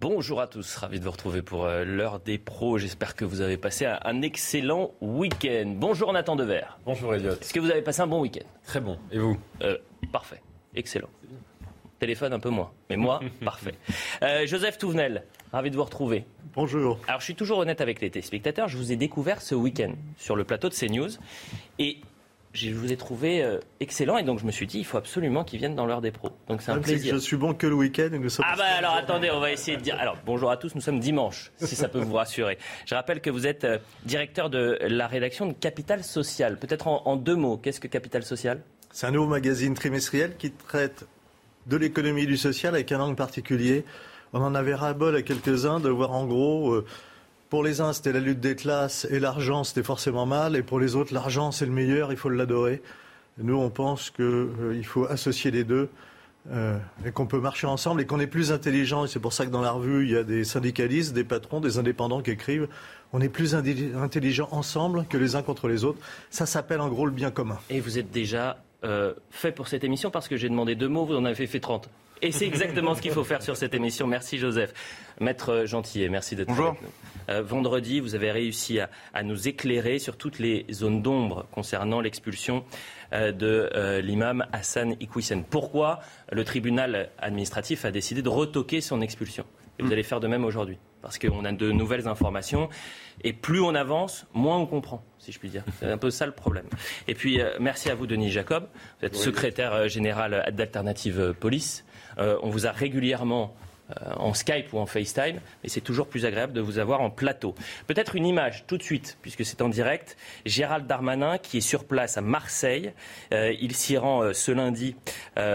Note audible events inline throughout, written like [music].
Bonjour à tous, ravi de vous retrouver pour euh, l'heure des pros. J'espère que vous avez passé un, un excellent week-end. Bonjour Nathan Dever. Bonjour Elliot. Est-ce que vous avez passé un bon week-end? Très bon. Et vous? Euh, Parfait, excellent. Téléphone un peu moins, mais moi, [laughs] parfait. Euh, Joseph Touvenel, ravi de vous retrouver. Bonjour. Alors je suis toujours honnête avec les téléspectateurs, je vous ai découvert ce week-end sur le plateau de CNews et je vous ai trouvé euh, excellent et donc je me suis dit il faut absolument qu'ils viennent dans l'heure des pros. Donc c'est un Même si plaisir. Je suis bon que le week-end et nous sommes. Ah bah alors attendez, on va essayer de dire. Alors bonjour à tous, nous sommes dimanche, si ça peut vous rassurer. Je rappelle que vous êtes euh, directeur de la rédaction de Capital Social. Peut-être en, en deux mots, qu'est-ce que Capital Social? C'est un nouveau magazine trimestriel qui traite de l'économie et du social avec un angle particulier. On en avait ras-bol à quelques-uns de voir en gros, euh, pour les uns c'était la lutte des classes et l'argent c'était forcément mal, et pour les autres l'argent c'est le meilleur, il faut l'adorer. Nous on pense qu'il faut associer les deux. euh, et qu'on peut marcher ensemble et qu'on est plus intelligent. Et c'est pour ça que dans la revue, il y a des syndicalistes, des patrons, des indépendants qui écrivent. On est plus intelligents ensemble que les uns contre les autres. Ça s'appelle en gros le bien commun. Et vous êtes déjà euh, fait pour cette émission parce que j'ai demandé deux mots, vous en avez fait 30. Et c'est exactement ce qu'il faut faire sur cette émission. Merci Joseph. Maître Gentillet, merci d'être Bonjour. avec nous. Euh, vendredi, vous avez réussi à, à nous éclairer sur toutes les zones d'ombre concernant l'expulsion euh, de euh, l'imam Hassan Iqwisen. Pourquoi le tribunal administratif a décidé de retoquer son expulsion? Et vous allez faire de même aujourd'hui. Parce qu'on a de nouvelles informations. Et plus on avance, moins on comprend, si je puis dire. C'est un peu ça le problème. Et puis, merci à vous, Denis Jacob. Vous êtes secrétaire général d'Alternative euh, Police. Euh, on vous a régulièrement euh, en Skype ou en FaceTime, mais c'est toujours plus agréable de vous avoir en plateau. Peut-être une image tout de suite, puisque c'est en direct. Gérald Darmanin qui est sur place à Marseille. Euh, il s'y rend ce lundi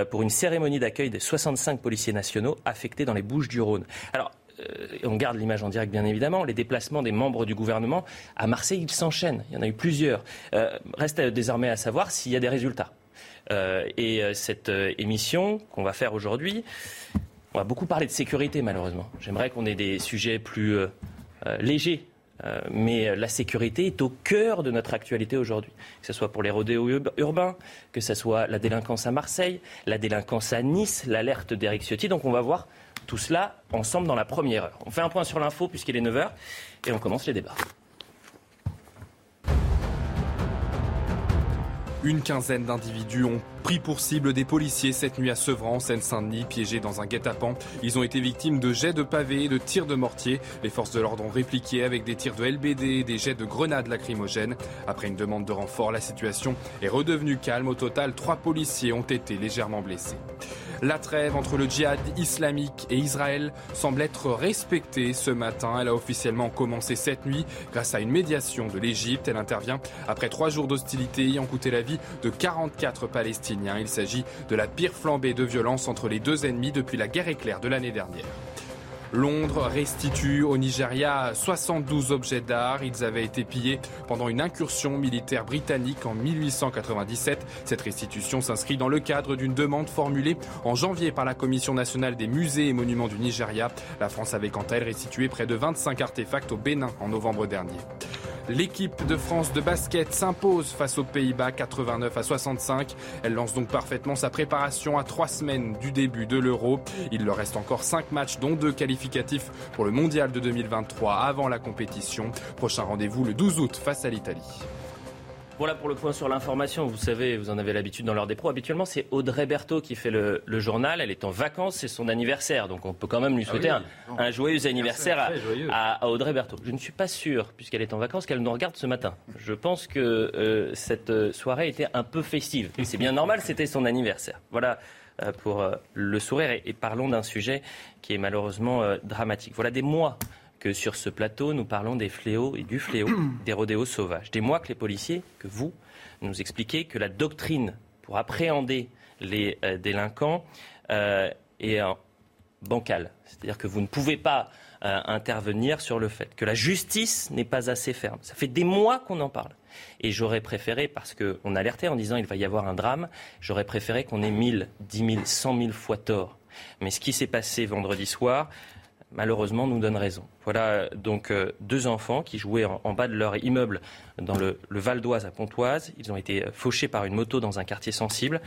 pour une cérémonie d'accueil des 65 policiers nationaux affectés dans les Bouches du Rhône. Alors, on garde l'image en direct bien évidemment, les déplacements des membres du gouvernement à Marseille, ils s'enchaînent. Il y en a eu plusieurs. Reste désormais à savoir s'il y a des résultats. Euh, et euh, cette euh, émission qu'on va faire aujourd'hui, on va beaucoup parler de sécurité malheureusement. J'aimerais qu'on ait des sujets plus légers. Mais la sécurité est au cœur de notre actualité aujourd'hui. Que ce soit pour les rodéos ur- urbains, que ce soit la délinquance à Marseille, la délinquance à Nice, l'alerte d'Eric Ciotti. Donc on va voir tout cela ensemble dans la première heure. On fait un point sur l'info puisqu'il est 9h et on commence les débats. Une quinzaine d'individus ont pris pour cible des policiers cette nuit à Sevran, en Seine-Saint-Denis, piégés dans un guet-apens. Ils ont été victimes de jets de pavés et de tirs de mortier. Les forces de l'ordre ont répliqué avec des tirs de LBD et des jets de grenades lacrymogènes. Après une demande de renfort, la situation est redevenue calme. Au total, trois policiers ont été légèrement blessés. La trêve entre le djihad islamique et Israël semble être respectée ce matin. Elle a officiellement commencé cette nuit grâce à une médiation de l'Égypte. Elle intervient après trois jours d'hostilité ayant coûté la vie de 44 Palestiniens. Il s'agit de la pire flambée de violence entre les deux ennemis depuis la guerre éclair de l'année dernière. Londres restitue au Nigeria 72 objets d'art. Ils avaient été pillés pendant une incursion militaire britannique en 1897. Cette restitution s'inscrit dans le cadre d'une demande formulée en janvier par la Commission nationale des musées et monuments du Nigeria. La France avait quant à elle restitué près de 25 artefacts au Bénin en novembre dernier. L'équipe de France de basket s'impose face aux Pays-Bas 89 à 65. Elle lance donc parfaitement sa préparation à trois semaines du début de l'Euro. Il leur reste encore cinq matchs dont deux pour le Mondial de 2023 avant la compétition. Prochain rendez-vous le 12 août face à l'Italie. Voilà pour le point sur l'information. Vous savez, vous en avez l'habitude dans l'heure des pros. Habituellement, c'est Audrey Berthaud qui fait le, le journal. Elle est en vacances, c'est son anniversaire. Donc on peut quand même lui souhaiter Ah oui, un, un joyeux anniversaire à, très joyeux. à- à Audrey Berthaud. Je ne suis pas sûr, puisqu'elle est en vacances, qu'elle nous regarde ce matin. Je pense que euh, cette euh, soirée était un peu festive. Et c'est bien normal, c'était son anniversaire. Voilà pour euh, le sourire. Et, et parlons d'un sujet qui est malheureusement euh, dramatique. Voilà des mois que sur ce plateau, nous parlons des fléaux et du fléau [coughs] des rodéos sauvages. Des mois que les policiers, que vous, nous expliquez que la doctrine pour appréhender les euh, délinquants est bancale. C'est-à-dire que vous ne pouvez pas intervenir sur le fait que la justice n'est pas assez ferme. Ça fait des mois qu'on en parle. Et j'aurais préféré, parce qu'on alertait en disant il va y avoir un drame, j'aurais préféré qu'on ait 1000, 10 000, 100 000 fois tort. Mais ce qui s'est passé vendredi soir, malheureusement, nous donne raison. Voilà donc euh, deux enfants qui jouaient en, bas de leur immeuble dans le, Val d'Oise à Pontoise. Ils ont été euh, fauchés par une moto dans un quartier sensible.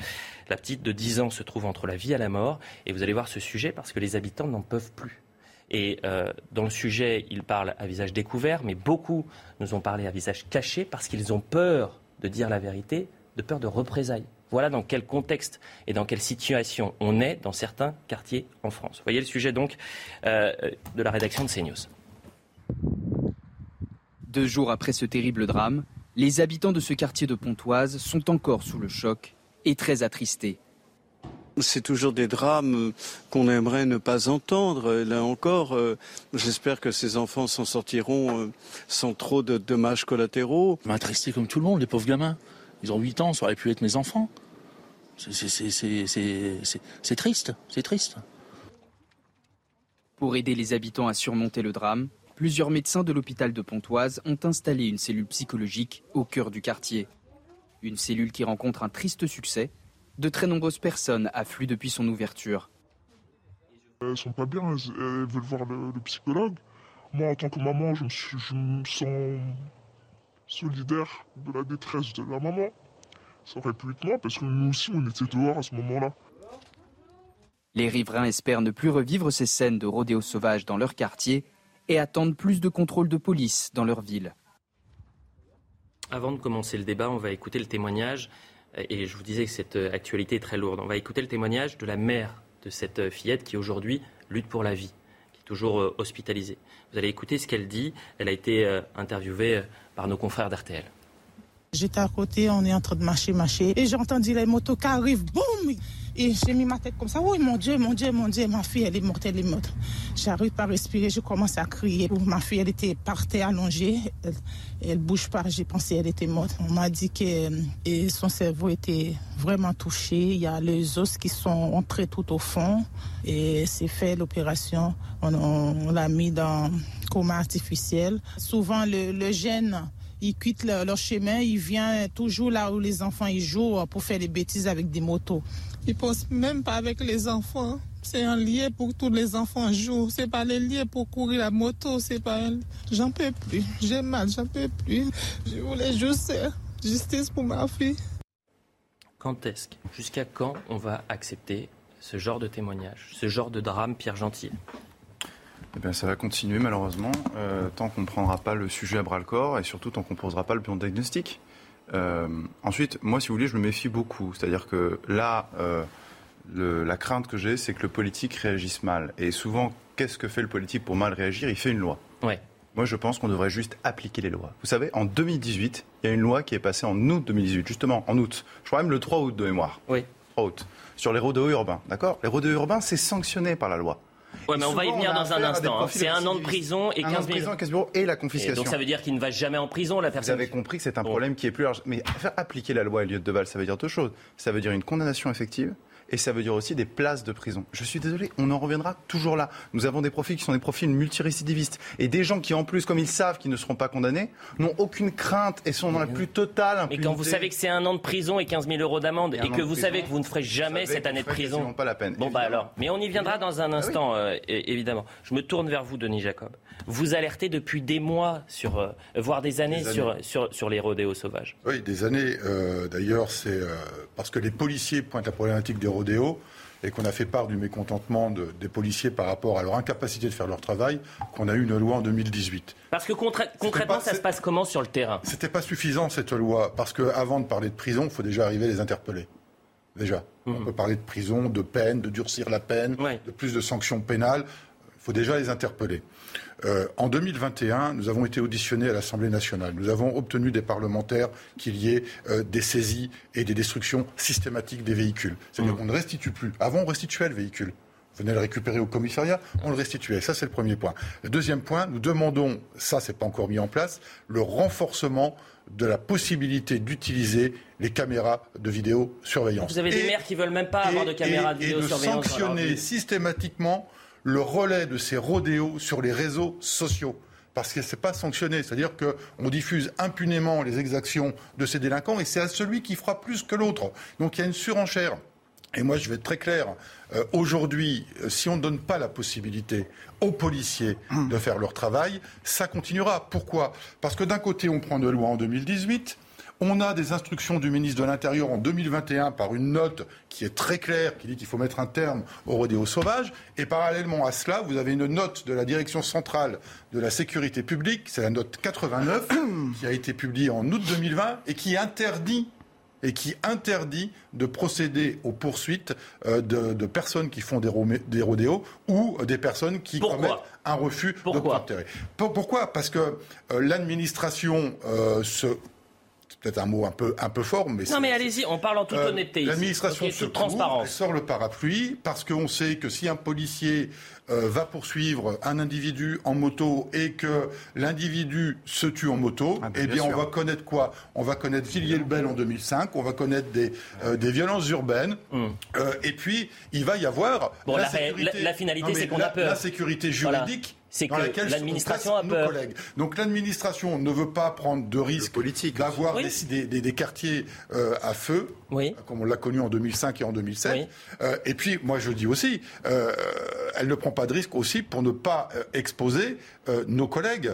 La petite de 10 ans se trouve entre la vie et la mort. Et vous allez voir ce sujet parce que les habitants n'en peuvent plus. Et euh, dans le sujet, ils parlent à visage découvert, mais beaucoup nous ont parlé à visage caché parce qu'ils ont peur de dire la vérité, de peur de représailles. Voilà dans quel contexte et dans quelle situation on est dans certains quartiers en France. Voyez le sujet donc euh, de la rédaction de CNews. Deux jours après ce terrible drame, les habitants de ce quartier de Pontoise sont encore sous le choc et très attristés. C'est toujours des drames qu'on aimerait ne pas entendre. Là encore, euh, j'espère que ces enfants s'en sortiront euh, sans trop de dommages collatéraux. Attristé comme tout le monde, les pauvres gamins. Ils ont 8 ans, ça aurait pu être mes enfants. C'est triste, c'est triste. Pour aider les habitants à surmonter le drame, plusieurs médecins de l'hôpital de Pontoise ont installé une cellule psychologique au cœur du quartier. Une cellule qui rencontre un triste succès de très nombreuses personnes affluent depuis son ouverture. Elles sont pas bien, elles, veulent voir le, psychologue. Moi, en tant que maman, je me, sens solidaire de la détresse de la maman. Ça aurait pu être moi, parce que nous aussi, on était dehors à ce moment-là. Les riverains espèrent ne plus revivre ces scènes de rodéo sauvage dans leur quartier et attendent plus de contrôle de police dans leur ville. Avant de commencer le débat, on va écouter le témoignage et je vous disais que cette euh, actualité est très lourde. On va écouter le témoignage de la mère de cette euh, fillette qui aujourd'hui lutte pour la vie, qui est toujours euh, hospitalisée. Vous allez écouter ce qu'elle dit. Elle a été interviewée par nos confrères d'RTL. J'étais à côté, on est en train de marcher, marcher, et j'ai entendu les motos qui arrivent, boum Et j'ai mis ma tête comme ça, oui, mon Dieu, mon Dieu, mon Dieu, ma fille, elle est morte, elle est morte. J'arrive pas à respirer, je commence à crier. Ma fille, elle était par terre allongée, elle, elle bouge pas, j'ai pensé qu'elle était morte. On m'a dit que et son cerveau était vraiment touché, il y a les os qui sont entrés tout au fond, et c'est fait l'opération, on, l'a mis dans coma artificiel. Souvent, le, le gène ils quittent leur, chemin, ils viennent toujours là où les enfants ils jouent pour faire des bêtises avec des motos. Ils pensent même pas avec les enfants. C'est un lien pour tous les enfants jouent. C'est pas les liens pour courir la moto. C'est pas. J'en peux plus. J'ai mal. J'en peux plus. Je voulais juste justice pour ma fille. Quand est-ce, jusqu'à quand on va accepter ce genre de témoignage, ce genre de drame, Pierre Gentil? Eh bien, ça va continuer malheureusement, euh, tant qu'on ne prendra pas le sujet à bras le corps et surtout tant qu'on ne posera pas le bon diagnostic. Euh, ensuite, moi, si vous voulez, je me méfie beaucoup. C'est-à-dire que là, euh, la crainte que j'ai, c'est que le politique réagisse mal. Et souvent, qu'est-ce que fait le politique pour mal réagir? Il fait une loi. Ouais. Moi, je pense qu'on devrait juste appliquer les lois. Vous savez, en 2018, il y a une loi qui est passée en août 2018, justement, en août. Je crois même le 3 août de mémoire. Oui. 3 août. Sur les rodéos urbains, d'accord? Les rodéos urbains, c'est sanctionné par la loi. Ouais, mais on va y venir dans un instant. Hein. C'est un an de prison et 15 000 euros et la confiscation. donc ça veut dire qu'il ne va jamais en prison, la personne. Vous avez compris que c'est un problème qui est plus large. Mais faire appliquer la loi à lieu de Val, ça veut dire deux choses. Ça veut dire une condamnation effective et ça veut dire aussi des places de prison. Je suis désolé, on en reviendra toujours là. Nous avons des profils qui sont des profils multirécidivistes et des gens qui, en plus, comme ils savent qu'ils ne seront pas condamnés, n'ont aucune crainte et sont dans la plus totale impunité. Mais quand vous savez que c'est un an de prison et 15 000 euros d'amende et, que vous savez que vous ne ferez jamais cette année de prison, pas la peine. Bon bah alors, mais on y viendra dans un ah instant, euh, évidemment. Je me tourne vers vous, Denis Jacob. Vous alertez depuis des mois sur, euh, voire des années, Sur, sur, sur les rodéos sauvages. Oui, des années. Euh, d'ailleurs, c'est parce que les policiers pointent la problématique des rodéos et qu'on a fait part du mécontentement des policiers par rapport à leur incapacité de faire leur travail, qu'on a eu une loi en 2018. Parce que concrètement, ça se passe comment sur le terrain? C'était pas suffisant cette loi, parce qu'avant de parler de prison, il faut déjà arriver à les interpeller. Déjà. On mhm. peut parler de prison, de peine, de durcir la peine, de plus de sanctions pénales. Il faut déjà les interpeller. Euh, en 2021, nous avons été auditionnés à l'Assemblée nationale. Nous avons obtenu des parlementaires qu'il y ait euh, des saisies et des destructions systématiques des véhicules. C'est-à-dire mmh. qu'on ne restitue plus. Avant, on restituait le véhicule. venait le récupérer au commissariat, on le restituait. Ça, c'est le premier point. Le deuxième point, nous demandons, ça, c'est pas encore mis en place, le renforcement de la possibilité d'utiliser les caméras de vidéosurveillance. Vous avez des maires qui veulent même pas avoir de caméras de vidéosurveillance. Et de sanctionner systématiquement le relais de ces rodéos sur les réseaux sociaux parce que n'est pas sanctionné. C'est-à-dire qu'on diffuse impunément les exactions de ces délinquants et c'est à celui qui fera plus que l'autre. Donc il y a une surenchère. Et moi, je vais être très clair. Euh, aujourd'hui, euh, si on ne donne pas la possibilité aux policiers de faire leur travail, ça continuera. Pourquoi? Parce que d'un côté, on prend une loi en 2018 on a des instructions du ministre de l'Intérieur en 2021 par une note qui est très claire, qui dit qu'il faut mettre un terme au rodéo sauvage. Et parallèlement à cela, vous avez une note de la Direction centrale de la sécurité publique, c'est la note 89, [coughs] qui a été publiée en août 2020 et qui interdit et qui interdit de procéder aux poursuites euh, de, personnes qui font des, rodéos ou des personnes qui commettent un refus Pourquoi Pourquoi? Parce que euh, l'administration euh, se peut-être un mot un peu, un peu fort, mais... Non mais allez-y, on parle en toute euh, honnêteté. L'administration se transparence. sort le parapluie parce qu'on sait que si un policier euh, va poursuivre un individu en moto et que l'individu se tue en moto, ah, ben, eh bien, on va connaître quoi? On va connaître Villiers-le-Bel en 2005, on va connaître des, euh, des violences urbaines, hum. et puis il va y avoir... Bon, la, la, finalité, c'est qu'on a peur. La sécurité juridique c'est que l'administration a peur. Donc l'administration ne veut pas prendre de risque d'avoir des, quartiers euh, à feu, comme on l'a connu en 2005 et en 2007. Euh, et puis, moi, je dis aussi, euh, elle ne prend pas de risque aussi pour ne pas exposer nos collègues.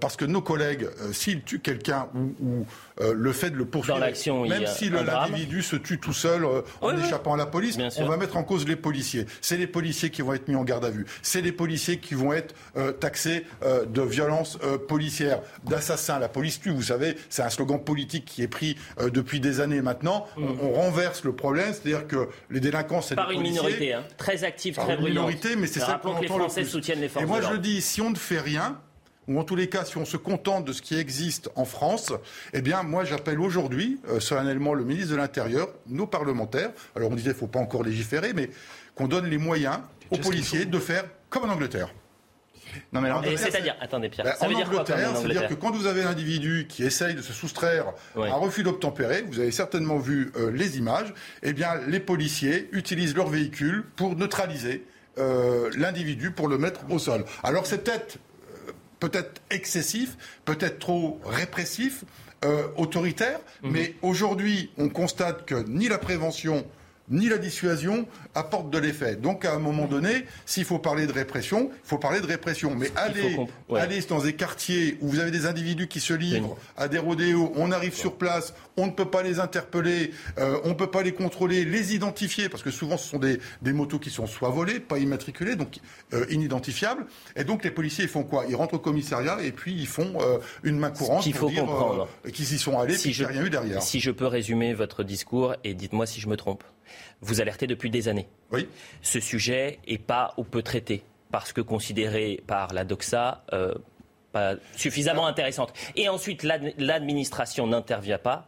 Parce que nos collègues, s'ils tuent quelqu'un ou euh, le fait de le poursuivre, même si l'individu se tue tout seul euh, en échappant à la police, on va mettre en cause les policiers. C'est les policiers qui vont être mis en garde à vue. C'est les policiers qui vont être euh, taxés de violences policières, d'assassins. La police tue, vous savez, c'est un slogan politique qui est pris depuis des années maintenant. Mm. On, renverse le problème, c'est-à-dire que les délinquants, c'est Par une minorité, hein. très active, très bruyante. minorité, mais c'est ça qu'on les Français soutiennent les forces Et moi, je dis, si on ne fait rien, ou en tous les cas, si on se contente de ce qui existe en France, eh bien, moi, j'appelle aujourd'hui euh, solennellement le ministre de l'Intérieur, nos parlementaires. Alors, on disait, qu'il ne faut pas encore légiférer, mais qu'on donne les moyens aux policiers de faire comme en Angleterre. Non mais c'est-à-dire, attendez Pierre, ben, ça veut dire quoi C'est-à-dire que quand vous avez un individu qui essaye de se soustraire à un refus d'obtempérer, vous avez certainement vu euh, les images, eh bien les policiers utilisent leur véhicule pour neutraliser euh, l'individu, pour le mettre au sol. Alors c'est peut-être peut-être excessif, peut-être trop répressif, euh, autoritaire, mhm. mais aujourd'hui, on constate que ni la prévention ni la dissuasion apportent de l'effet. Donc, à un moment donné, s'il faut parler de répression, il faut parler de répression. Mais aller, aller dans des quartiers où vous avez des individus qui se livrent à des rodéos, on arrive sur place, on ne peut pas les interpeller, euh, on ne peut pas les contrôler, les identifier, parce que souvent ce sont des, motos qui sont soit volées, pas immatriculées, donc euh, inidentifiables. Et donc les policiers font quoi? Ils rentrent au commissariat et puis ils font euh, une main courante qu'il faut dire comprendre. qu'ils y sont allés si et rien eu derrière. Si je peux résumer votre discours et dites-moi si je me trompe. Vous alertez depuis des années. Oui. Ce sujet est pas ou peu traité parce que considéré par la doxa pas suffisamment intéressante. Et ensuite, l'administration n'intervient pas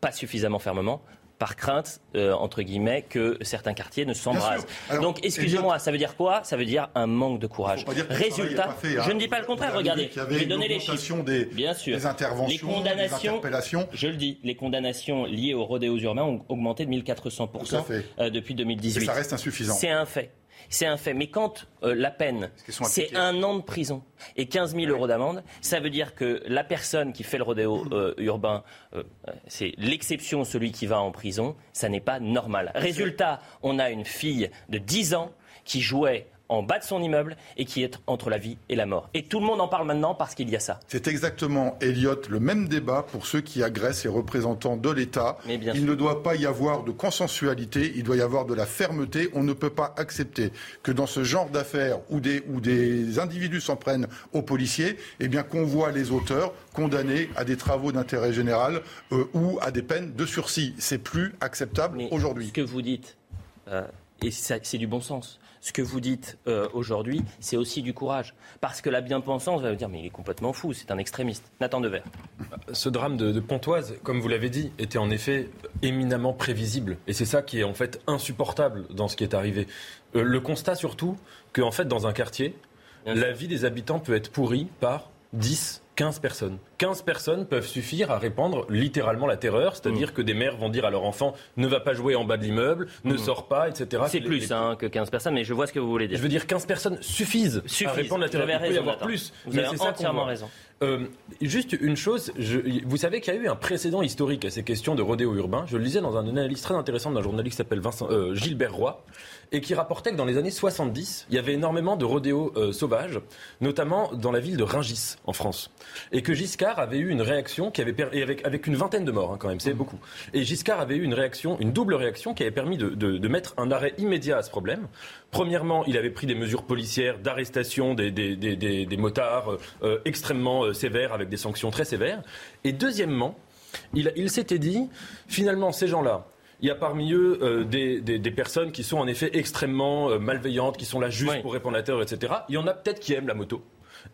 pas suffisamment fermement par crainte, euh, entre guillemets, que certains quartiers ne s'embrasent. Donc, excusez-moi, ça veut dire quoi? Ça veut dire un manque de courage. Résultat, hein. je ne dis pas le contraire, regardez, je vais donner les chiffres. Des, Bien sûr. Des interventions, les condamnations, Je le dis, les condamnations liées aux rodéos urbains ont augmenté de 1400% euh, depuis 2018. ça reste insuffisant. C'est un fait. C'est un fait. Mais quand euh, la peine, c'est un an de prison et 15 000 euros d'amende, ça veut dire que la personne qui fait le rodéo euh, urbain, euh, c'est l'exception, celui qui va en prison, ça n'est pas normal. Résultat, on a une fille de 10 ans qui jouait en bas de son immeuble et qui est entre la vie et la mort. Et tout le monde en parle maintenant parce qu'il y a ça. C'est exactement, Elliot, le même débat pour ceux qui agressent les représentants de l'État. Il ne doit pas y avoir de consensualité, il doit y avoir de la fermeté. On ne peut pas accepter que dans ce genre d'affaires où des, où des individus s'en prennent aux policiers, eh bien qu'on voit les auteurs condamnés à des travaux d'intérêt général euh, ou à des peines de sursis. C'est plus acceptable aujourd'hui. Ce que vous dites, euh, et c'est du bon sens ce que vous dites euh, aujourd'hui, c'est aussi du courage. Parce que la bien-pensance va vous dire, mais il est complètement fou, c'est un extrémiste. Nathan Dever. Ce drame de, Pontoise, comme vous l'avez dit, était en effet éminemment prévisible. Et c'est ça qui est en fait insupportable dans ce qui est arrivé. Euh, le constat surtout qu'en fait, dans un quartier, la vie des habitants peut être pourrie par 10, 15 personnes. 15 personnes peuvent suffire à répandre littéralement la terreur, c'est-à-dire que des mères vont dire à leur enfant ne va pas jouer en bas de l'immeuble, ne mm. sort pas, etc. C'est plus hein, que 15 personnes, mais je vois ce que vous voulez dire. Je veux dire 15 personnes suffisent, à répandre la terreur. Il peut y avoir plus. Vous avez entièrement raison. Euh, juste une chose, vous savez qu'il y a eu un précédent historique à ces questions de rodéo urbain. Je le lisais dans un analyse très intéressante d'un journaliste qui s'appelle euh, Gilbert Roy et qui rapportait que dans les années 70, il y avait énormément de rodéos euh, sauvages, notamment dans la ville de Ringis en France, et que Giscard avait eu une réaction qui avait avec, avec une vingtaine de morts hein, quand même, c'est mmh. beaucoup. Et Giscard avait eu une réaction, une double réaction qui avait permis de, de, de, mettre un arrêt immédiat à ce problème. Premièrement, il avait pris des mesures policières d'arrestation des, des, des, des, motards euh, extrêmement euh, sévères, avec des sanctions très sévères. Et deuxièmement, il, il s'était dit, finalement, ces gens-là, il y a parmi eux euh, des, des, personnes qui sont en effet extrêmement euh, malveillantes, qui sont là juste pour répondre à la terreur, etc. Il y en a peut-être qui aiment la moto.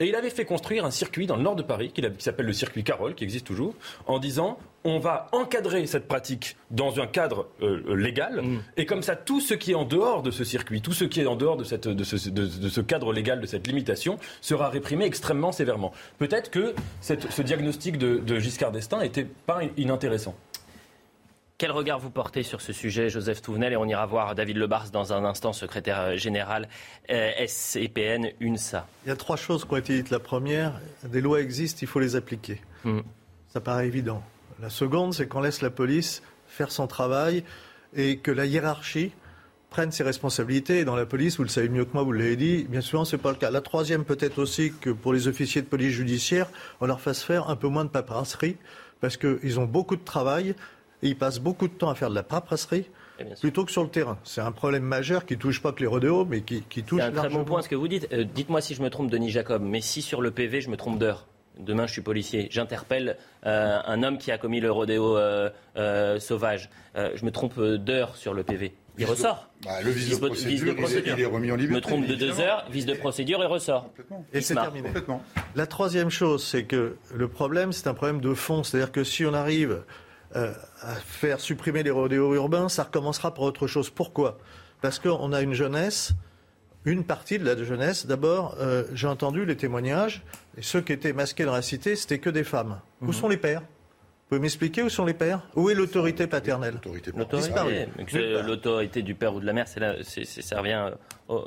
Et il avait fait construire un circuit dans le nord de Paris, qui, s'appelle le circuit Carole, qui existe toujours, en disant on va encadrer cette pratique dans un cadre euh, légal, mm. et comme ça, tout ce qui est en dehors de ce circuit, tout ce qui est en dehors de, cette, de, ce, de, ce, cadre légal, de cette limitation, sera réprimé extrêmement sévèrement. Peut-être que cette, ce diagnostic de, Giscard d'Estaing n'était pas inintéressant. Quel regard vous portez sur ce sujet, Joseph Touvenel Et on ira voir David Lebars dans un instant, secrétaire général euh, SCPN UNSA. Il y a trois choses qui ont été dites. La première, des lois existent, il faut les appliquer. Hmm. Ça paraît évident. La seconde, c'est qu'on laisse la police faire son travail et que la hiérarchie prenne ses responsabilités. Et dans la police, vous le savez mieux que moi, vous l'avez dit, bien souvent, ce n'est pas le cas. La troisième, peut-être aussi que pour les officiers de police judiciaire, on leur fasse faire un peu moins de paperasserie parce qu'ils ont beaucoup de travail et ils passent beaucoup de temps à faire de la paperasserie plutôt que sur le terrain. C'est un problème majeur qui touche pas que les rodéos, mais qui, qui touche. C'est un très bon point ce que vous dites. Euh, dites-moi si je me trompe, Denis Jacob, mais si sur le PV je me trompe d'heure. Demain, je suis policier. J'interpelle euh, un homme qui a commis le rodéo euh, sauvage. je me trompe d'heure sur le PV. Il ressort. Bah, le vice, de, procédure, Il, est remis en liberté. me trompe de deux heures, vice de procédure et ressort. Et c'est terminé. La troisième chose, c'est que le problème, c'est un problème de fond. C'est-à-dire que si on arrive euh, à faire supprimer les rodéos urbains, ça recommencera pour autre chose. Pourquoi? Parce qu'on a une jeunesse, une partie de la jeunesse. D'abord, euh, j'ai entendu les témoignages, et ceux qui étaient masqués dans la cité, c'était que des femmes. Où mhm. sont les pères? Pouvez m'expliquer où sont les pères? Où est l'autorité paternelle? L'autorité du père ou de la mère, c'est ça revient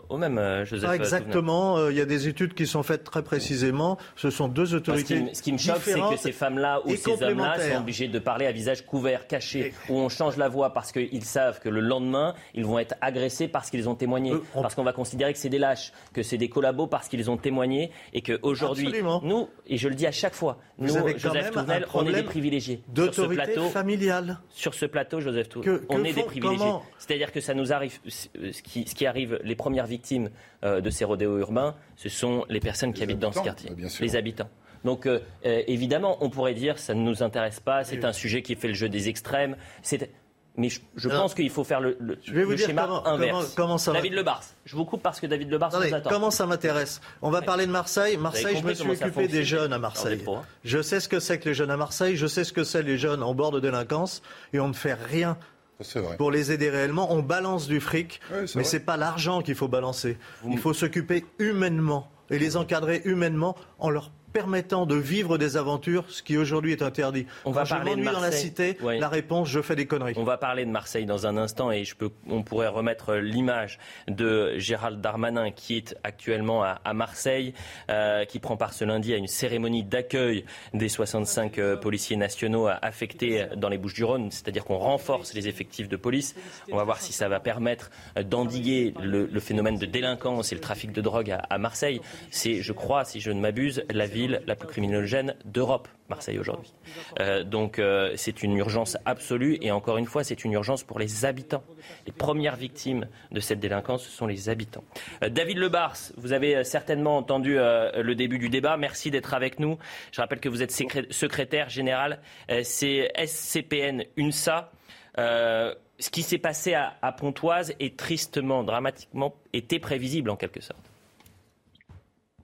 au, même, euh, Joseph. Pas exactement. Euh, il y a des études qui sont faites très précisément. Ce sont deux autorités. Ce qui, me choque, c'est que ces femmes-là ou ces hommes-là sont obligés de parler à visage couvert, caché, où on change la voix parce qu'ils savent que le lendemain, ils vont être agressés parce qu'ils ont témoigné. Euh, parce qu'on va considérer que c'est des lâches, que c'est des collabos parce qu'ils ont témoigné et qu'aujourd'hui, nous, et je le dis à chaque fois, nous, Joseph Touvenel, on est des privilégiés. D'autorité familiale. Sur ce plateau, Joseph Touvenel, on est des privilégiés. C'est-à-dire que ça nous arrive, ce qui, ce qui arrive, les premières victimes euh, de ces rodéos urbains, ce sont les personnes qui habitent dans ce quartier, les habitants. Donc euh, euh, évidemment, on pourrait dire ça ne nous intéresse pas, c'est un sujet qui fait le jeu des extrêmes. Mais je, pense qu'il faut faire le, je vais vous dire schéma comment, inverse. Comment, ça David Lebars. Je vous coupe parce que David Lebars nous attend. Comment ça m'intéresse? On va parler de Marseille. Marseille, je me suis occupé des jeunes à Marseille. Je sais ce que c'est que les jeunes à Marseille. Je sais ce que c'est les jeunes en bord de délinquance. Et on ne fait rien pour les aider réellement. On balance du fric, mais ce n'est pas l'argent qu'il faut balancer. Il faut s'occuper humainement et les encadrer humainement en leur permettant de vivre des aventures, ce qui aujourd'hui est interdit. On va parler de Marseille. dans la cité, la réponse, je fais des conneries. On va parler de Marseille dans un instant et je peux, on pourrait remettre l'image de Gérald Darmanin qui est actuellement à, Marseille, euh, qui prend part ce lundi à une cérémonie d'accueil des 65 euh, policiers nationaux affectés dans les Bouches-du-Rhône, c'est-à-dire qu'on renforce les effectifs de police. On va voir si ça va permettre d'endiguer le, phénomène de délinquance et le trafic de drogue à, à Marseille. C'est, je crois, si je ne m'abuse, la ville la plus criminogène d'Europe, Marseille aujourd'hui. Euh, donc euh, c'est une urgence absolue et encore une fois c'est une urgence pour les habitants. Les premières victimes de cette délinquance, ce sont les habitants. Euh, David Lebars, vous avez certainement entendu le début du débat. Merci d'être avec nous. Je rappelle que vous êtes secrétaire général, c'est SCPN UNSA. ce qui s'est passé à, Pontoise est tristement, dramatiquement, était prévisible en quelque sorte.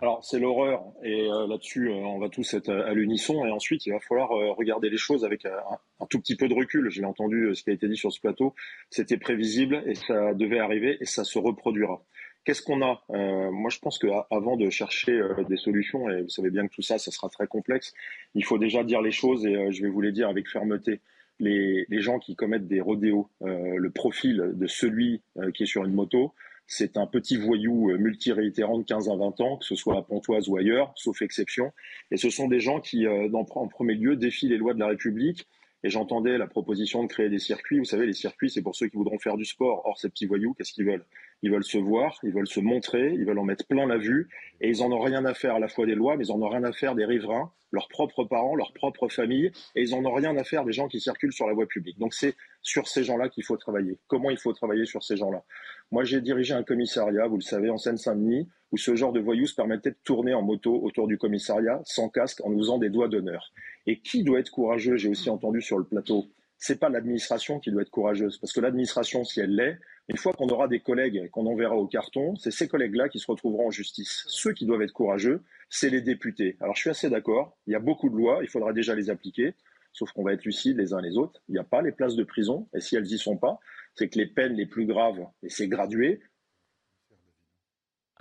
Alors c'est l'horreur et euh, là-dessus on va tous être à, l'unisson et ensuite il va falloir regarder les choses avec un, tout petit peu de recul. J'ai entendu ce qui a été dit sur ce plateau, c'était prévisible et ça devait arriver et ça se reproduira. Qu'est-ce qu'on a? Euh, Moi, je pense qu'avant de chercher euh, des solutions, et vous savez bien que tout ça, ça sera très complexe, il faut déjà dire les choses, et euh, je vais vous les dire avec fermeté. Les, les gens qui commettent des rodéos, le profil de celui qui est sur une moto, c'est un petit voyou multiréitérant de 15 à 20 ans, que ce soit à Pontoise ou ailleurs, sauf exception. Et ce sont des gens qui, en premier lieu, défient les lois de la République, et j'entendais la proposition de créer des circuits. Vous savez, les circuits, c'est pour ceux qui voudront faire du sport. Or, ces petits voyous, qu'est-ce qu'ils veulent? Ils veulent se voir, ils veulent se montrer, ils veulent en mettre plein la vue, et ils en ont rien à faire à la fois des lois, mais ils en ont rien à faire des riverains, leurs propres parents, leurs propres familles, et ils en ont rien à faire des gens qui circulent sur la voie publique. Donc c'est sur ces gens-là qu'il faut travailler. Comment il faut travailler sur ces gens-là? Moi, j'ai dirigé un commissariat, vous le savez, en Seine-Saint-Denis, où ce genre de voyous se permettait de tourner en moto autour du commissariat sans casque en nous faisant des doigts d'honneur. Et qui doit être courageux J'ai aussi entendu sur le plateau. C'est pas l'administration qui doit être courageuse, parce que l'administration, si elle l'est, une fois qu'on aura des collègues qu'on enverra au carton, c'est ces collègues-là qui se retrouveront en justice. Ceux qui doivent être courageux, c'est les députés. Alors je suis assez d'accord. Il y a beaucoup de lois, il faudra déjà les appliquer. Sauf qu'on va être lucides les uns les autres. Il n'y a pas les places de prison, et si elles y sont pas, c'est que les peines les plus graves, et c'est gradué,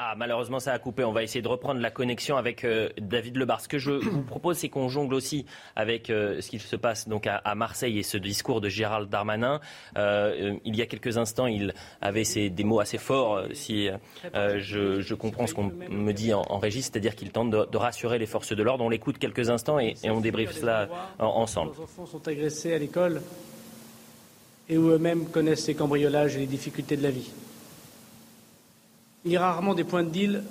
ah, malheureusement, ça a coupé. On va essayer de reprendre la connexion avec euh, David Lebar. Ce que je vous propose, c'est qu'on jongle aussi avec euh, ce qui se passe donc à, Marseille et ce discours de Gérald Darmanin. Euh, il y a quelques instants, il avait des mots assez forts, si je, comprends ce qu'on me dit en, régie, c'est-à-dire qu'il tente de, rassurer les forces de l'ordre. On l'écoute quelques instants et, on débriefe cela ensemble. Les enfants sont agressés à l'école et où eux-mêmes connaissent les cambriolages et les difficultés de la vie. Il y a rarement des points de deal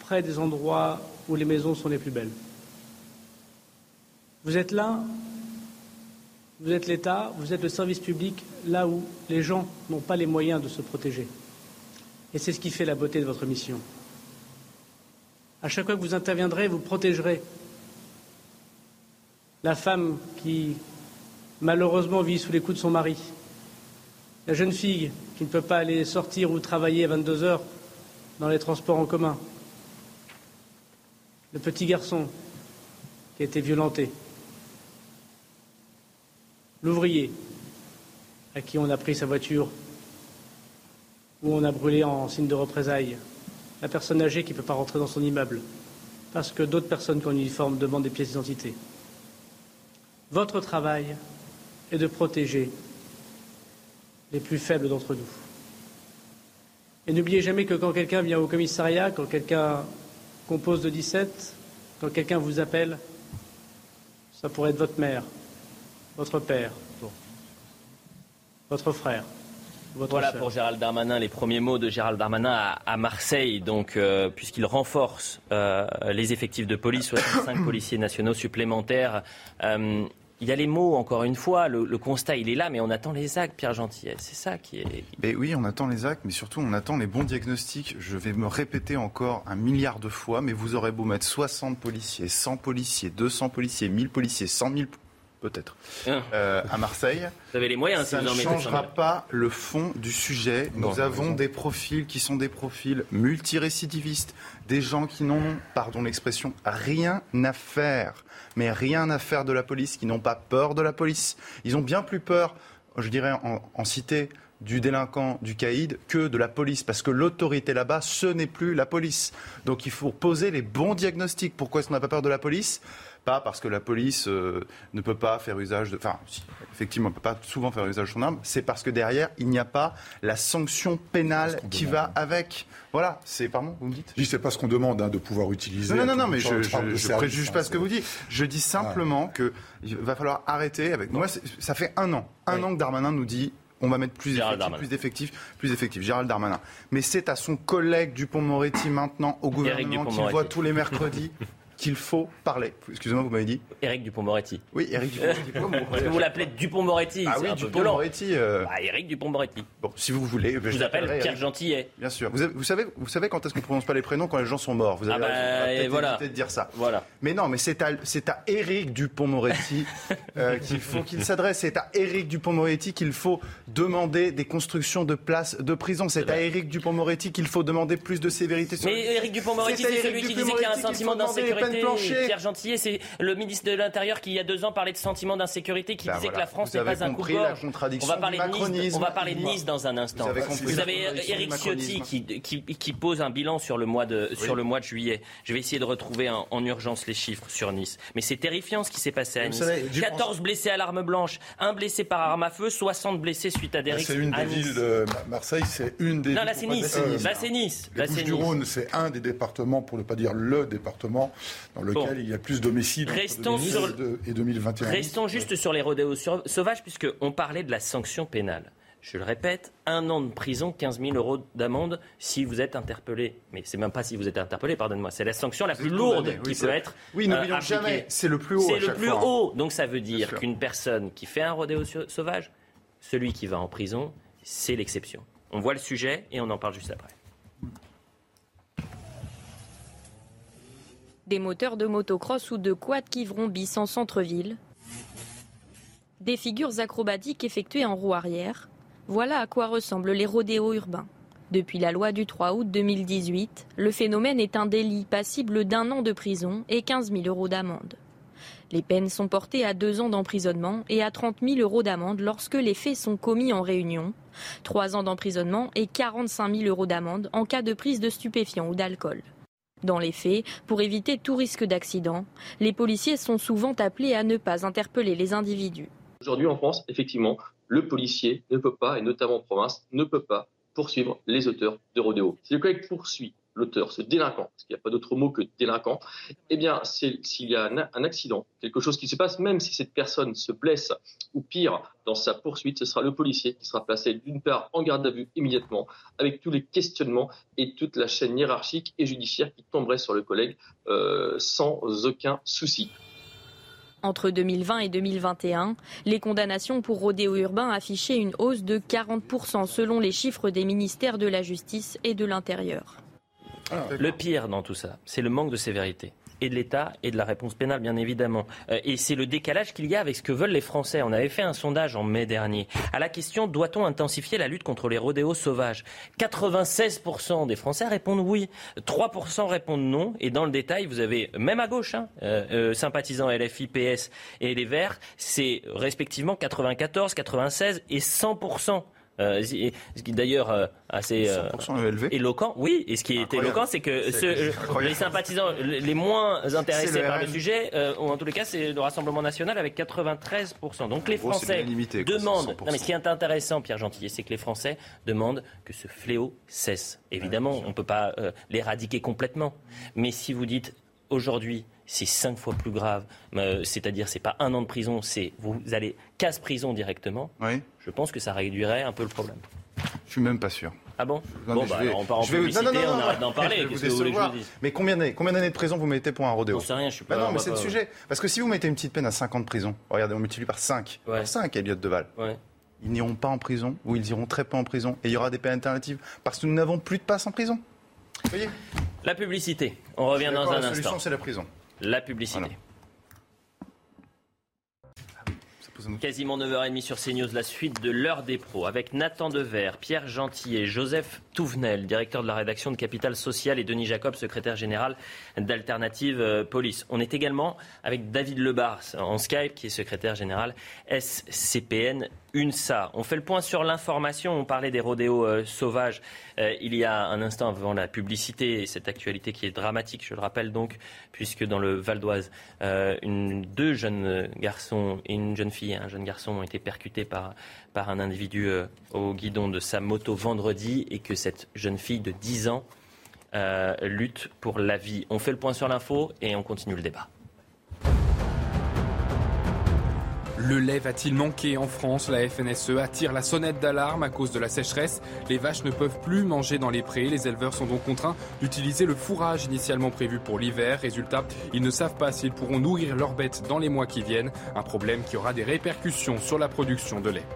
près des endroits où les maisons sont les plus belles. Vous êtes là, vous êtes l'État, vous êtes le service public, là où les gens n'ont pas les moyens de se protéger. Et c'est ce qui fait la beauté de votre mission. À chaque fois que vous interviendrez, vous protégerez la femme qui malheureusement vit sous les coups de son mari, la jeune fille qui ne peut pas aller sortir ou travailler à 22 heures dans les transports en commun, le petit garçon qui a été violenté, l'ouvrier à qui on a pris sa voiture ou on a brûlé en signe de représailles, la personne âgée qui ne peut pas rentrer dans son immeuble parce que d'autres personnes qui uniforme demandent des pièces d'identité. Votre travail est de protéger les plus faibles d'entre nous. Et n'oubliez jamais que quand quelqu'un vient au commissariat, quand quelqu'un compose de 17, quand quelqu'un vous appelle, ça pourrait être votre mère, votre père, votre frère. Votre voilà pour Gérald Darmanin, les premiers mots de Gérald Darmanin à, Marseille, donc euh, puisqu'il renforce euh, les effectifs de police, 65 [coughs] policiers nationaux supplémentaires. Euh, il y a les mots, encore une fois, le, constat, il est là, mais on attend les actes, Pierre Gentil. C'est ça qui est... Mais oui, on attend les actes, mais surtout, on attend les bons diagnostics. Je vais me répéter encore un milliard de fois, mais vous aurez beau mettre 60 policiers, 100 policiers, 200 policiers, 1000 policiers, 100 000 peut-être, ah. euh, à Marseille. Vous avez les moyens, ça ne changera pas le fond du sujet. Nous avons des profils qui sont des profils multirécidivistes, des gens qui n'ont, pardon l'expression, rien à faire, mais rien à faire de la police, qui n'ont pas peur de la police. Ils ont bien plus peur, je dirais en, cité, du délinquant, du caïd, que de la police. Parce que l'autorité là-bas, ce n'est plus la police. Donc il faut poser les bons diagnostics. Pourquoi est-ce qu'on n'a pas peur de la police? Pas parce que la police euh, ne peut pas faire usage de. Enfin, effectivement, on ne peut pas souvent faire usage de son arme. C'est parce que derrière, il n'y a pas la sanction pénale qui va avec. Voilà, c'est. Pardon, vous me dites? Je dis, c'est pas ce qu'on demande, hein, de pouvoir utiliser. Non, non, non, mais je ne préjuge pas ce que vous dites. Je dis simplement qu'il va falloir arrêter avec. Moi, ça fait un an. Un an que Darmanin nous dit on va mettre plus d'effectifs, plus d'effectifs, plus d'effectifs. Gérald Darmanin. Mais c'est à son collègue Dupont-Moretti maintenant au gouvernement qu'il voit tous les mercredis [laughs] qu'il faut parler. Excusez-moi, vous m'avez dit Éric Dupont-Moretti. Oui, Éric Dupont-Moretti. [laughs] Parce que vous l'appelez Dupont-Moretti. Ah oui, Dupont-Moretti. Euh... Bah, Éric Dupont-Moretti. Bon, si vous voulez. Je vous appelle Pierre Gentillet. Bien sûr. Vous, avez, vous, savez, vous savez quand est-ce qu'on ne prononce pas les prénoms quand les gens sont morts? Vous avez ah bah, voilà. de dire ça. Voilà. Mais non, mais c'est à, c'est à Éric Dupont-Moretti [laughs] euh, qu'il faut qu'il s'adresse. C'est à Éric Dupont-Moretti qu'il faut demander des constructions de places de prison. C'est à Éric Dupont-Moretti qu'il faut demander plus de sévérité. Sur mais Éric Dupont-Moretti, c'est celui qui disait qu'il y a un sentiment d'insécurité. Pierre Gentillet, c'est le ministre de l'Intérieur qui, il y a deux ans, parlait de sentiment d'insécurité, qui bah disait voilà. que la France Vous n'est pas un coup la contradiction On va parler du de Nice. On va parler de Nice dans un instant. Vous avez la avez Éric du Ciotti qui, qui, qui pose un bilan sur le mois de, sur le mois de juillet. Je vais essayer de retrouver en, en urgence les chiffres sur Nice. Mais c'est terrifiant ce qui s'est passé à Vous Nice. savez, du- 14 blessés à l'arme blanche, un blessé par arme à feu, 60 blessés suite à des C'est une des Nice. villes de Marseille, c'est une des Non, villes- là c'est Nice. Euh, Là c'est Nice. Les Là c'est Nice. Bouches-du-Rhône, c'est un des départements, pour ne pas dire le département, dans lequel Bon. il y a plus d'homicides entre Restons 2010 sur- et de- et 2021. Restons juste sur les rodéos sauvages, puisqu'on parlait de la sanction pénale. Je le répète, un an de prison, 15 000 euros d'amende si vous êtes interpellé. Mais c'est même pas si vous êtes interpellé, pardonnez-moi. C'est la sanction la plus lourde condamné, oui, qui peut être. Oui, euh, n'oublions appliquée. jamais, c'est le plus haut C'est le plus fois, hein. haut. Donc ça veut dire qu'une personne qui fait un rodéo sau- sauvage, celui qui va en prison, c'est l'exception. On voit le sujet et on en parle juste après. Des moteurs de motocross ou de quad qui vrombissent en centre-ville. Des figures acrobatiques effectuées en roue arrière. Voilà à quoi ressemblent les rodéos urbains. Depuis la loi du 3 août 2018, le phénomène est un délit passible d'un an de prison et 15 000 euros d'amende. Les peines sont portées à deux ans d'emprisonnement et à 30 000 euros d'amende lorsque les faits sont commis en réunion, trois ans d'emprisonnement et 45 000 euros d'amende en cas de prise de stupéfiants ou d'alcool. Dans les faits, pour éviter tout risque d'accident, les policiers sont souvent appelés à ne pas interpeller les individus. Aujourd'hui en France, effectivement, le policier ne peut pas, et notamment en province, ne peut pas poursuivre les auteurs de rodéo. Si le collègue poursuit l'auteur, ce délinquant, parce qu'il n'y a pas d'autre mot que délinquant, eh bien, s'il y a un, un accident, quelque chose qui se passe, même si cette personne se blesse ou pire dans sa poursuite, ce sera le policier qui sera placé d'une part en garde à vue immédiatement, avec tous les questionnements et toute la chaîne hiérarchique et judiciaire qui tomberait sur le collègue euh, sans aucun souci. Entre 2020 et 2021, les condamnations pour rodéo urbain affichaient une hausse de 40% selon les chiffres des ministères de la Justice et de l'Intérieur. Le pire dans tout ça, c'est le manque de sévérité. Et de l'État et de la réponse pénale, bien évidemment. Euh, et c'est le décalage qu'il y a avec ce que veulent les Français. On avait fait un sondage en mai dernier. À la question doit-on intensifier la lutte contre les rodéos sauvages? 96% des Français répondent oui. 3% répondent non. Et dans le détail, vous avez, même à gauche, hein, euh, euh, sympathisants LFI, PS et les Verts, c'est respectivement 94, 96 et 100%. Euh, ce qui est d'ailleurs euh, assez euh, 100% élevé. éloquent. Oui, et ce qui est Incroyable. éloquent, c'est que ceux- les sympathisants les moins intéressés le par le sujet, ou en tous les cas, c'est le Rassemblement national avec 93%. Donc les gros, Français demandent. 100%. Non, mais ce qui est intéressant, Pierre Gentillet, c'est que les Français demandent que ce fléau cesse. Évidemment, on ne peut pas l'éradiquer complètement. Mais si vous dites aujourd'hui, c'est cinq fois plus grave, euh, c'est-à-dire c'est pas un an de prison, c'est vous allez casse prison directement. Je pense que ça réduirait un peu le problème. Je suis même pas sûr. Ah bon? Non, Bon, je bah, vais- alors on part en je vais vous- publicité, non, non, non, on non, arrête d'en parler. je vais Qu'est-ce vous que vous voulez que je décevoir. vous dise Mais combien d'années, combien d'années de prison vous mettez pour un rodéo? J'en sais rien, je suis Bah pas- non, on mais c'est le pas- sujet. Parce que si vous mettez une petite peine à 5 ans de prison, regardez, on multiplie par 5. Par 5, Elliot Deval. Ils n'iront pas en prison, ou ils iront très peu en prison, et il y aura des peines alternatives. Parce que nous n'avons plus de passe en prison. Vous voyez? La publicité. On revient dans un la solution, instant. c'est la prison. La publicité. Quasiment 9h30 sur CNews, la suite de l'heure des pros avec Nathan Dever, Pierre Gentillet, Joseph Touvenel, directeur de la rédaction de Capital Social et Denis Jacob, secrétaire général d'Alternative euh, Police. On est également avec David Lebars en Skype qui est secrétaire général SCPN UNSA. On fait le point sur l'information, on parlait des rodéos euh, sauvages euh, il y a un instant avant la publicité et cette actualité qui est dramatique, je le rappelle donc, puisque dans le Val d'Oise, euh, deux jeunes garçons et une jeune fille, un jeune garçon ont été percutés par, par un individu au guidon de sa moto vendredi et que cette jeune fille de 10 ans lutte pour la vie. On fait le point sur l'info et on continue le débat. Le lait va-t-il manquer en France? La FNSE attire la sonnette d'alarme à cause de la sécheresse. Les vaches ne peuvent plus manger dans les prés. Les éleveurs sont donc contraints d'utiliser le fourrage initialement prévu pour l'hiver. Résultat, ils ne savent pas s'ils pourront nourrir leurs bêtes dans les mois qui viennent. Un problème qui aura des répercussions sur la production de lait.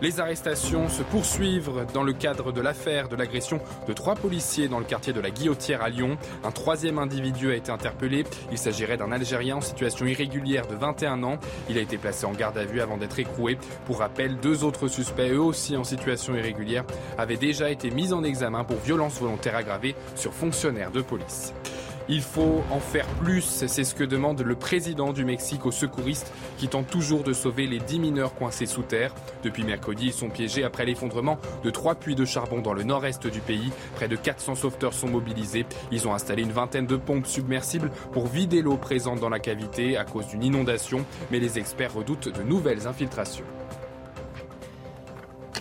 Les arrestations se poursuivent dans le cadre de l'affaire de l'agression de trois policiers dans le quartier de la Guillotière à Lyon. Un troisième individu a été interpellé. Il s'agirait d'un Algérien en situation irrégulière de 21 ans. Il a été placé en garde à vue avant d'être écroué. Pour rappel, deux autres suspects, eux aussi en situation irrégulière, avaient déjà été mis en examen pour violence volontaire aggravée sur fonctionnaires de police. Il faut en faire plus, c'est ce que demande le président du Mexique aux secouristes qui tentent toujours de sauver les 10 mineurs coincés sous terre. Depuis mercredi, ils sont piégés après l'effondrement de trois puits de charbon dans le nord-est du pays. Près de 400 sauveteurs sont mobilisés. Ils ont installé une vingtaine de pompes submersibles pour vider l'eau présente dans la cavité à cause d'une inondation, mais les experts redoutent de nouvelles infiltrations.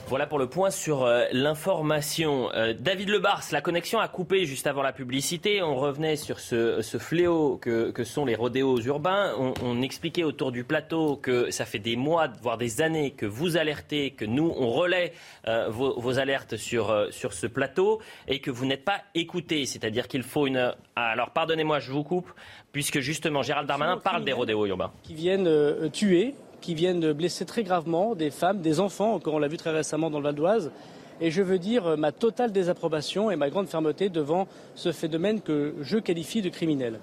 Voilà pour le point sur euh, l'information. Euh, David Lebars, la connexion a coupé juste avant la publicité. On revenait sur ce, fléau que, sont les rodéos urbains. On, expliquait autour du plateau que ça fait des mois, voire des années, que vous alertez, que nous, on relaie euh, vos, alertes sur, sur ce plateau et que vous n'êtes pas écoutés. C'est-à-dire qu'il faut une... Alors pardonnez-moi, je vous coupe, puisque justement Gérald Darmanin parle des rodéos urbains. Qui viennent tuer qui viennent blesser très gravement des femmes, des enfants, encore on l'a vu très récemment dans le Val d'Oise. Et je veux dire euh, ma totale désapprobation et ma grande fermeté devant ce phénomène que je qualifie de criminel.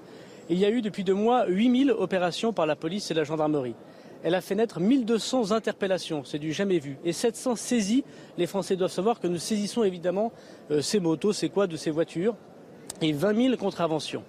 Il y a eu depuis deux mois 8000 opérations par la police et la gendarmerie. Elle a fait naître 1200 interpellations, c'est du jamais vu, et 700 saisies. Les Français doivent savoir que nous saisissons évidemment euh, ces motos, ces quads de ces voitures, et 20 000 contraventions.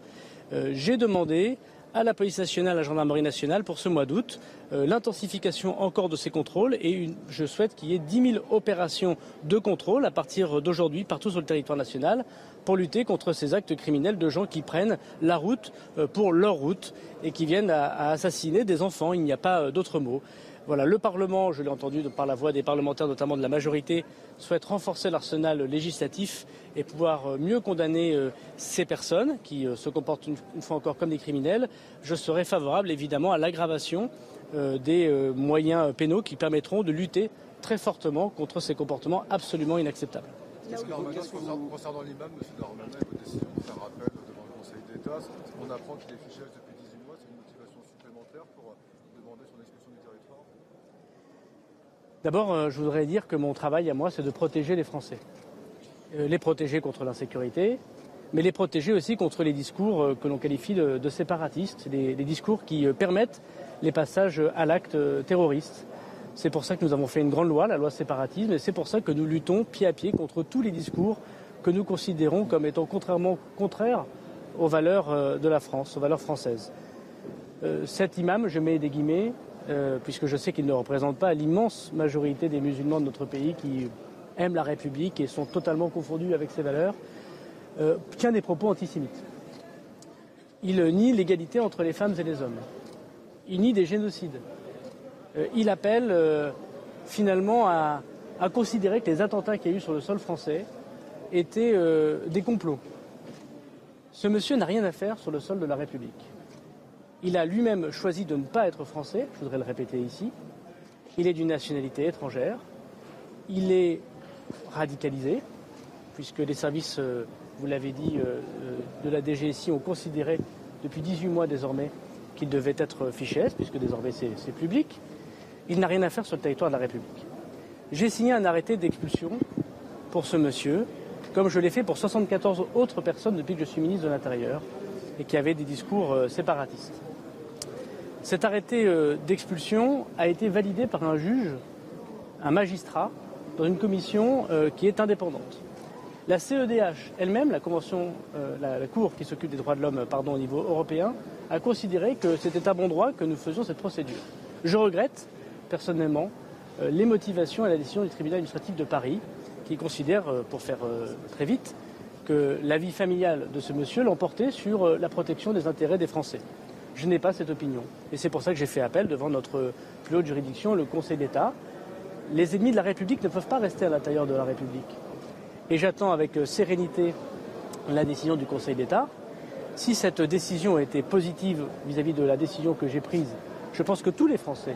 Euh, j'ai demandé à la police nationale, à la gendarmerie nationale pour ce mois d'août. Euh, l'intensification encore de ces contrôles et je souhaite qu'il y ait 10 000 opérations de contrôle à partir d'aujourd'hui partout sur le territoire national pour lutter contre ces actes criminels de gens qui prennent la route euh, pour leur route et qui viennent à, assassiner des enfants. Il n'y a pas euh, d'autre mot. Voilà, le Parlement, je l'ai entendu par la voix des parlementaires, notamment de la majorité, souhaite renforcer l'arsenal législatif et pouvoir euh, mieux condamner euh, ces personnes qui euh, se comportent une, fois encore comme des criminels. Je serai favorable évidemment à l'aggravation des moyens pénaux qui permettront de lutter très fortement contre ces comportements absolument inacceptables. Concernant l'imam, M. Darmanin, votre décision de faire appel devant le Conseil d'État, on apprend qu'il est fiché depuis 18 mois, c'est une motivation supplémentaire pour demander son expulsion du territoire D'abord, je voudrais dire que mon travail à moi, c'est de protéger les Français. Euh, les protéger contre l'insécurité, mais les protéger aussi contre les discours euh, que l'on qualifie de, séparatistes, des, discours qui euh, permettent les passages à l'acte terroriste. C'est pour ça que nous avons fait une grande loi, la loi séparatisme, et c'est pour ça que nous luttons pied à pied contre tous les discours que nous considérons comme étant contrairement contraires aux valeurs de la France, aux valeurs françaises. cet imam, je mets des guillemets, puisque je sais qu'il ne représente pas l'immense majorité des musulmans de notre pays qui aiment la République et sont totalement confondus avec ses valeurs, euh, tient des propos antisémites. Il nie l'égalité entre les femmes et les hommes. Il nie des génocides. Euh, il appelle euh, finalement à, considérer que les attentats qu'il y a eu sur le sol français étaient des complots. Ce monsieur n'a rien à faire sur le sol de la République. Il a lui-même choisi de ne pas être français, je voudrais le répéter ici. Il est d'une nationalité étrangère. Il est radicalisé, puisque les services, euh, vous l'avez dit, euh, euh, de la DGSI ont considéré depuis 18 mois désormais qu'il devait être fiché puisque désormais c'est public. Il n'a rien à faire sur le territoire de la République. J'ai signé un arrêté d'expulsion pour ce monsieur, comme je l'ai fait pour 74 autres personnes depuis que je suis ministre de l'Intérieur et qui avaient des discours séparatistes. Cet arrêté d'expulsion a été validé par un juge, un magistrat, dans une commission euh, qui est indépendante. La CEDH elle-même, euh, la, Cour qui s'occupe des droits de l'homme au niveau européen, a considéré que c'était à bon droit que nous faisions cette procédure. Je regrette personnellement euh, les motivations et la décision du tribunal administratif de Paris, qui considère, pour faire très vite, que la vie familiale de ce monsieur l'emportait sur la protection des intérêts des Français. Je n'ai pas cette opinion. Et c'est pour ça que j'ai fait appel devant notre plus haute juridiction, le Conseil d'État, les ennemis de la République ne peuvent pas rester à l'intérieur de la République. Et j'attends avec euh, sérénité la décision du Conseil d'État. Si cette décision était positive vis-à-vis de la décision que j'ai prise, je pense que tous les Français,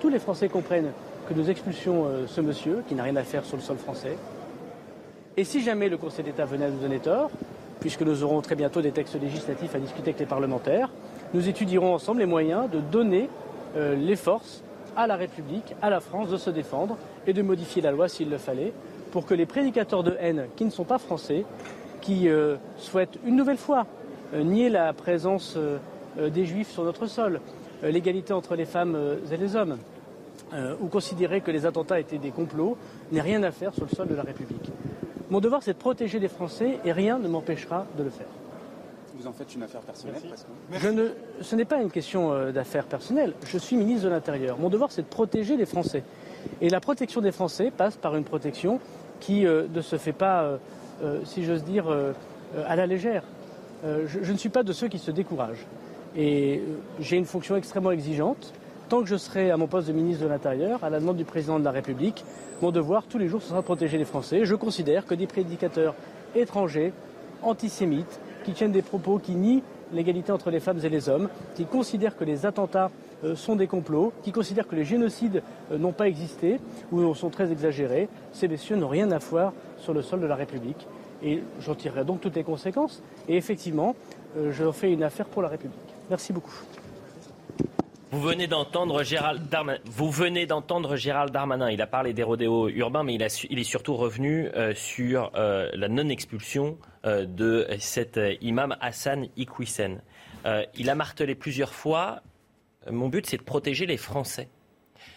tous les Français comprennent que nous expulsions euh, ce monsieur, qui n'a rien à faire sur le sol français. Et si jamais le Conseil d'État venait à nous donner tort, puisque nous aurons très bientôt des textes législatifs à discuter avec les parlementaires, nous étudierons ensemble les moyens de donner euh, les forces à la République, à la France de se défendre et de modifier la loi s'il le fallait, pour que les prédicateurs de haine qui ne sont pas français, qui euh, souhaitent une nouvelle fois nier la présence des juifs sur notre sol, l'égalité entre les femmes et les hommes, euh, ou considérer que les attentats étaient des complots n'est rien à faire sur le sol de la République. Mon devoir, c'est de protéger les Français et rien ne m'empêchera de le faire. Vous en faites une affaire personnelle Je ne, Ce n'est pas une question euh, d'affaires personnelles. Je suis ministre de l'Intérieur. Mon devoir, c'est de protéger les Français. Et la protection des Français passe par une protection qui euh, ne se fait pas, si j'ose dire, à la légère. Je, je ne suis pas de ceux qui se découragent. Et j'ai une fonction extrêmement exigeante tant que je serai à mon poste de ministre de l'Intérieur, à la demande du président de la République, mon devoir tous les jours ce sera de protéger les Français. Je considère que des prédicateurs étrangers, antisémites, qui tiennent des propos qui nient l'égalité entre les femmes et les hommes, qui considèrent que les attentats euh, sont des complots, qui considèrent que les génocides euh, n'ont pas existé ou sont très exagérés, ces messieurs n'ont rien à voir sur le sol de la République. Et j'en tirerai donc toutes les conséquences. Et effectivement, euh, je fais une affaire pour la République. Merci beaucoup. Vous venez d'entendre Gérald Darmanin. Il a parlé des rodéos urbains, mais il, est surtout revenu euh, sur euh, la non-expulsion euh, de cet imam Hassan Iqwisen. il a martelé plusieurs fois. Mon but, c'est de protéger les Français.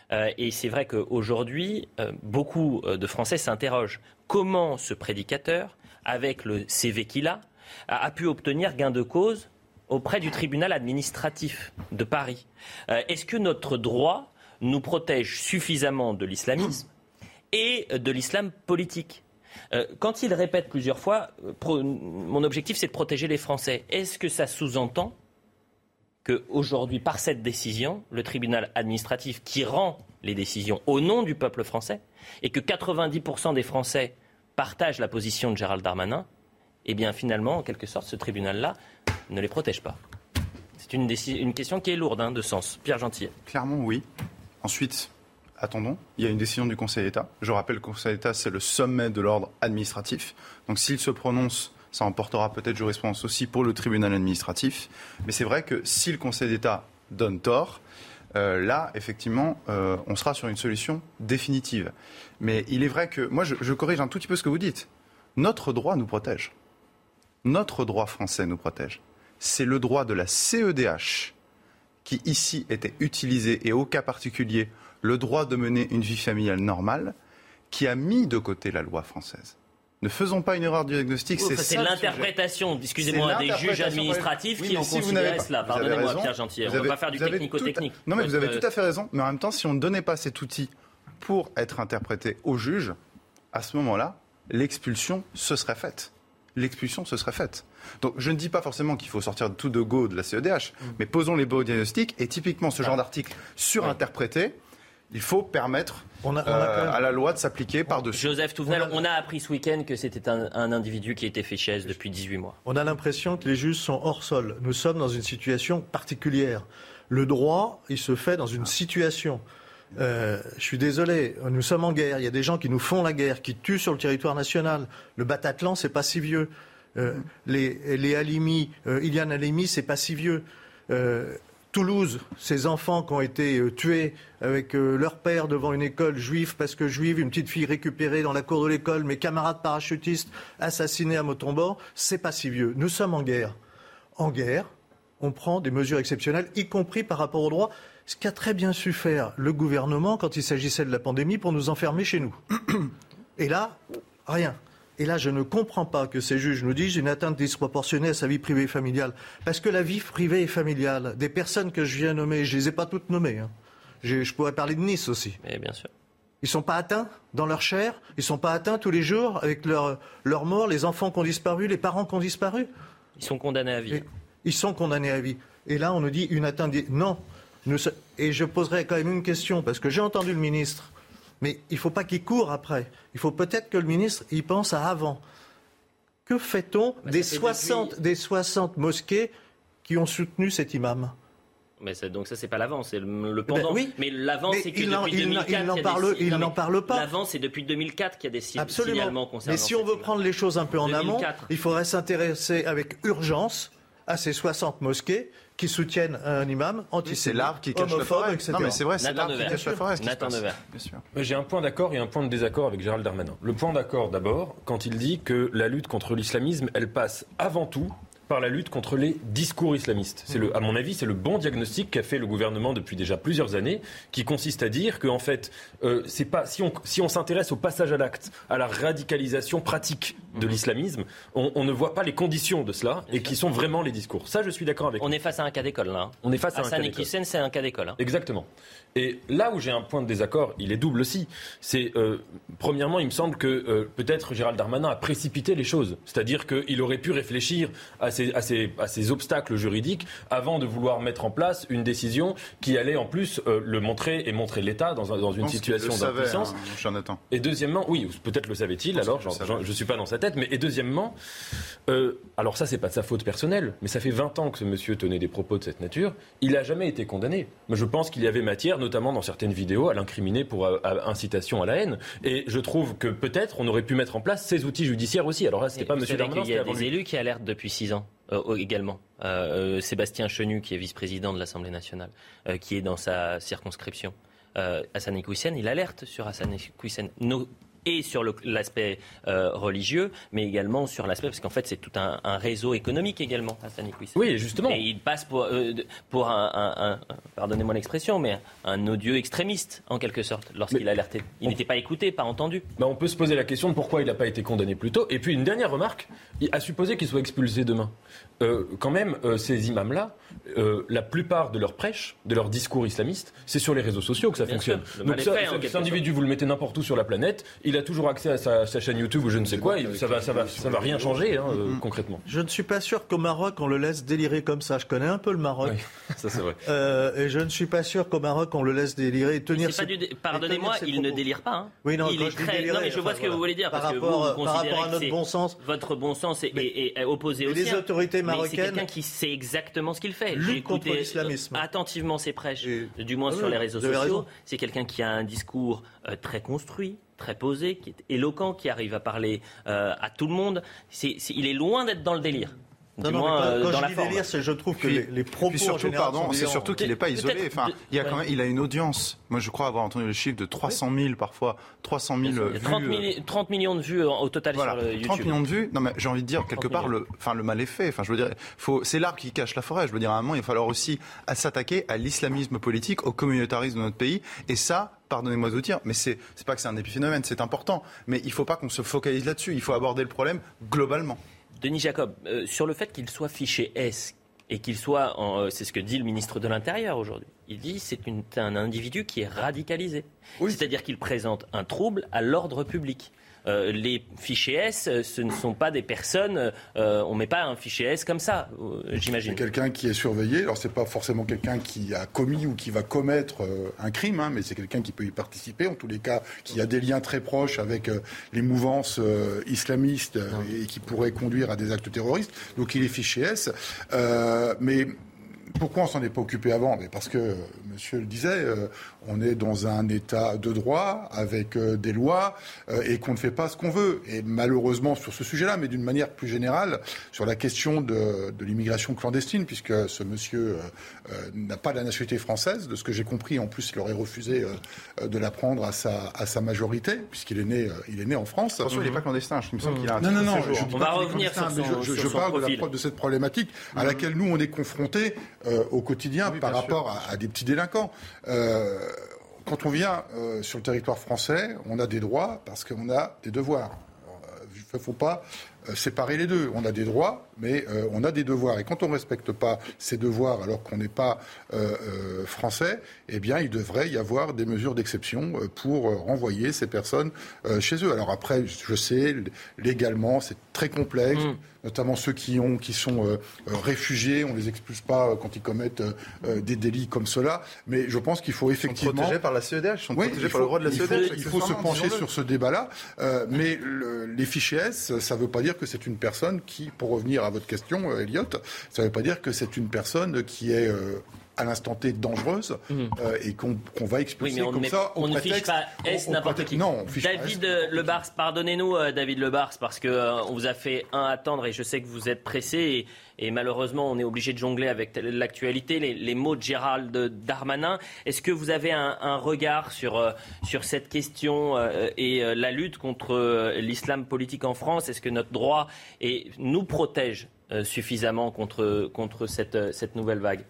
et c'est vrai qu'aujourd'hui, beaucoup de Français s'interrogent. Comment ce prédicateur, avec le CV qu'il a, a pu obtenir gain de cause auprès du tribunal administratif de Paris. Euh, est-ce que notre droit nous protège suffisamment de l'islamisme et de l'islam politique? Euh, quand il répète plusieurs fois, euh, mon objectif c'est de protéger les Français, est-ce que ça sous-entend qu'aujourd'hui, par cette décision, le tribunal administratif qui rend les décisions au nom du peuple français, et que 90% des Français partagent la position de Gérald Darmanin, eh bien finalement, en quelque sorte, ce tribunal-là ne les protège pas. C'est une, une, question qui est lourde hein, de sens. Pierre Gentil. Clairement, oui. Ensuite, attendons, il y a une décision du Conseil d'État. Je rappelle que le Conseil d'État, c'est le sommet de l'ordre administratif. Donc s'il se prononce, ça emportera peut-être jurisprudence aussi pour le tribunal administratif. Mais c'est vrai que si le Conseil d'État donne tort, euh, là, effectivement, euh, on sera sur une solution définitive. Mais il est vrai que, moi, je, je corrige un tout petit peu ce que vous dites. Notre droit nous protège notre droit français nous protège. C'est le droit de la CEDH qui ici était utilisé et au cas particulier le droit de mener une vie familiale normale qui a mis de côté la loi française. Ne faisons pas une erreur de diagnostic. c'est l'interprétation, excusez-moi, des juges administratifs qui ont considéré cela. Pardonnez-moi, Pierre Gentil. On ne va pas faire du technico-technique. Non, mais vous avez tout à fait raison. Mais en même temps, si on ne donnait pas cet outil pour être interprété au juge, à ce moment-là, l'expulsion se serait faite l'expulsion se serait faite. Donc je ne dis pas forcément qu'il faut sortir tout de go de la CEDH, mm. mais posons les beaux diagnostics. Et typiquement, ce genre d'article surinterprété, il faut permettre euh, à la loi de s'appliquer par-dessus. Joseph Touvenel, on a... appris ce week-end que c'était un, individu qui était fait chaise depuis 18 mois. On a l'impression que les juges sont hors sol. Nous sommes dans une situation particulière. Le droit, il se fait dans une situation. Euh, je suis désolé, nous sommes en guerre. Il y a des gens qui nous font la guerre, qui tuent sur le territoire national. Le Bataclan, c'est pas si vieux. Euh, les, les Halimi, euh, Ilian Halimi, c'est pas si vieux. Toulouse, ces enfants qui ont été tués avec leur père devant une école juive parce que juive, une petite fille récupérée dans la cour de l'école, mes camarades parachutistes assassinés à Motombor, c'est pas si vieux. Nous sommes en guerre. En guerre, on prend des mesures exceptionnelles, y compris par rapport au droit ce qu'a très bien su faire le gouvernement quand il s'agissait de la pandémie pour nous enfermer chez nous. [coughs] Et là, rien. Et là, je ne comprends pas que ces juges nous disent une atteinte disproportionnée à sa vie privée et familiale. Parce que la vie privée et familiale des personnes que je viens nommer, je ne les ai pas toutes nommées. Hein. Je, pourrais parler de Nice aussi. Mais bien sûr. Ils ne sont pas atteints dans leur chair, ils ne sont pas atteints tous les jours avec leur, leur mort, les enfants qui ont disparu, les parents qui ont disparu? Ils sont condamnés à vie. ils sont condamnés à vie. Et là, on nous dit une atteinte. Non, et je poserai quand même une question, parce que j'ai entendu le ministre, mais il ne faut pas qu'il court après. Il faut peut-être que le ministre y pense à avant. Que fait-on des, 60, des 60 mosquées qui ont soutenu cet imam? Mais donc ça, c'est pas l'avant, c'est le, le pendant. Ben oui. Mais l'avant, c'est que il depuis n'en- 2004, il n'en parle- il n'en parle pas. L'avant, c'est depuis 2004 qu'il y a des si- signalements Absolument. concernant. Mais si on veut prendre les choses un peu en amont, 2004. il faudrait s'intéresser avec urgence à ces 60 mosquées qui soutiennent un imam antisémite, c'est l'arbre qui cache la homophobe, forêt. etc. Non, mais c'est vrai, c'est Nathan l'arbre qui cache la forêt. J'ai un point d'accord et un point de désaccord avec Gérald Darmanin. Le point d'accord d'abord, quand il dit que la lutte contre l'islamisme, elle passe avant tout par la lutte contre les discours islamistes. C'est le, à mon avis, c'est le bon diagnostic qu'a fait le gouvernement depuis déjà plusieurs années, qui consiste à dire que en fait, euh, c'est pas si on si on s'intéresse au passage à l'acte, à la radicalisation pratique de l'islamisme, on, on ne voit pas les conditions de cela et qui sont vraiment les discours. Ça, je suis d'accord avec. On est face à un cas d'école là. hein. On est face à un Hassan cas d'école. C'est un cas d'école. hein. Exactement. Et là où j'ai un point de désaccord, il est double aussi. C'est euh, premièrement, il me semble que euh, peut-être Gérald Darmanin a précipité les choses. C'est-à-dire qu'il aurait pu réfléchir à ces, à, ces, à ces obstacles juridiques avant de vouloir mettre en place une décision qui allait en plus euh, le montrer et montrer l'État dans, dans une situation d'impuissance. hein. Et deuxièmement, oui, peut-être le savait-il, alors savait. je ne suis pas dans sa tête, mais et deuxièmement, euh, alors ça c'est pas de sa faute personnelle, mais ça fait 20 ans que ce monsieur tenait des propos de cette nature, il n'a jamais été condamné. Mais je pense qu'il y avait matière, notamment dans certaines vidéos, à l'incriminer pour euh, à- incitation à la haine, et je trouve que peut-être on aurait pu mettre en place ces outils judiciaires aussi. Alors là, c'était Et pas monsieur Darmanin, qu'il y a c'était des élus qui alertent depuis six ans euh, également. Euh, euh, Sébastien Chenu, qui est vice-président de l'Assemblée nationale, qui est dans sa circonscription. Hassan Iquissen, il alerte sur Hassan. No- et sur l'aspect euh, religieux, mais également sur l'aspect, parce qu'en fait c'est tout un, un réseau économique également, Hassan Iquissen. Oui, justement. Et il passe pour, euh, pour un, un- un- pardonnez-moi l'expression, mais un odieux extrémiste, en quelque sorte, lorsqu'il alertait. Il n'était pas écouté, pas entendu. Ben, on peut se poser la question de pourquoi il n'a pas été condamné plus tôt. Et puis une dernière remarque, à supposer qu'il soit expulsé demain. Euh, quand même, euh, ces imams-là, euh, la plupart de leurs prêches, de leurs discours islamistes, c'est sur les réseaux sociaux que ça Bien fonctionne. sûr, Donc ça, fait, ce- quelque cet individu, vous le mettez n'importe où sur la planète, il a toujours accès à sa, sa chaîne YouTube ou je ne sais quoi, et ça va, ça va, ça va rien changer hein, euh, concrètement. Je ne suis pas sûr qu'au Maroc, on le laisse délirer comme ça. Je connais un peu le Maroc. [laughs] Ça c'est vrai. Euh, et je ne suis pas sûr qu'au Maroc, on le laisse délirer et tenir C'est pas ses- du dé- Pardonnez-moi, il ne délire pas. hein. Oui, non, il est très... délirer, non, mais je vois enfin, ce que vous voulez dire. Par parce rapport, que vous, vous par rapport à notre bon sens. Votre bon sens est, opposé Mais au les sien. autorités Mais marocaines C'est quelqu'un qui sait exactement ce qu'il fait. J'ai contre écouté l'islamisme. attentivement ses prêches, du moins Ah sur les réseaux sociaux. C'est quelqu'un qui a un discours euh, très construit, très posé, qui est éloquent, qui arrive à parler euh, à tout le monde. Il est loin d'être dans le délire. Non, non, moins, quand- euh, quand dans je la forme. délire, je trouve que Puis- les, les propos Puis en surtout, général pardon, sont c'est surtout qu'il n'est pas isolé. Enfin, il y a quand même, il a une audience. Moi, je crois avoir entendu le chiffre de 300 000 parfois, 300 000 Il y a vues. 30, euh, milli- 30 millions de vues au total Voilà, sur le 30 YouTube. millions de vues. Non, mais j'ai envie de dire, quelque 30 part, millions. le, enfin, le mal est fait. Enfin, je veux dire, faut, c'est l'arbre qui cache la forêt. Je veux dire, à un moment, il va falloir aussi s'attaquer à l'islamisme politique, au communautarisme de notre pays. Et ça, pardonnez-moi de vous dire, mais c'est, c'est pas que c'est un épiphénomène, c'est important. Mais il faut pas qu'on se focalise là-dessus. Il faut aborder le problème globalement. Denis Jacob, euh, sur le fait qu'il soit fiché S et qu'il soit, en, euh, c'est ce que dit le ministre de l'Intérieur aujourd'hui. Il dit c'est une- un individu qui est radicalisé, c'est-à-dire qu'il présente un trouble à l'ordre public. Euh, les fichiers S, euh, ce ne sont pas des personnes. euh, on met pas un fichier S comme ça, j'imagine. C'est quelqu'un qui est surveillé. Alors, c'est pas forcément quelqu'un qui a commis ou qui va commettre un crime, hein, mais c'est quelqu'un qui peut y participer. En tous les cas, qui a des liens très proches avec les mouvances islamistes et qui pourrait conduire à des actes terroristes. Donc, il est fiché S. Mais pourquoi on s'en est pas occupé avant? Mais Parce que, monsieur le disait, euh, on est dans un état de droit avec euh, des lois euh, et qu'on ne fait pas ce qu'on veut. Et malheureusement sur ce sujet-là, mais d'une manière plus générale, sur la question de, de l'immigration clandestine, puisque ce monsieur euh, euh, n'a pas la nationalité française, de ce que j'ai compris, en plus il aurait refusé de la prendre à sa, à sa majorité, puisqu'il est né, euh, il est né en France. Attention, il n'est pas clandestin. Il me semble qu'il a un Non, non, non. je On pas va revenir sur son- je, je sur son parle de, la, cette problématique à laquelle nous on est confrontés euh, au quotidien par rapport à, à des petits délinquants. Euh, quand on vient euh, sur le territoire français, on a des droits parce qu'on a des devoirs. Il ne faut pas euh, séparer les deux. On a des droits, mais euh, on a des devoirs. Et quand on ne respecte pas ces devoirs alors qu'on n'est pas euh, euh, français, eh bien, il devrait y avoir des mesures d'exception euh, pour euh, renvoyer ces personnes euh, chez eux. Alors après, je sais, légalement, c'est très complexe. Notamment ceux qui, ont, qui sont euh, euh, réfugiés, on les expulse pas euh, quand ils commettent euh, des délits comme cela. Mais je pense qu'il faut Ils sont effectivement protégés par la CEDH, ils sont oui, protégés il par le faut- droit de la il faut- CEDH. Il faut se pencher sur ce débat-là. Euh, mais le- les fichiers S, ça ne veut pas dire que c'est une personne qui, pour revenir à votre question, Elliot, ça ne veut pas dire que c'est une personne qui est à l'instant T dangereuse Mhm. euh, et qu'on va Oui, expulser mais on, comme met- ça au on ne fiche pas S n'importe qui. Non, on fiche pas David S. euh, Lebars, pardonnez-nous euh, David Lebars, parce que euh, on vous a fait un attendre et je sais que vous êtes pressé et, et malheureusement on est obligé de jongler avec l'actualité, les, les mots de Gérald Darmanin. Est-ce que vous avez un, un regard sur, euh, sur cette question euh, et euh, la lutte contre euh, l'islam politique en France? Est-ce que notre droit et, nous protège euh, suffisamment contre, contre cette, cette nouvelle vague?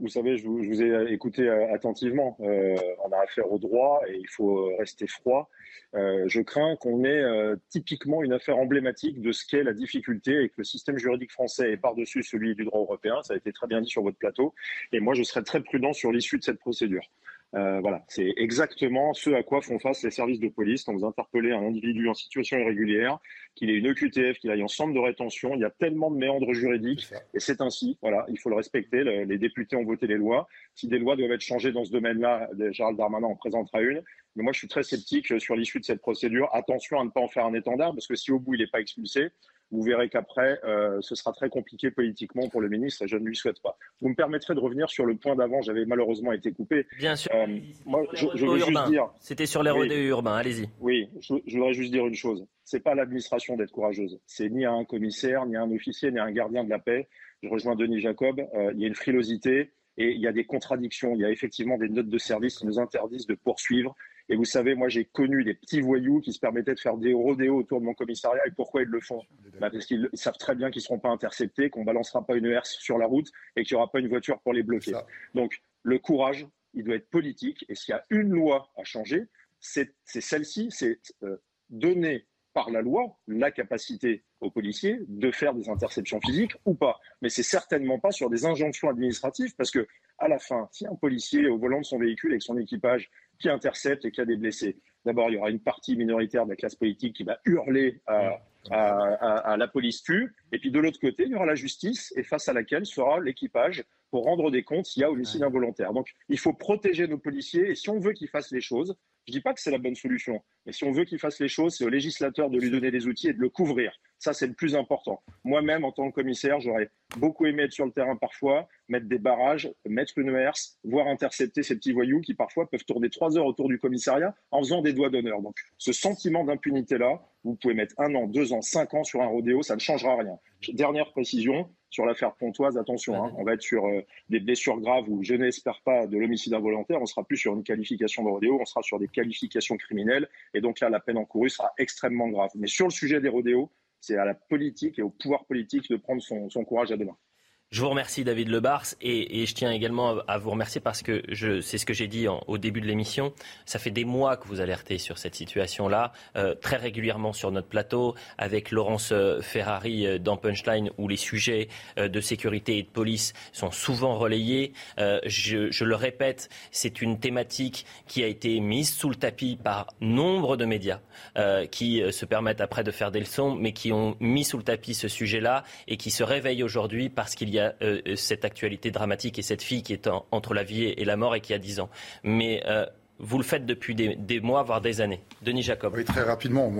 Vous savez, je vous, ai écouté euh, attentivement. Euh, on a affaire au droit et il faut euh, rester froid. Euh, je crains qu'on ait euh, typiquement une affaire emblématique de ce qu'est la difficulté et que le système juridique français est par-dessus celui du droit européen. Ça a été très bien dit sur votre plateau. Et moi, je serais très prudent sur l'issue de cette procédure. Euh, voilà, c'est exactement ce à quoi font face les services de police quand vous interpellez un individu en situation irrégulière, qu'il ait une EQTF, qu'il aille en centre de rétention. Il y a tellement de méandres juridiques et c'est ainsi. Voilà, il faut le respecter. Le- les députés ont voté les lois. Si des lois doivent être changées dans ce domaine-là, Gérald Darmanin en présentera une. Mais moi, je suis très sceptique sur l'issue de cette procédure. Attention à ne pas en faire un étendard, parce que si au bout il n'est pas expulsé, vous verrez qu'après, euh, ce sera très compliqué politiquement pour le ministre et je ne lui souhaite pas. Vous me permettrez de revenir sur le point d'avant. J'avais malheureusement été coupé. Bien sûr. Euh, moi, je, je veux juste dire. C'était sur les Oui. urbains, allez-y. Oui, je, je voudrais juste dire une chose. C'est pas à l'administration d'être courageuse. C'est ni à un commissaire, ni à un officier, ni à un gardien de la paix. Je rejoins Denis Jacob. Euh, il y a une frilosité et il y a des contradictions. Il y a effectivement des notes de service qui nous interdisent de poursuivre. Et vous savez, moi, j'ai connu des petits voyous qui se permettaient de faire des rodéos autour de mon commissariat. Et pourquoi ils le font? Bah, Parce qu'ils ils savent très bien qu'ils ne seront pas interceptés, qu'on balancera pas une herse sur la route et qu'il n'y aura pas une voiture pour les bloquer. Donc, le courage, il doit être politique. Et s'il y a une loi à changer, c'est c'est celle-ci, c'est euh, donner par la loi la capacité aux policiers de faire des interceptions physiques ou pas. Mais c'est certainement pas sur des injonctions administratives parce que à la fin, si un policier est au volant de son véhicule avec son équipage qui intercepte et qui a des blessés, d'abord il y aura une partie minoritaire de la classe politique qui va hurler à, à- à- à la police tue, et puis de l'autre côté il y aura la justice et face à laquelle sera l'équipage pour rendre des comptes s'il y a homicide involontaire. Donc il faut protéger nos policiers et si on veut qu'ils fassent les choses, je dis pas que c'est la bonne solution, mais si on veut qu'il fasse les choses, c'est au législateur de lui donner des outils et de le couvrir. Ça, c'est le plus important. Moi-même, en tant que commissaire, j'aurais beaucoup aimé être sur le terrain parfois, mettre des barrages, mettre une herse, voire intercepter ces petits voyous qui parfois peuvent tourner trois heures autour du commissariat en faisant des doigts d'honneur. Donc, ce sentiment d'impunité-là, vous pouvez mettre un an, deux ans, cinq ans sur un rodéo, ça ne changera rien. Dernière précision sur l'affaire Pontoise, attention, hein, on va être sur euh, des blessures graves où je n'espère pas de l'homicide involontaire, on sera plus sur une qualification de rodéo, on sera sur des qualifications criminelles, et donc là, la peine encourue sera extrêmement grave. Mais sur le sujet des rodéos, c'est à la politique et au pouvoir politique de prendre son, courage à deux. Je vous remercie David Lebars et, et je tiens également à vous remercier parce que c'est ce que j'ai dit au début de l'émission. Ça fait des mois que vous alertez sur cette situation-là, euh, très régulièrement sur notre plateau, avec Laurence euh, Ferrari euh, dans Punchline, où les sujets de sécurité et de police sont souvent relayés. Je, le répète, c'est une thématique qui a été mise sous le tapis par nombre de médias qui se permettent après de faire des leçons, mais qui ont mis sous le tapis ce sujet-là et qui se réveillent aujourd'hui parce qu'il y a euh, cette actualité dramatique et cette fille qui est en- entre la vie et la mort et qui a 10 ans. Mais euh, vous le faites depuis des, mois, voire des années. Denis Jacob. Oui, très rapidement,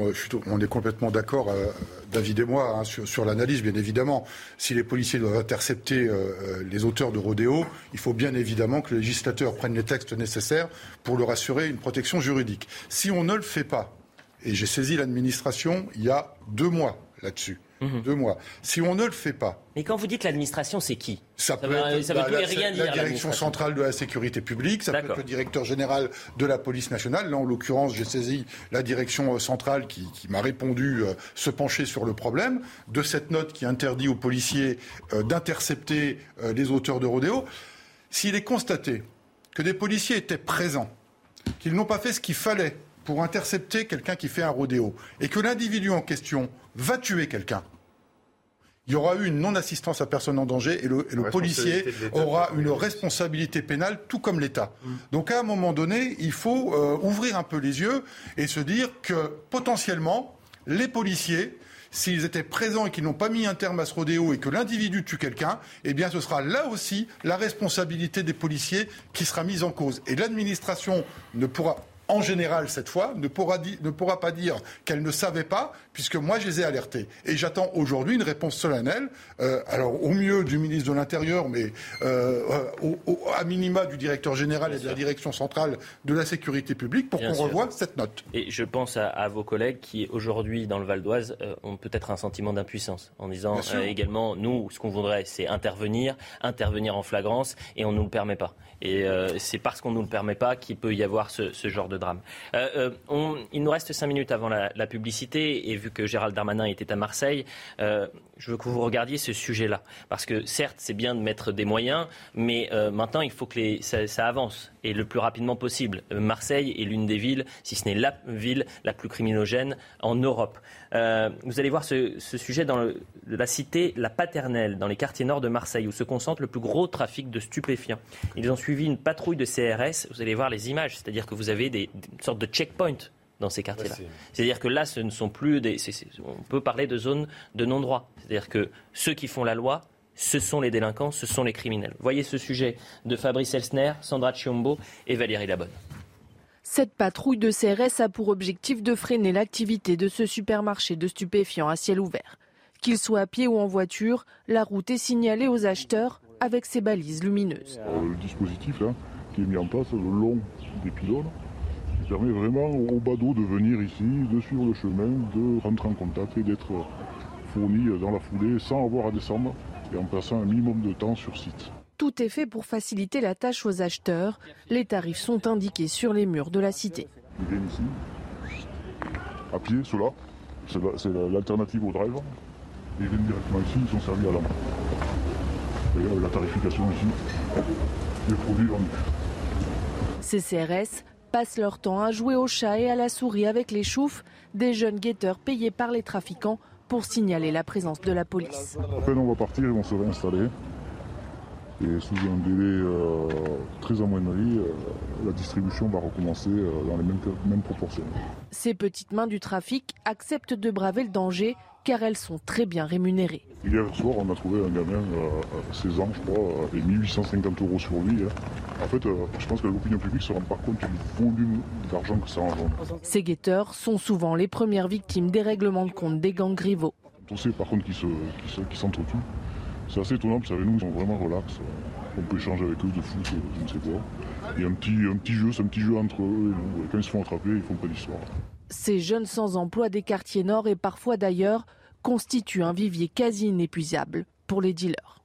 on est complètement d'accord, euh, David et moi, hein, sur, l'analyse, bien évidemment. Si les policiers doivent intercepter euh, euh, les auteurs de rodéo, il faut bien évidemment que le législateur prenne les textes nécessaires pour leur assurer une protection juridique. Si on ne le fait pas, et j'ai saisi l'administration il y a deux mois là-dessus, deux mois. Si on ne le fait pas, Mais quand vous dites l'administration, c'est qui ça peut être ça bah, la, rien la dire, direction centrale de la sécurité publique, ça peut être le directeur général de la police nationale. Là, en l'occurrence, j'ai saisi la direction euh, centrale qui, qui m'a répondu euh, se pencher sur le problème de cette note qui interdit aux policiers euh, d'intercepter euh, les auteurs de rodéo. S'il est constaté que des policiers étaient présents, qu'ils n'ont pas fait ce qu'il fallait pour intercepter quelqu'un qui fait un rodéo, et que l'individu en question va tuer quelqu'un, il y aura eu une non-assistance à personne en danger et le, et le La policier aura une responsabilité pénale, tout comme l'État. Donc à un moment donné, il faut euh, ouvrir un peu les yeux et se dire que potentiellement, les policiers, s'ils étaient présents et qu'ils n'ont pas mis un terme à ce rodéo et que l'individu tue quelqu'un, eh bien ce sera là aussi la responsabilité des policiers qui sera mise en cause. Et l'administration ne pourra en général cette fois, ne pourra, di- ne pourra pas dire qu'elle ne savait pas, puisque moi, je les ai alertés. Et j'attends aujourd'hui une réponse solennelle, euh, alors au mieux du ministre de l'Intérieur, mais euh, au, à minima du directeur général et de la direction centrale de la sécurité publique, pour qu'on revoie cette note. Et je pense à, vos collègues qui, aujourd'hui, dans le Val d'Oise, euh, ont peut-être un sentiment d'impuissance, en disant également, nous, ce qu'on voudrait, c'est intervenir, intervenir en flagrance, et on ne nous le permet pas. Et c'est parce qu'on ne nous le permet pas qu'il peut y avoir ce, genre de drame. On, il nous reste cinq minutes avant la, la publicité, et vu que Gérald Darmanin était à Marseille, euh, je veux que vous regardiez ce sujet-là. Parce que certes, c'est bien de mettre des moyens, mais euh, maintenant, il faut que ça, avance et le plus rapidement possible. Euh, Marseille est l'une des villes, si ce n'est la ville la plus criminogène en Europe. vous allez voir ce, sujet dans la cité La Paternelle, dans les quartiers nord de Marseille, où se concentre le plus gros trafic de stupéfiants. Ils ont suivi une patrouille de CRS. Vous allez voir les images, c'est-à-dire que vous avez des, des sortes de checkpoints dans ces quartiers-là. C'est-à-dire que là, ce ne sont plus des. on peut parler de zones de non-droit. C'est-à-dire que ceux qui font la loi, ce sont les délinquants, ce sont les criminels. Voyez ce sujet de Fabrice Elsner, Sandra Chiombo et Valérie Labonne. Cette patrouille de CRS a pour objectif de freiner l'activité de ce supermarché de stupéfiants à ciel ouvert. Qu'il soit à pied ou en voiture, la route est signalée aux acheteurs avec ses balises lumineuses. Le dispositif qui est mis en place le long des pylônes permet vraiment au badaud de venir ici, de suivre le chemin, de rentrer en contact et d'être fourni dans la foulée sans avoir à descendre et en passant un minimum de temps sur site. Tout est fait pour faciliter la tâche aux acheteurs. Les tarifs sont indiqués sur les murs de la cité. Ils viennent ici, à pied, ceux-là. C'est l'alternative au drive. Ils viennent directement ici, ils sont servis à la main. Et la tarification ici, les produits vendus. CCRS passent leur temps à jouer au chat et à la souris avec les choufs, des jeunes guetteurs payés par les trafiquants pour signaler la présence de la police. À on va partir, ils vont se réinstaller. Et sous un délai euh, très amoindri, euh, la distribution va recommencer euh, dans les mêmes, mêmes proportions. Ces petites mains du trafic acceptent de braver le danger car elles sont très bien rémunérées. Hier soir, on a trouvé un gamin, à 16 ans, je crois, et 1850 euros sur lui. Hein. En fait, je pense que l'opinion publique se rend pas compte du volume d'argent que ça engendre. Ces guetteurs sont souvent les premières victimes des règlements de compte des gangs rivaux. On sait par contre qu'ils s'entretuent. C'est assez étonnant, vous savez, nous, ils sont vraiment relax. On peut échanger avec eux de foot, je ne sais quoi. Il y a un petit, un petit jeu, c'est un petit jeu entre eux et nous. quand ils se font attraper, ils font pas d'histoire. Ces jeunes sans emploi des quartiers nord et parfois d'ailleurs constituent un vivier quasi inépuisable pour les dealers.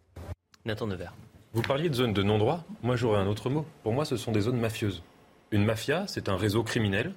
Nathan Nevers. Vous parliez de zones de non-droit, moi j'aurais un autre mot. Pour moi, ce sont des zones mafieuses. Une mafia, c'est un réseau criminel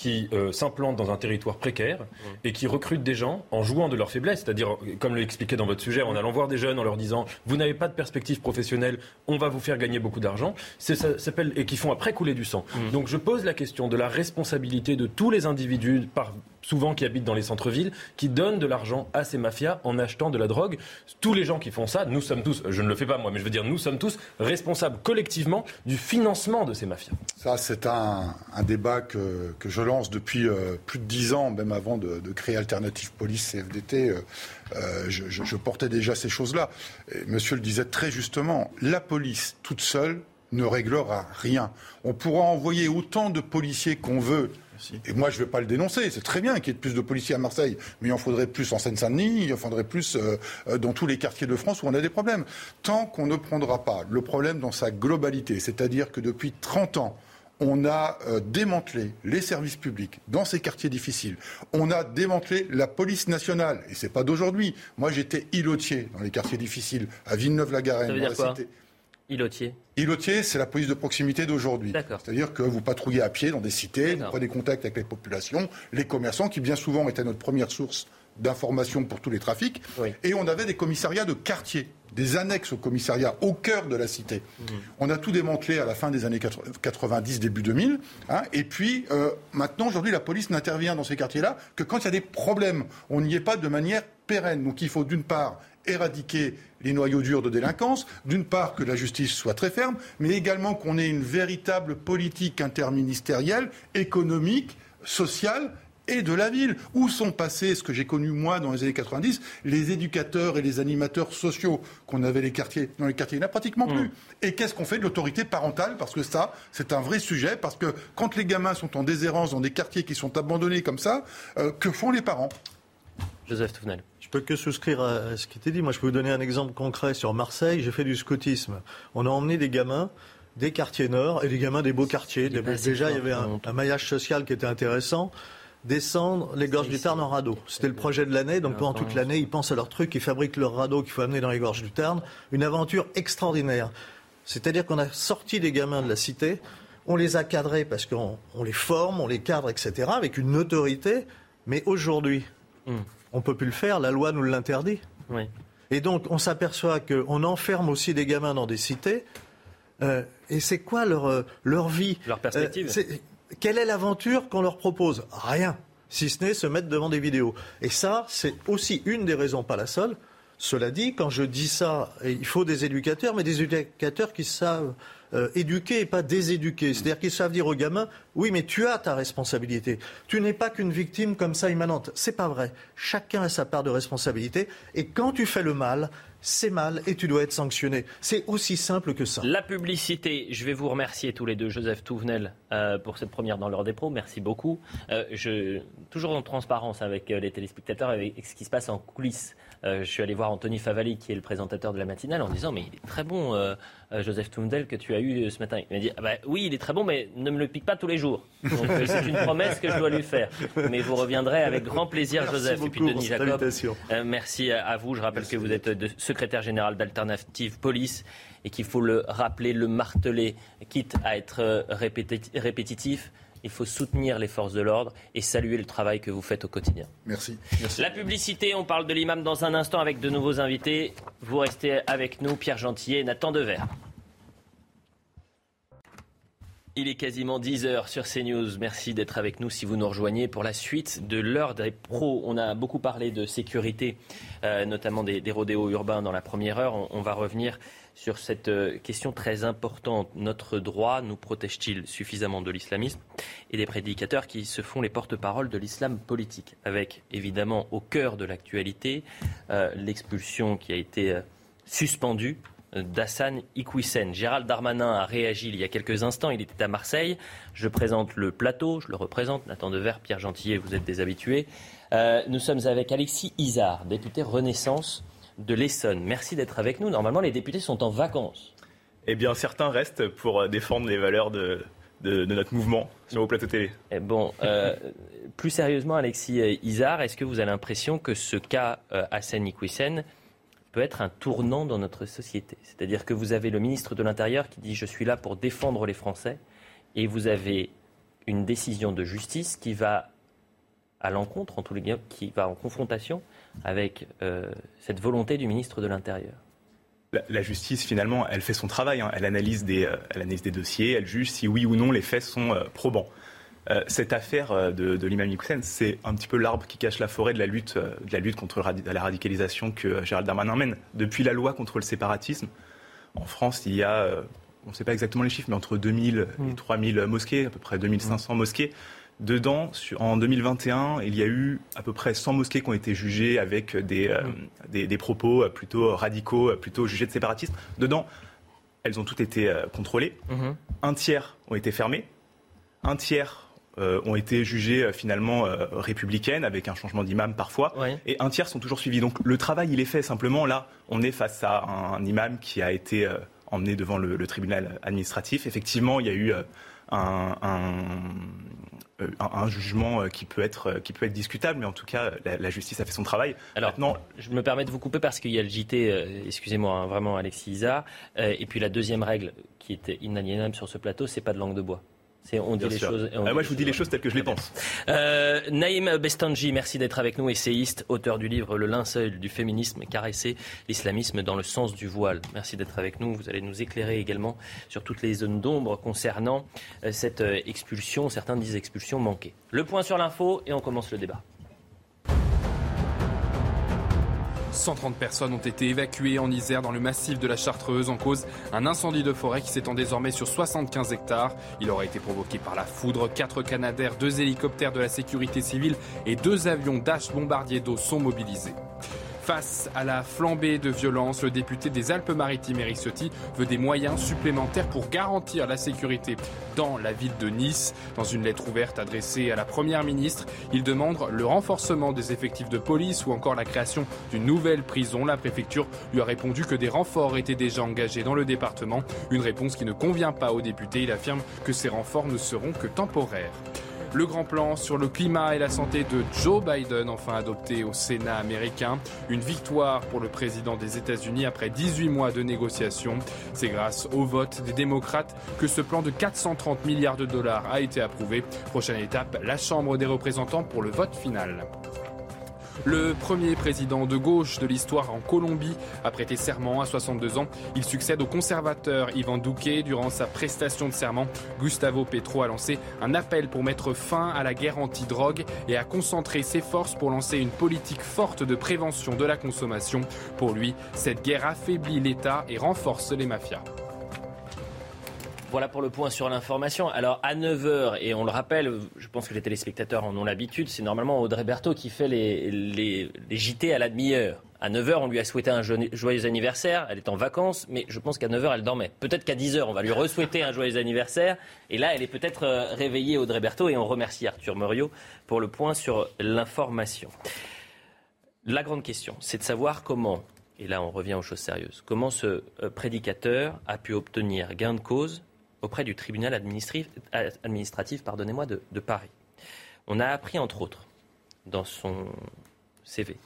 qui euh, s'implantent dans un territoire précaire et qui recrutent des gens en jouant de leur faiblesse, c'est-à-dire, comme l'expliquait dans votre sujet, en allant voir des jeunes, en leur disant Vous n'avez pas de perspective professionnelle, on va vous faire gagner beaucoup d'argent, ça s'appelle et qui font après couler du sang. Mmh. Donc je pose la question de la responsabilité de tous les individus par souvent qui habitent dans les centres-villes, qui donnent de l'argent à ces mafias en achetant de la drogue. Tous les gens qui font ça, nous sommes tous, je ne le fais pas moi, mais je veux dire, nous sommes tous responsables collectivement du financement de ces mafias. Ça, c'est un, débat que, que, je lance depuis euh, plus de dix ans, même avant de, créer Alternative Police CFDT. Euh, euh, je, je, portais déjà ces choses-là. Monsieur le disait très justement, la police toute seule ne réglera rien. On pourra envoyer autant de policiers qu'on veut et moi, je ne vais pas le dénoncer. C'est très bien qu'il y ait plus de policiers à Marseille, mais il en faudrait plus en Seine-Saint-Denis, il en faudrait plus euh, euh, dans tous les quartiers de France où on a des problèmes. Tant qu'on ne prendra pas le problème dans sa globalité, c'est-à-dire que depuis 30 ans, on a euh, démantelé les services publics dans ces quartiers difficiles. On a démantelé la police nationale. Et c'est pas d'aujourd'hui. Moi, j'étais îlotier dans les quartiers difficiles, à Villeneuve-la-Garenne. Ilotier Ilotier, c'est la police de proximité d'aujourd'hui. C'est-à-dire que vous patrouillez à pied dans des cités, vous prenez contact avec les populations, les commerçants, qui bien souvent étaient notre première source d'information pour tous les trafics. Et on avait des commissariats de quartier, des annexes au commissariat au cœur de la cité. Mmh. On a tout démantelé à la fin des années 90, début 2000. Hein. et puis euh, maintenant, aujourd'hui, la police n'intervient dans ces quartiers-là que quand il y a des problèmes. On n'y est pas de manière pérenne. Donc il faut d'une part éradiquer les noyaux durs de délinquance, d'une part que la justice soit très ferme, mais également qu'on ait une véritable politique interministérielle, économique, sociale et de la ville. Où sont passés, ce que j'ai connu moi dans les années 90, les éducateurs et les animateurs sociaux qu'on avait les quartiers, dans les quartiers? Il n'y en a pratiquement plus. Mmh. Et qu'est-ce qu'on fait de l'autorité parentale? Parce que ça, c'est un vrai sujet, parce que quand les gamins sont en déshérence dans des quartiers qui sont abandonnés comme ça, euh, que font les parents? Joseph Touvenel. Je peux que souscrire à ce qui était dit. Moi, je peux vous donner un exemple concret sur Marseille. J'ai fait du scoutisme. On a emmené des gamins des quartiers nord et des gamins des beaux quartiers. Déjà, il y avait un, maillage social qui était intéressant descendre les gorges du Tarn en radeau. C'était le projet de l'année, donc pendant toute l'année, ils pensent à leur truc, ils fabriquent leur radeau qu'il faut amener dans les gorges du Tarn. Une aventure extraordinaire. C'est-à-dire qu'on a sorti les gamins de la cité, on les a cadrés parce qu'on les forme, on les cadre, etc., avec une autorité, mais aujourd'hui, hmm. On ne peut plus le faire, la loi nous l'interdit. Et donc, on s'aperçoit qu'on enferme aussi des gamins dans des cités. Euh, et c'est quoi leur, euh, leur vie Leur perspective euh, quelle est l'aventure qu'on leur propose? Rien, si ce n'est se mettre devant des vidéos. Et ça, c'est aussi une des raisons, pas la seule. Cela dit, quand je dis ça, il faut des éducateurs, mais des éducateurs qui savent euh, éduquer et pas déséduquer. C'est-à-dire qu'ils savent dire aux gamins, oui, mais tu as ta responsabilité. Tu n'es pas qu'une victime comme ça immanente. C'est pas vrai. Chacun a sa part de responsabilité. Et quand tu fais le mal, c'est mal et tu dois être sanctionné. C'est aussi simple que ça. La publicité, je vais vous remercier tous les deux, Joseph Touvenel, euh, pour cette première dans l'heure des pros. Merci beaucoup. Euh, toujours en transparence avec euh, les téléspectateurs, avec ce qui se passe en coulisses. Je suis allé voir Anthony Favali, qui est le présentateur de la matinale, en disant Mais il est très bon, Joseph Touvenel, que tu as eu ce matin. Il m'a dit ah bah, Oui, il est très bon, mais ne me le pique pas tous les jours. c'est une promesse que je dois lui faire. Mais vous reviendrez avec grand plaisir, Joseph. et puis Denis Jacob. merci à vous. Je rappelle que vous êtes secrétaire général d'Alternative Police et qu'il faut le rappeler, le marteler, quitte à être euh, répétitif. Il faut soutenir les forces de l'ordre et saluer le travail que vous faites au quotidien. Merci. La publicité, on parle de l'imam dans un instant avec de nouveaux invités. Vous restez avec nous, Pierre Gentillet et Nathan Dever. Il est quasiment 10h sur CNews. Merci d'être avec nous si vous nous rejoignez pour la suite de l'heure des pros. On a beaucoup parlé de sécurité, euh, notamment des, rodéos urbains dans la première heure. On, va revenir sur cette euh, question très importante. Notre droit nous protège-t-il suffisamment de l'islamisme et des prédicateurs qui se font les porte-paroles de l'islam politique Avec évidemment au cœur de l'actualité euh, l'expulsion qui a été suspendue d'Hassan. Gérald Darmanin a réagi il y a quelques instants, il était à Marseille. Je présente le plateau, je le représente, Nathan Dever, Pierre Gentillet, vous êtes des habitués. Euh, nous sommes avec Alexis Isard, député Renaissance de l'Essonne. Merci d'être avec nous. Normalement, les députés sont en vacances. Eh bien, certains restent pour défendre les valeurs de, notre mouvement sur vos plateaux télé. Eh bon, euh, [laughs] plus sérieusement, Alexis Isard, est-ce que vous avez l'impression que ce cas euh, Hassan Iquissen peut être un tournant dans notre société? C'est-à-dire que vous avez le ministre de l'Intérieur qui dit je suis là pour défendre les Français et vous avez une décision de justice qui va à l'encontre, en tous les cas, qui va en confrontation avec euh, cette volonté du ministre de l'Intérieur. La, justice, finalement, elle fait son travail. Hein. Elle, analyse des, euh, elle analyse des dossiers, elle juge si oui ou non les faits sont euh, probants. Euh, cette affaire de, de l'imam Hussein, c'est un petit peu l'arbre qui cache la forêt de la lutte, de la lutte contre la radicalisation que Gérald Darmanin mène. Depuis la loi contre le séparatisme, en France, il y a, on ne sait pas exactement les chiffres, mais entre 2000 et 3000 mm. mosquées, à peu près 2500 mm. mosquées. Dedans, en 2021, il y a eu à peu près 100 mosquées qui ont été jugées avec des, mm. des, propos plutôt radicaux, plutôt jugés de séparatisme. Dedans, elles ont toutes été contrôlées. Mm-hmm. Un tiers ont été fermés. Un tiers euh, ont été jugées euh, finalement euh, républicaines, avec un changement d'imam parfois, et un tiers sont toujours suivis. Donc le travail, il est fait. Simplement, là, on est face à un, imam qui a été emmené devant le, tribunal administratif. Effectivement, il y a eu un, un, jugement qui peut, être, qui peut être discutable, mais en tout cas, la, justice a fait son travail. Alors, je me permets de vous couper parce qu'il y a le JT, excusez-moi, hein, vraiment, Alexis Isa, et puis la deuxième règle qui était inaliénable sur ce plateau, c'est pas de langue de bois. On dit les choses. Ah, moi, je vous dis les choses telles que je les pense. Euh, Naïm Bestanji, merci d'être avec nous, essayiste, auteur du livre Le linceul du féminisme, caresser l'islamisme dans le sens du voile. Merci d'être avec nous. Vous allez nous éclairer également sur toutes les zones d'ombre concernant euh, cette euh, expulsion. Certains disent expulsion manquée. Le point sur l'info et on commence le débat. 130 personnes ont été évacuées en Isère dans le massif de la Chartreuse en cause un incendie de forêt qui s'étend désormais sur 75 hectares. Il aurait été provoqué par la foudre. Quatre Canadaires, deux hélicoptères de la sécurité civile et deux avions Dash bombardiers d'eau sont mobilisés. Face à la flambée de violence, le député des Alpes-Maritimes, Eric Ciotti, veut des moyens supplémentaires pour garantir la sécurité dans la ville de Nice. Dans une lettre ouverte adressée à la Première ministre, il demande le renforcement des effectifs de police ou encore la création d'une nouvelle prison. La préfecture lui a répondu que des renforts étaient déjà engagés dans le département. Une réponse qui ne convient pas au député. Il affirme que ces renforts ne seront que temporaires. Le grand plan sur le climat et la santé de Joe Biden, enfin adopté au Sénat américain. Une victoire pour le président des États-Unis après 18 mois de négociations. C'est grâce au vote des démocrates que ce plan de 430 milliards de dollars a été approuvé. Prochaine étape, la Chambre des représentants pour le vote final. Le premier président de gauche de l'histoire en Colombie a prêté serment à 62 ans. Il succède au conservateur Ivan Duque. Durant sa prestation de serment, Gustavo Petro a lancé un appel pour mettre fin à la guerre anti-drogue et a concentré ses forces pour lancer une politique forte de prévention de la consommation. Pour lui, cette guerre affaiblit l'État et renforce les mafias. Voilà pour le point sur l'information. Alors à 9h, et on le rappelle, je pense que les téléspectateurs en ont l'habitude, c'est normalement Audrey Berthaud qui fait les, les, JT à la demi-heure. À 9h, on lui a souhaité un joyeux anniversaire. Elle est en vacances, mais je pense qu'à 9h, elle dormait. Peut-être qu'à 10h, on va lui re-souhaiter un joyeux anniversaire. Et là, elle est peut-être euh, réveillée, Audrey Berthaud. Et on remercie Arthur Muriot pour le point sur l'information. La grande question, c'est de savoir comment, et là on revient aux choses sérieuses, comment ce euh, prédicateur a pu obtenir gain de cause auprès du tribunal administratif, pardonnez-moi, de, Paris. On a appris, entre autres, dans son CV,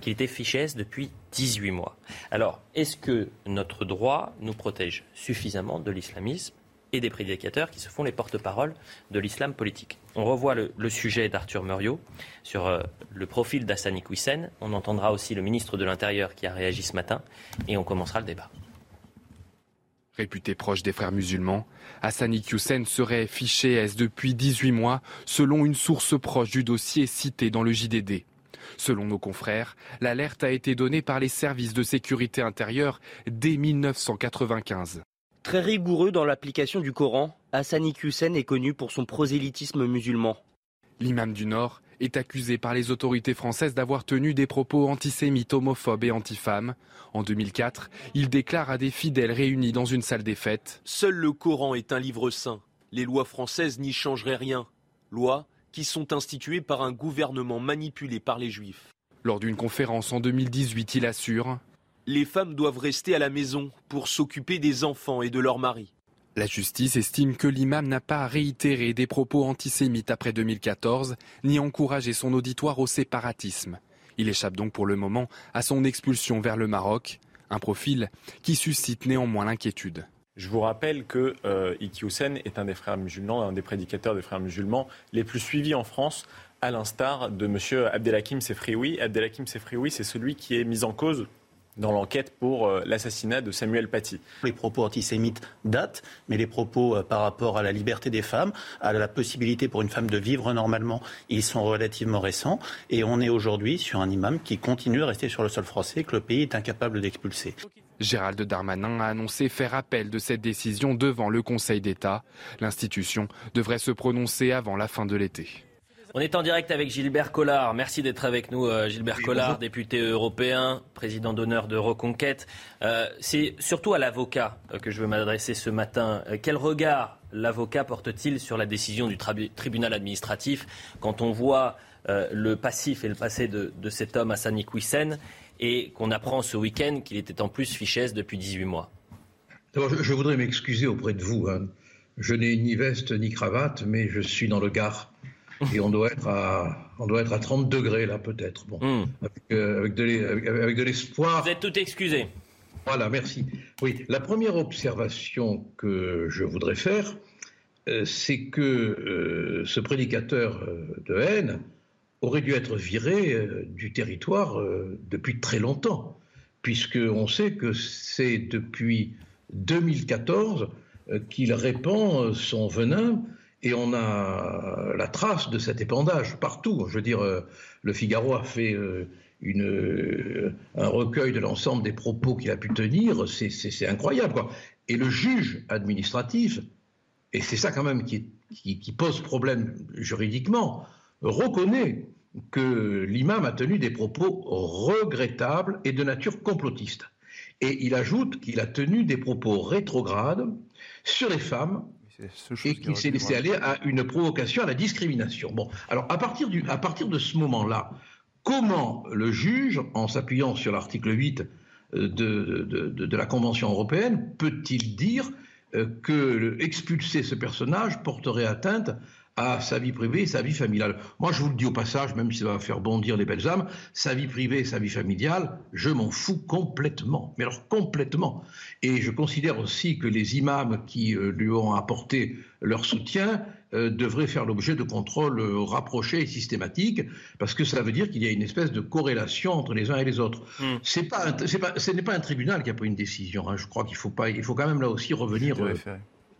qu'il était fiché depuis 18 mois. Alors, est-ce que notre droit nous protège suffisamment de l'islamisme et des prédicateurs qui se font les porte-paroles de l'islam politique? On revoit le, sujet d'Arthur Muriot sur euh, le profil d'Assani Iqwisen. On entendra aussi le ministre de l'Intérieur qui a réagi ce matin et on commencera le débat. Réputé proche des frères musulmans, Hassani Hussein serait fiché S depuis 18 mois, selon une source proche du dossier cité dans le JDD. Selon nos confrères, l'alerte a été donnée par les services de sécurité intérieure dès 1995. Très rigoureux dans l'application du Coran, Hassani Hussein est connu pour son prosélytisme musulman. L'imam du Nord est accusé par les autorités françaises d'avoir tenu des propos antisémites, homophobes et antifemmes. En 2004, il déclare à des fidèles réunis dans une salle des fêtes Seul le Coran est un livre saint. Les lois françaises n'y changeraient rien. Lois qui sont instituées par un gouvernement manipulé par les juifs. Lors d'une conférence en 2018, il assure Les femmes doivent rester à la maison pour s'occuper des enfants et de leurs maris. La justice estime que l'imam n'a pas réitéré des propos antisémites après 2014, ni encouragé son auditoire au séparatisme. Il échappe donc pour le moment à son expulsion vers le Maroc, un profil qui suscite néanmoins l'inquiétude. Je vous rappelle que euh, Iki est un des frères musulmans, un des prédicateurs des frères musulmans les plus suivis en France, à l'instar de M. Abdelhakim Sefrioui. Abdelhakim Sefrioui, c'est celui qui est mis en cause dans l'enquête pour euh, l'assassinat de Samuel Paty. Les propos antisémites datent, mais les propos euh, par rapport à la liberté des femmes, à la possibilité pour une femme de vivre normalement, ils sont relativement récents. Et on est aujourd'hui sur un imam qui continue à rester sur le sol français que le pays est incapable d'expulser. Gérald Darmanin a annoncé faire appel de cette décision devant le Conseil d'État. L'institution devrait se prononcer avant la fin de l'été. On est en direct avec Gilbert Collard. Merci d'être avec nous, euh, Gilbert Collard, député européen, président d'honneur de Reconquête. Euh, c'est surtout à l'avocat euh, que je veux m'adresser ce matin. quel regard l'avocat porte-t-il sur la décision du tribunal administratif quand on voit le passif et le passé de, cet homme, Hassan Iqwisen, et qu'on apprend ce week-end qu'il était en plus fichesse depuis 18 mois? Je, voudrais m'excuser auprès de vous. Hein. Je n'ai ni veste ni cravate, mais je suis dans le Gard et on doit être à, on doit être à 30 degrés là peut-être. Bon, hmm. euh, avec, de l'espoir. Vous êtes tout excusé. Voilà, merci. Oui, la première observation que je voudrais faire, euh, c'est que euh, ce prédicateur de haine aurait dû être viré du territoire depuis très longtemps, puisqu'on sait que c'est depuis 2014 qu'il répand son venin et on a la trace de cet épandage partout. Je veux dire, euh, le Figaro a fait euh, euh, un recueil de l'ensemble des propos qu'il a pu tenir, c'est incroyable. Quoi. Et le juge administratif, et c'est ça quand même qui, pose problème juridiquement, reconnaît que l'imam a tenu des propos regrettables et de nature complotiste. Et il ajoute qu'il a tenu des propos rétrogrades sur les femmes et qu'il s'est laissé aller à une provocation à la discrimination. Bon, alors à partir, du, à partir de ce moment-là, comment le juge, en s'appuyant sur l'article 8 euh, de, de, de, la Convention européenne, peut-il dire euh, que expulser ce personnage porterait atteinte à sa vie privée et sa vie familiale. Moi, je vous le dis au passage, même si ça va faire bondir les belles âmes, sa vie privée et sa vie familiale, je m'en fous complètement. Mais alors complètement. Et je considère aussi que les imams qui euh, lui ont apporté leur soutien euh, devraient faire l'objet de contrôles euh, rapprochés et systématiques, parce que ça veut dire qu'il y a une espèce de corrélation entre les uns et les autres. Hmm. C'est pas, pas, ce n'est pas un tribunal qui a pris une décision. Hein. Je crois qu'il faut pas, il faut quand même là aussi revenir.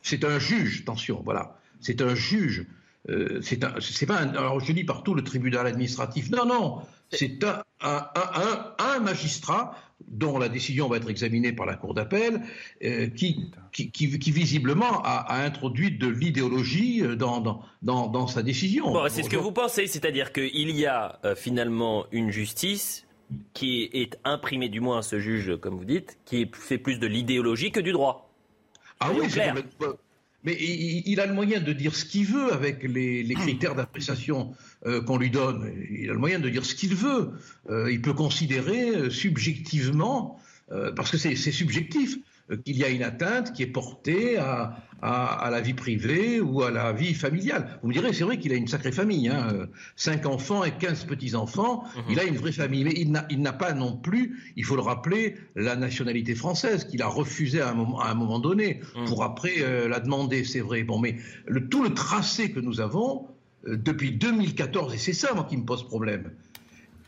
c'est un juge, attention, voilà. C'est un juge euh, c'est pas un, alors je dis partout le tribunal administratif. Non, non, c'est un, un, un, magistrat dont la décision va être examinée par la cour d'appel, euh, qui, qui, qui, visiblement a, a, introduit de l'idéologie euh, dans, dans, dans, dans, sa décision. Bon, c'est ce que vous pensez, c'est-à-dire qu'il y a finalement une justice qui est imprimée, du moins à ce juge, comme vous dites, qui fait plus de l'idéologie que du droit. Ah oui, clair. Mais il, a le moyen de dire ce qu'il veut avec les, critères d'appréciation euh, qu'on lui donne. Il a le moyen de dire ce qu'il veut. Euh, il peut considérer euh, subjectivement, parce que c'est subjectif, qu'il y a une atteinte qui est portée à, à, la vie privée ou à la vie familiale. Vous me direz, c'est vrai qu'il a une sacrée famille, hein, euh, cinq enfants et quinze petits-enfants, mhm. il a une vraie famille, mais il n'a pas non plus, il faut le rappeler, la nationalité française qu'il a refusée à un moment, à un moment donné, mhm. pour après euh, la demander, c'est vrai. Bon, mais le, tout le tracé que nous avons, depuis 2014, et c'est ça moi qui me pose problème,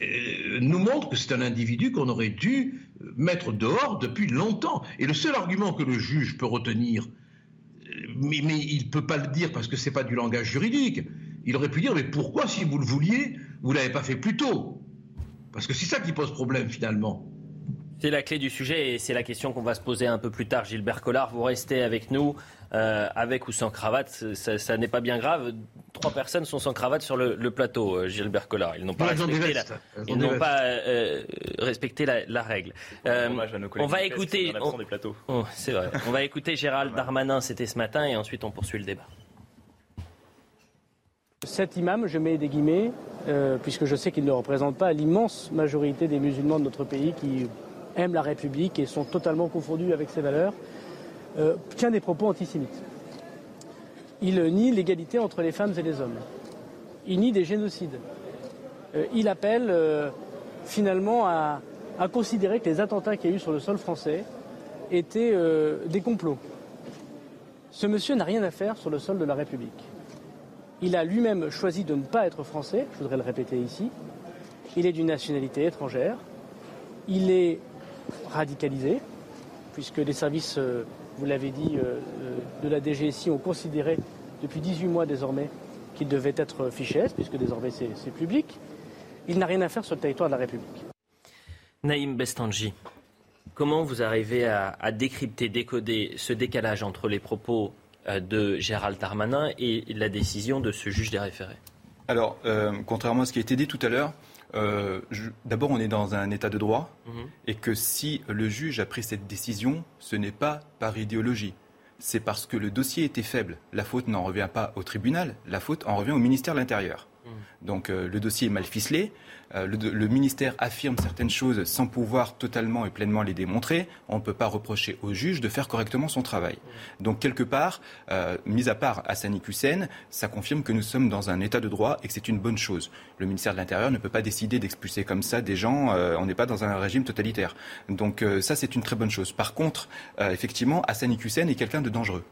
euh, nous montre que c'est un individu qu'on aurait dû mettre dehors depuis longtemps. Et le seul argument que le juge peut retenir, mais, il ne peut pas le dire parce que ce n'est pas du langage juridique, il aurait pu dire mais pourquoi si vous le vouliez, vous ne l'avez pas fait plus tôt? Parce que c'est ça qui pose problème finalement. C'est la clé du sujet et c'est la question qu'on va se poser un peu plus tard. Gilbert Collard, vous restez avec nous, euh, avec ou sans cravate, ça, n'est pas bien grave. Trois personnes sont sans cravate sur le, plateau, euh, Gilbert Collard. Ils n'ont pas, respecté la, ils n'ont pas euh, respecté la, règle. on va écouter. Oh, c'est vrai. on va écouter Gérald Darmanin, c'était ce matin, et ensuite on poursuit le débat. Cet imam, je mets des guillemets, puisque je sais qu'il ne représente pas l'immense majorité des musulmans de notre pays qui aiment la République et sont totalement confondus avec ses valeurs, euh, tient des propos antisémites. Il nie l'égalité entre les femmes et les hommes. Il nie des génocides. Euh, il appelle euh, finalement à, considérer que les attentats qu'il y a eu sur le sol français étaient des complots. Ce monsieur n'a rien à faire sur le sol de la République. Il a lui-même choisi de ne pas être français, je voudrais le répéter ici. Il est d'une nationalité étrangère. Il est radicalisé, puisque les services, euh, vous l'avez dit, euh, euh, de la DGSI ont considéré depuis 18 mois désormais qu'il devait être fiché puisque désormais c'est public. Il n'a rien à faire sur le territoire de la République. Naïm Bestanji, comment vous arrivez à, décrypter, décoder ce décalage entre les propos de Gérald Darmanin et la décision de ce juge des référés? Alors, contrairement à ce qui a été dit tout à l'heure, euh, d'abord, on est dans un état de droit mhm. et que si le juge a pris cette décision, ce n'est pas par idéologie. C'est parce que le dossier était faible. La faute n'en revient pas au tribunal, la faute en revient au ministère de l'Intérieur. Mhm. Donc euh, le dossier est mal ficelé. Euh, le, ministère affirme certaines choses sans pouvoir totalement et pleinement les démontrer, on ne peut pas reprocher au juge de faire correctement son travail. Donc quelque part, euh, mis à part Hassani Hussein, ça confirme que nous sommes dans un état de droit et que c'est une bonne chose. Le ministère de l'Intérieur ne peut pas décider d'expulser comme ça des gens, euh, on n'est pas dans un régime totalitaire. Donc ça c'est une très bonne chose. Par contre, effectivement, Hassani Hussein est quelqu'un de dangereux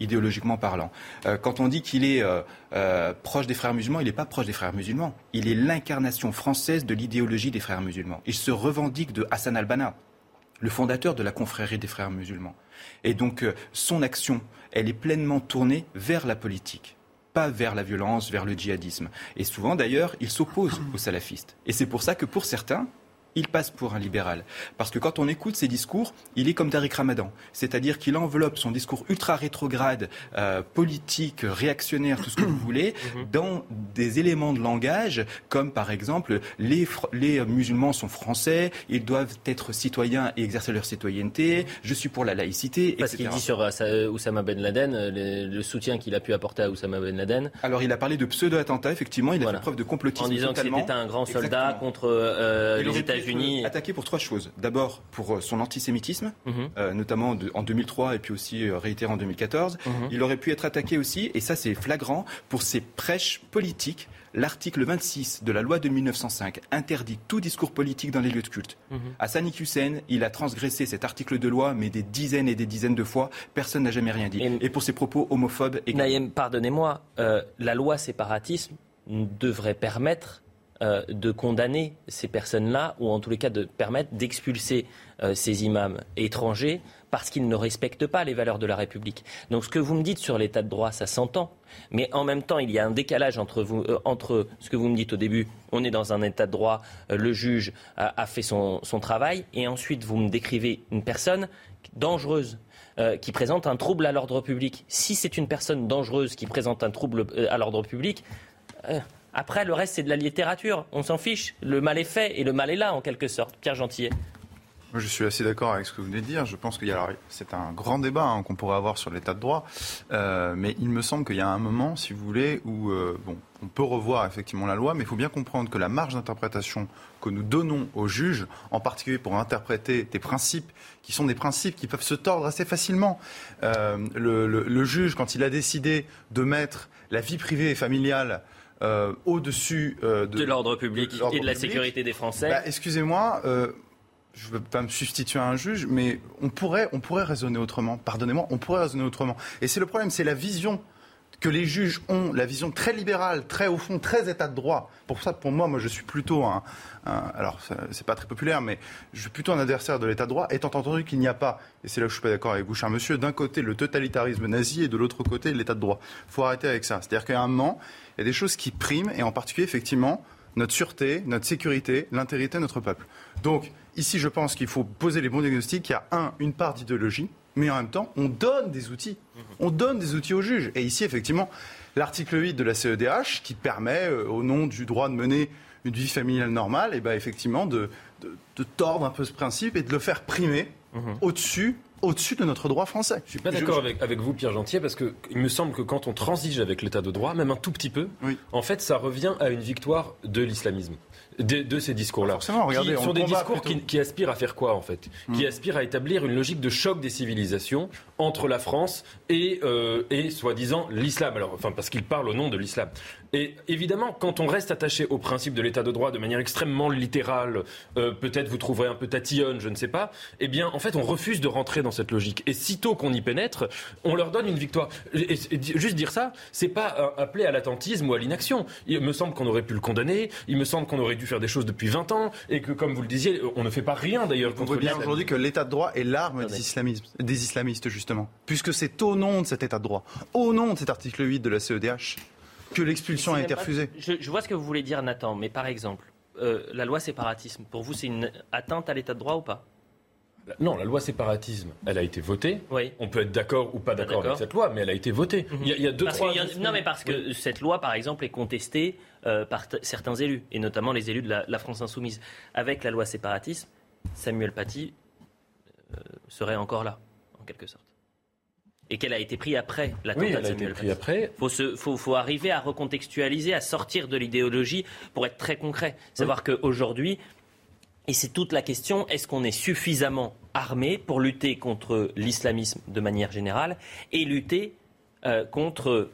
idéologiquement parlant. Euh, quand on dit qu'il est euh, euh, proche des frères musulmans, il n'est pas proche des frères musulmans. Il est l'incarnation française de l'idéologie des frères musulmans. Il se revendique de Hassan al-Banna, le fondateur de la confrérie des frères musulmans. Et donc son action, elle est pleinement tournée vers la politique pas vers la violence, vers le djihadisme. Et souvent, d'ailleurs, il s'oppose aux salafistes. Et c'est pour ça que pour certains, il passe pour un libéral. Parce que quand on écoute ses discours, il est comme Tariq Ramadan. C'est-à-dire qu'il enveloppe son discours ultra rétrograde, euh, politique, réactionnaire, tout ce que vous [coughs] voulez, mhm. dans des éléments de langage, comme par exemple les, les musulmans sont français, ils doivent être citoyens et exercer leur citoyenneté, je suis pour la laïcité, Parce qu'il dit sur euh, Oussama Ben Laden, euh, le, soutien qu'il a pu apporter à Oussama Ben Laden. Alors il a parlé de pseudo-attentat, effectivement, il a fait preuve de complotisme. En disant que c'était un grand soldat contre les États-Unis Attaqué pour trois choses. D'abord pour euh, son antisémitisme, mhm. euh, notamment en 2003 et puis aussi euh, réitéré en 2014. Mhm. Il aurait pu être attaqué aussi, et ça c'est flagrant, pour ses prêches politiques. L'article 26 de la loi de 1905 interdit tout discours politique dans les lieux de culte. À mhm. Hassan Hussein, il a transgressé cet article de loi, mais des dizaines et des dizaines de fois, personne n'a jamais rien dit. Et, pour ses propos homophobes. Naïm, pardonnez-moi, la loi séparatisme devrait permettre euh, de condamner ces personnes-là, ou en tous les cas de permettre d'expulser euh, ces imams étrangers parce qu'ils ne respectent pas les valeurs de la République. Donc ce que vous me dites sur l'état de droit, ça s'entend. Mais en même temps, il y a un décalage entre, vous, euh, entre ce que vous me dites au début, on est dans un état de droit, le juge a, fait son, travail, et ensuite vous me décrivez une personne dangereuse. qui présente un trouble à l'ordre public. Si c'est une personne dangereuse qui présente un trouble à l'ordre public, après, le reste, c'est de la littérature. On s'en fiche. Le mal est fait et le mal est là, en quelque sorte. Pierre Gentillet. je suis assez d'accord avec ce que vous venez de dire. Je pense que c'est un grand débat hein, qu'on pourrait avoir sur l'état de droit. Euh, mais il me semble qu'il y a un moment, si vous voulez, où euh, bon, on peut revoir effectivement la loi, mais il faut bien comprendre que la marge d'interprétation que nous donnons aux juges, en particulier pour interpréter des principes qui sont des principes qui peuvent se tordre assez facilement. Euh, le, juge, quand il a décidé de mettre la vie privée et familiale euh, au-dessus euh, de, l'ordre public et de la sécurité des Français. Bah, excusez-moi, euh, je ne veux pas me substituer à un juge, mais on pourrait, on pourrait raisonner autrement. Pardonnez-moi, on pourrait raisonner autrement. Et c'est le problème, c'est la vision que les juges ont, la vision très libérale, très au fond, très état de droit. Pour ça, pour moi, moi, je suis plutôt un, alors c'est pas très populaire, mais je suis plutôt un adversaire de l'état de droit, étant entendu qu'il n'y a pas, et c'est là où je suis pas d'accord avec vous, cher monsieur, d'un côté le totalitarisme nazi et de l'autre côté l'état de droit. Il faut arrêter avec ça. C'est-à-dire qu'à un moment, il y a des choses qui priment, et en particulier, effectivement, notre sûreté, notre sécurité, l'intégrité de notre peuple. Donc, ici, je pense qu'il faut poser les bons diagnostics. Il y a, un, une part d'idéologie, mais en même temps, on donne des outils. Mhm. On donne des outils aux juges. Et ici, effectivement, l'article 8 de la CEDH, qui permet, euh, au nom du droit de mener une vie familiale normale, et eh ben, effectivement, de, tordre un peu ce principe et de le faire primer mhm. au-dessus au-dessus de notre droit français. Je suis pas d'accord avec, avec, vous, Pierre Gentier, parce qu'il me semble que quand on transige avec l'état de droit, même un tout petit peu, en fait, ça revient à une victoire de l'islamisme de, ces discours-là. Regardez, sont des discours qui, aspirent à faire quoi en fait Qui hmm. aspirent à établir une logique de choc des civilisations entre la France et, euh, et soi-disant l'islam. Alors, enfin, parce qu'ils parlent au nom de l'islam. Et évidemment, quand on reste attaché au principe de l'état de droit de manière extrêmement littérale, euh, peut-être vous trouverez un peu tatillonne, je ne sais pas, eh bien, en fait, on refuse de rentrer dans cette logique. Et sitôt qu'on y pénètre, on leur donne une victoire. Et, juste dire ça, c'est pas appeler à l'attentisme ou à l'inaction. Il me semble qu'on aurait pu le condamner, il me semble qu'on aurait dû faire des choses depuis 20 ans, et que, comme vous le disiez, on ne fait pas rien d'ailleurs contre On voit bien aujourd'hui que l'état de droit est l'arme des, des islamistes, justement. Puisque c'est au nom de cet état de droit, au nom de cet article 8 de la CEDH, que l'expulsion a été refusée. Je, vois ce que vous voulez dire, Nathan, mais par exemple, euh, la loi séparatisme, pour vous, c'est une atteinte à l'état de droit ou pas? Non, la loi séparatisme, elle a été votée. Oui. On peut être d'accord ou pas d'accord avec cette loi, mais elle a été votée. Mhm. il, y a, deux, trois. non, mais parce que cette loi, par exemple, est contestée euh, par certains élus, et notamment les élus de la, France insoumise. Avec la loi séparatisme, Samuel Paty euh, serait encore là, en quelque sorte et qu'elle a été prise après la oui, elle a été prise après. Il faut, arriver à recontextualiser, à sortir de l'idéologie pour être très concret. Savoir qu'aujourd'hui, et c'est toute la question, est-ce qu'on est suffisamment armé pour lutter contre l'islamisme de manière générale et lutter euh, contre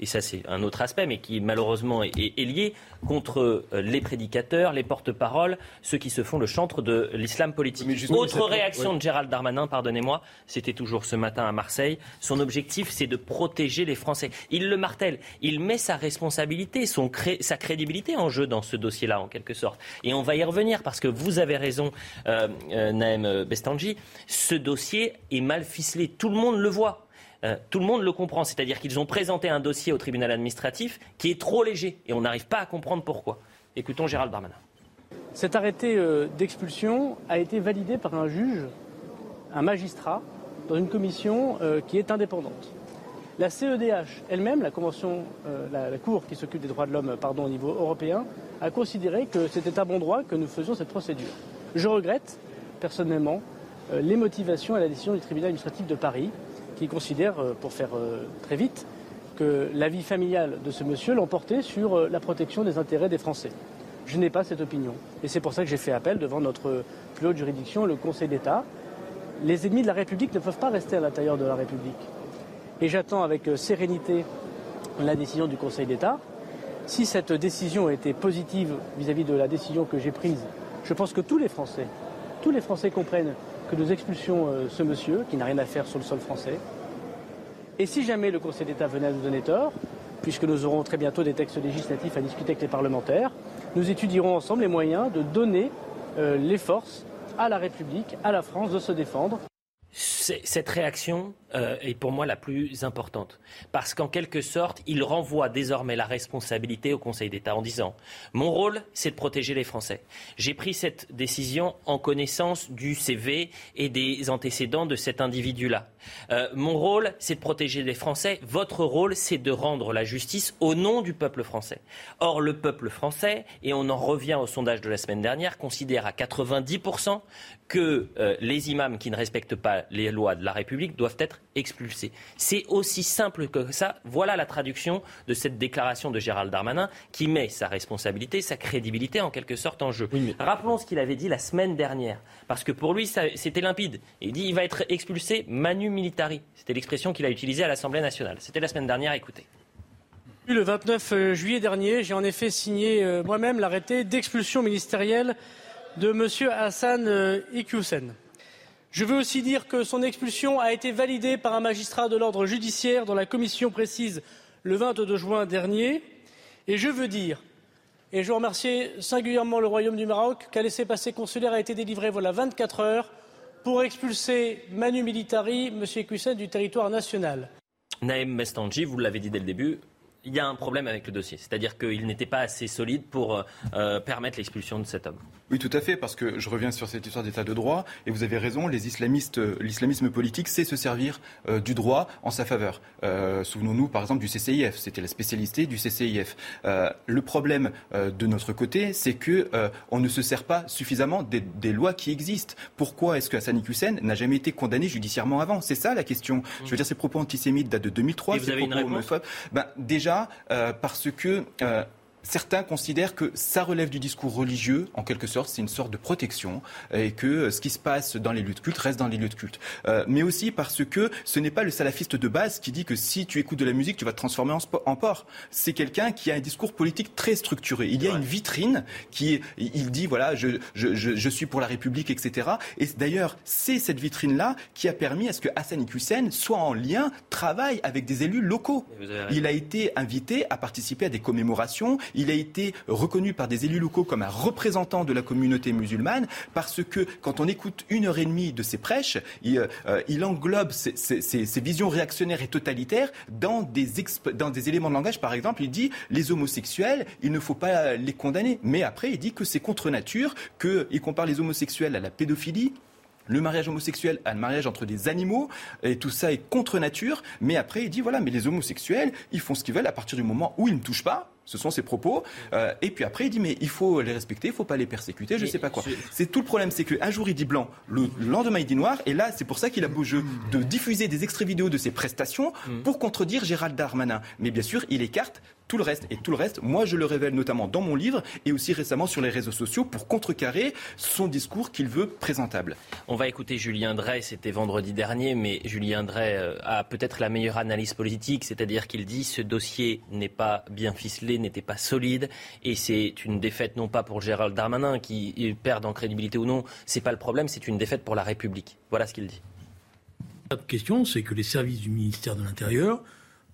et ça c'est un autre aspect, mais qui malheureusement est, lié, contre euh, les prédicateurs, les porte-paroles, ceux qui se font le chantre de l'islam politique. Autre réaction de Gérald Darmanin, pardonnez-moi, c'était toujours ce matin à Marseille. Son objectif, c'est de protéger les Français. Il le martèle, il met sa responsabilité, son sa crédibilité en jeu dans ce dossier-là, en quelque sorte. Et on va y revenir, parce que vous avez raison, euh, euh Naëm Bestanji, ce dossier est mal ficelé. Tout le monde le voit. Euh, tout le monde le comprend. C'est-à-dire qu'ils ont présenté un dossier au tribunal administratif qui est trop léger et on n'arrive pas à comprendre pourquoi. Écoutons Gérald Darmanin. Cet arrêté euh, d'expulsion a été validé par un juge, un magistrat, dans une commission euh, qui est indépendante. La CEDH elle-même, la la, Cour qui s'occupe des droits de l'homme, au niveau européen, a considéré que c'était un bon droit que nous faisions cette procédure. Je regrette personnellement les motivations à la décision du tribunal administratif de Paris, qui considère, pour faire très vite, que la vie familiale de ce monsieur l'emportait sur la protection des intérêts des Français. Je n'ai pas cette opinion. Et c'est pour ça que j'ai fait appel devant notre plus haute juridiction, le Conseil d'État. Les ennemis de la République ne peuvent pas rester à l'intérieur de la République. Et j'attends avec euh, sérénité la décision du Conseil d'État. Si cette décision était positive vis-à-vis de la décision que j'ai prise, je pense que tous les Français, tous les Français comprennent que nous expulsions euh, ce monsieur qui n'a rien à faire sur le sol français. Et si jamais le Conseil d'État venait à nous donner tort, puisque nous aurons très bientôt des textes législatifs à discuter avec les parlementaires, nous étudierons ensemble les moyens de donner euh, les forces à la République, à la France de se défendre. Cette réaction euh, est pour moi la plus importante. Parce qu'en quelque sorte, il renvoie désormais la responsabilité au Conseil d'État en disant Mon rôle, c'est de protéger les Français. J'ai pris cette décision en connaissance du CV et des antécédents de cet individu-là. Euh, mon rôle, c'est de protéger les Français. Votre rôle, c'est de rendre la justice au nom du peuple français. Or, le peuple français, et on en revient au sondage de la semaine dernière, considère à 90% que euh, les imams qui ne respectent pas les lois de la République doivent être expulsés. C'est aussi simple que ça. Voilà la traduction de cette déclaration de Gérald Darmanin qui met sa responsabilité, sa crédibilité en quelque sorte en jeu. Rappelons ce qu'il avait dit la semaine dernière, parce que pour lui, c'était limpide. Il dit il va être expulsé manu militari. C'était l'expression qu'il a utilisée à l'Assemblée nationale. C'était la semaine dernière, écoutez. Le 29 euh, juillet dernier, j'ai en effet signé euh, moi-même l'arrêté d'expulsion ministérielle de M. Hassan euh, Iqiyoussen. Je veux aussi dire que son expulsion a été validée par un magistrat de l'ordre judiciaire dont la commission précise le 22 juin dernier. Et je veux dire, et je remercie singulièrement le Royaume du Maroc, qu'un laissez-passer consulaire a été délivré voilà 24 heures pour expulser Manu Militari, M. Iqiyoussen, du territoire national. Naïm Mestanji, vous l'avez dit dès le début, il y a un problème avec le dossier. C'est-à-dire qu'il n'était pas assez solide pour euh, permettre l'expulsion de cet homme. Oui, tout à fait, parce que je reviens sur cette histoire d'état de droit, et vous avez raison, les islamistes, l'islamisme politique sait se servir euh, du droit en sa faveur. Euh, souvenons-nous, par exemple, du CCIF, c'était la spécialité du CCIF. le problème de notre côté, c'est que on ne se sert pas suffisamment des, lois qui existent. Pourquoi est-ce que Hassan Hussein n'a jamais été condamné judiciairement avant? C'est ça la question. Je veux dire, ces propos antisémites datent de 2003. Et vous avez une réponse? ben, Déjà, euh, parce que euh, Certains considèrent que ça relève du discours religieux, en quelque sorte, c'est une sorte de protection, et que ce qui se passe dans les lieux de culte reste dans les lieux de culte. Euh, mais aussi parce que ce n'est pas le salafiste de base qui dit que si tu écoutes de la musique, tu vas te transformer en, en porc. C'est quelqu'un qui a un discours politique très structuré. Il y a une vitrine qui, il dit, voilà, je, je, je, je suis pour la République, etc. Et d'ailleurs, c'est cette vitrine-là qui a permis à ce que Hassan Iqiyoussen soit en lien, travaille avec des élus locaux. Il a été invité à participer à des commémorations. Il a été reconnu par des élus locaux comme un représentant de la communauté musulmane parce que quand on écoute une heure et demie de ses prêches, il, euh, englobe ses, visions réactionnaires et totalitaires dans des, dans des éléments de langage. Par exemple, il dit les homosexuels, il ne faut pas les condamner. Mais après, il dit que c'est contre nature, qu'il compare les homosexuels à la pédophilie, le mariage homosexuel à le mariage entre des animaux, et tout ça est contre nature. Mais après, il dit voilà, mais les homosexuels, ils font ce qu'ils veulent à partir du moment où ils ne touchent pas. Ce sont ses propos. Euh, et puis après, il dit mais il faut les respecter, il faut pas les persécuter, je ne sais pas quoi. C'est tout le problème, c'est qu'un jour il dit blanc, le lendemain il dit noir, et là c'est pour ça qu'il a beau jeu de diffuser des extraits vidéo de ses prestations mm. pour contredire Gérald Darmanin. Mais bien sûr, il écarte tout le reste. Et tout le reste, moi je le révèle notamment dans mon livre et aussi récemment sur les réseaux sociaux pour contrecarrer son discours qu'il veut présentable. On va écouter Julien Drey, c'était vendredi dernier, mais Julien Drey euh, a peut-être la meilleure analyse politique, c'est-à-dire qu'il dit ce dossier n'est pas bien ficelé, n'était pas solide, et c'est une défaite non pas pour Gérald Darmanin qui perd en crédibilité ou non, c'est pas le problème, c'est une défaite pour la République. Voilà ce qu'il dit. La question, c'est que les services du ministère de l'Intérieur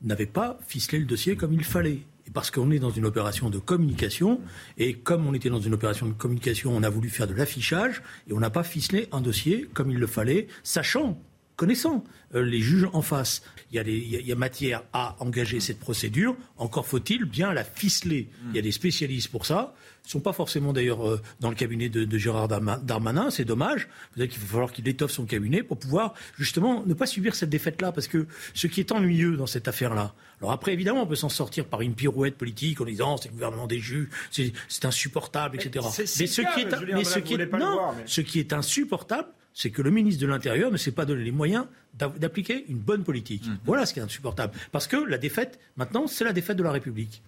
n'avait pas ficelé le dossier comme il fallait. Et parce qu'on est dans une opération de communication, et comme on était dans une opération de communication, on a voulu faire de l'affichage, et on n'a pas ficelé un dossier comme il le fallait, sachant connaissant les juges en face. Il y, a il y, a matière à engager cette procédure. Encore faut-il bien la ficeler. Il y a des spécialistes pour ça ne sont pas forcément d'ailleurs euh, dans le cabinet de, Gérard Darmanin, c'est dommage. Peut-être qu'il va falloir qu'il étoffe son cabinet pour pouvoir justement ne pas subir cette défaite-là, parce que ce qui est ennuyeux dans cette affaire-là, alors après évidemment on peut s'en sortir par une pirouette politique en disant c'est le gouvernement des juges, c'est insupportable, etc. Mais, ce qui est, mais ce qui est, non, ce qui est insupportable, c'est que le ministre de l'Intérieur ne s'est pas donné les moyens d'appliquer une bonne politique. Mmh. Voilà ce qui est insupportable. Parce que la défaite, maintenant, c'est la défaite de la République.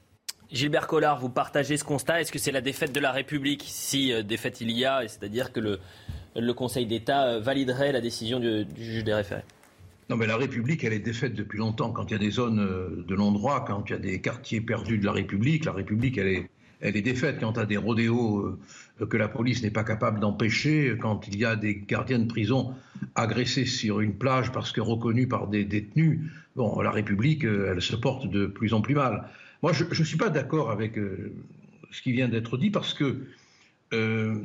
Gilbert Collard, vous partagez ce constat Est-ce que c'est la défaite de la République Si euh, défaite il y a, c'est-à-dire que le, Conseil d'État euh, validerait la décision du, juge des référés non, mais la République, elle est défaite depuis longtemps. Quand il y a des zones euh, de non-droit, quand il y a des quartiers perdus de la République, la République, elle est, elle est défaite. Quand il y a des rodéos que la police n'est pas capable d'empêcher, quand il y a des gardiens de prison agressés sur une plage parce que reconnus par des détenus, bon, la République, elle se porte de plus en plus mal. Moi, je ne suis pas d'accord avec euh, ce qui vient d'être dit parce que euh,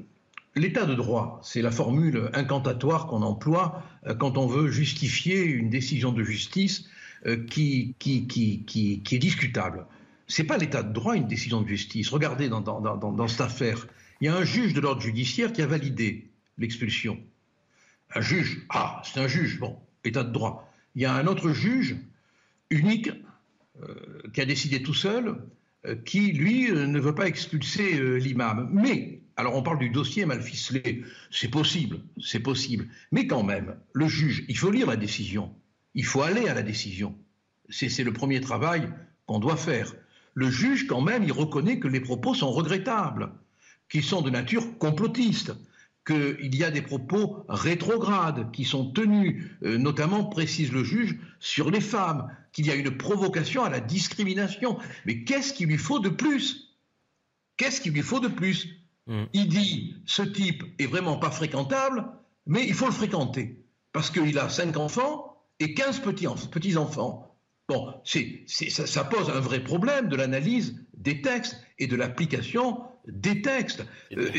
l'état de droit, c'est la formule incantatoire qu'on emploie euh, quand on veut justifier une décision de justice qui, est discutable. Ce n'est pas l'état de droit, une décision de justice. Regardez dans, cette affaire, il y a un juge de l'ordre judiciaire qui a validé l'expulsion. Un juge, ah, c'est un juge, bon, état de droit. Il y a un autre juge unique qui a décidé tout seul, euh, qui, lui, euh, ne veut pas expulser l'imam. Mais, alors on parle du dossier mal ficelé, c'est possible, c'est possible. Mais quand même, le juge, il faut lire la décision, il faut aller à la décision. C'est le premier travail qu'on doit faire. Le juge, quand même, il reconnaît que les propos sont regrettables, qu'ils sont de nature complotiste, qu'il y a des propos rétrogrades qui sont tenus, notamment, précise le juge, sur les femmes, qu'il y a une provocation à la discrimination. Mais qu'est-ce qu'il lui faut de plus? Qu'est-ce qu'il lui faut de plus? Hmm. Il dit, ce type est vraiment pas fréquentable, mais il faut le fréquenter, parce qu'il a cinq enfants et 15 petits-enfants. Bon, ça, pose un vrai problème de l'analyse des textes et de l'application des textes. Euh,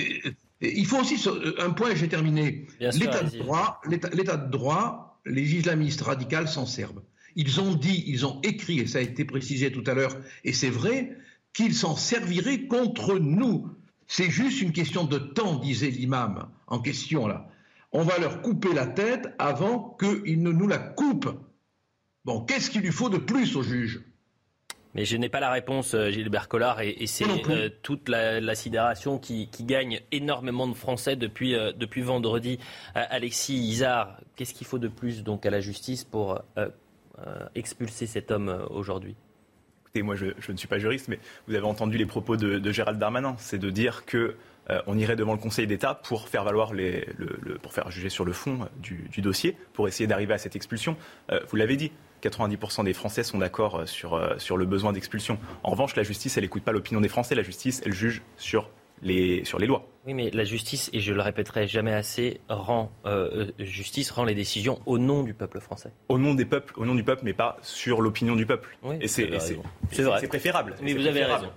il faut aussi un point, j'ai terminé. L'état de droit, l'état de droit, les islamistes radicaux s'en servent. Ils ont dit, ils ont écrit, et ça a été précisé tout à l'heure, et c'est vrai, qu'ils s'en serviraient contre nous. C'est juste une question de temps, disait l'imam en question là. On va leur couper la tête avant qu'ils ne nous la coupent. Bon, qu'est-ce qu'il lui faut de plus au juge? Mais je n'ai pas la réponse, euh, Gilbert Collard, et, c'est euh, toute la, sidération qui, gagne énormément de Français depuis, euh, depuis vendredi. Alexis Isard, qu'est-ce qu'il faut de plus donc à la justice pour euh, expulser cet homme euh, aujourd'hui? Écoutez, moi je, ne suis pas juriste, mais vous avez entendu les propos de, Gérald Darmanin. C'est de dire que euh, on irait devant le Conseil d'État pour faire valoir les, le, pour faire juger sur le fond du, dossier, pour essayer d'arriver à cette expulsion. vous l'avez dit, 90% des Français sont d'accord sur, sur le besoin d'expulsion. En revanche, la justice, elle n'écoute pas l'opinion des Français. La justice, elle juge sur les, sur les lois. Oui, mais la justice, et je le répéterai jamais assez, rend euh, euh, justice rend les décisions au nom du peuple français. Au nom des peuples, au nom du peuple, mais pas sur l'opinion du peuple. Oui, et c'est vrai. C'est préférable. Mais vous avez raison.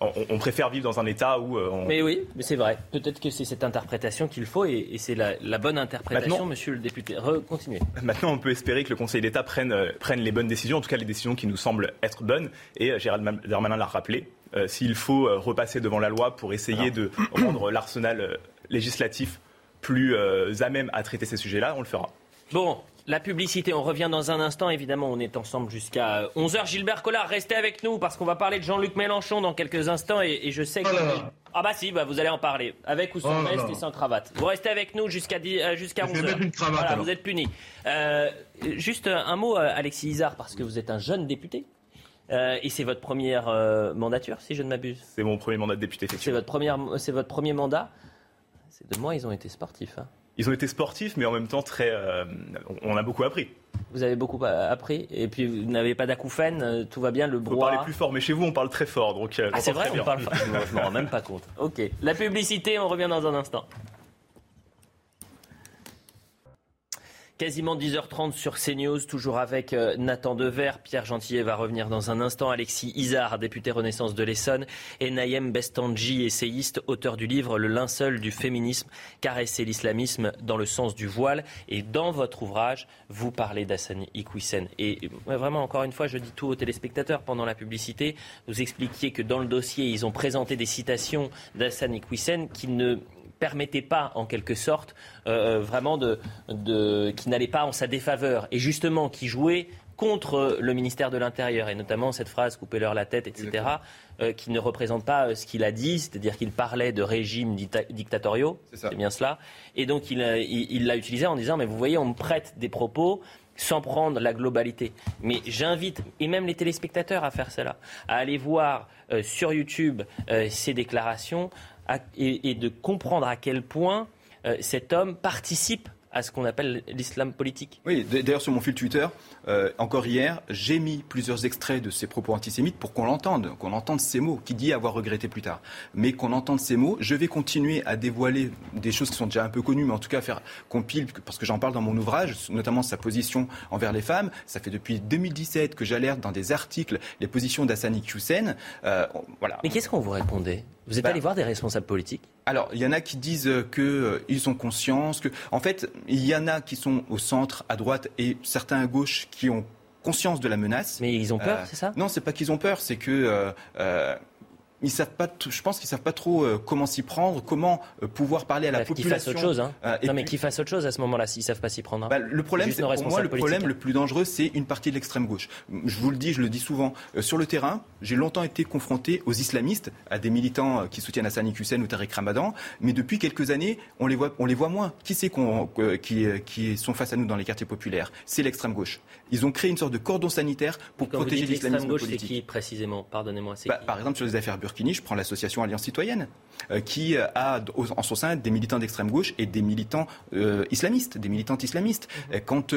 On, préfère vivre dans un État où. Euh, mais oui, mais c'est vrai. Peut-être que c'est cette interprétation qu'il faut et, c'est la, bonne interprétation, monsieur le député. continuez. Maintenant, on peut espérer que le Conseil d'État prenne, prenne les bonnes décisions, en tout cas les décisions qui nous semblent être bonnes. Et Gérald Darmanin l'a rappelé, euh, s'il faut euh, repasser devant la loi pour essayer de [clears throat] rendre l'arsenal euh, législatif plus à même à traiter ces sujets-là, on le fera. Bon, la publicité, on revient dans un instant. Évidemment, on est ensemble jusqu'à 11h. Gilbert Collard, restez avec nous parce qu'on va parler de Jean-Luc Mélenchon dans quelques instants et, je sais que... Oh ah bah si, bah vous allez en parler. Avec ou sans oh veste et sans cravate. Vous restez avec nous jusqu'à jusqu'à 11h. vous êtes puni. juste un mot, Alexis Isard, parce que vous êtes un jeune député. Euh, et c'est votre première euh, mandature, si je ne m'abuse C'est mon premier mandat de député, C'est votre, première, c'est votre premier mandat C'est de moi, ils ont été sportifs. Hein. Ils ont été sportifs, mais en même temps, très, euh, on a beaucoup appris. Vous avez beaucoup appris, et puis vous n'avez pas d'acouphène, tout va bien, le brouhaha. Vous parlez plus fort, mais chez vous, on parle très fort. Donc, ah, c'est vrai, on parle fort. [laughs] je ne me rends même pas compte. Ok, la publicité, on revient dans un instant. Quasiment 10h30 sur CNews, toujours avec euh, Nathan Dever. Pierre Gentillet va revenir dans un instant. Alexis Isard, député Renaissance de l'Essonne. Et Naïm Bestanji, essayiste, auteur du livre Le linceul du féminisme, caresser l'islamisme dans le sens du voile. Et dans votre ouvrage, vous parlez d'Assani Ikwisen. Et vraiment, encore une fois, je dis tout aux téléspectateurs pendant la publicité. Vous expliquiez que dans le dossier, ils ont présenté des citations d'Assani Ikwisen qui ne permettait pas, en quelque sorte, euh, vraiment de, de, qui n'allait pas en sa défaveur. Et justement qui jouait contre le ministère de l'Intérieur, et notamment cette phrase coupez-leur la tête, etc., euh, qui ne représente pas euh, ce qu'il a dit, c'est-à-dire qu'il parlait de régimes dictatoriaux, c'est bien cela, et donc il l'a il, utilisé en disant, mais vous voyez, on me prête des propos sans prendre la globalité. Mais j'invite, et même les téléspectateurs à faire cela, à aller voir sur YouTube ces déclarations, et, de comprendre à quel point euh, cet homme participe à ce qu'on appelle l'islam politique. Oui, d'ailleurs sur mon fil Twitter, euh, encore hier, j'ai mis plusieurs extraits de ses propos antisémites pour qu'on l'entende, qu'on entende ces mots, qui dit avoir regretté plus tard. Mais qu'on entende ces mots, je vais continuer à dévoiler des choses qui sont déjà un peu connues, mais en tout cas faire compile, parce que j'en parle dans mon ouvrage, notamment sa position envers les femmes. Ça fait depuis 2017 que j'alerte dans des articles les positions d'Assani Hussein. Euh, voilà. Mais qu'est-ce qu'on vous répondait? Vous êtes bah allé voir des responsables politiques alors, il y en a qui disent qu'ils euh, ont conscience que, en fait, il y en a qui sont au centre, à droite, et certains à gauche qui ont conscience de la menace. Mais ils ont peur, euh, c'est ça? Non, c'est pas qu'ils ont peur, c'est que euh, ils savent pas, je pense qu'ils savent pas trop euh, comment s'y prendre, comment euh, pouvoir parler à la population. Qu'ils fassent autre chose. Hein. Euh, non, mais qu'ils fassent autre chose à ce moment-là, s'ils savent pas s'y prendre. Hein. Bah, le problème, c'est pour moi, le problème le plus dangereux, c'est une partie de l'extrême gauche. Je vous le dis, je le dis souvent. sur le terrain, j'ai longtemps été confronté aux islamistes, à des militants qui soutiennent Hassan Hussein ou Tariq Ramadan, mais depuis quelques années, on les voit, on les voit moins. Qui c'est qui, qui sont face à nous dans les quartiers populaires? C'est l'extrême gauche. Ils ont créé une sorte de cordon sanitaire pour protéger l'islamisme politique. C'est qui précisément? Pardonnez-moi. Bah, par exemple, sur les affaires Je prends l'association Alliance Citoyenne, euh, qui euh, a en son sein des militants d'extrême gauche et des militants euh, islamistes, des militantes islamistes. Mhm. Quand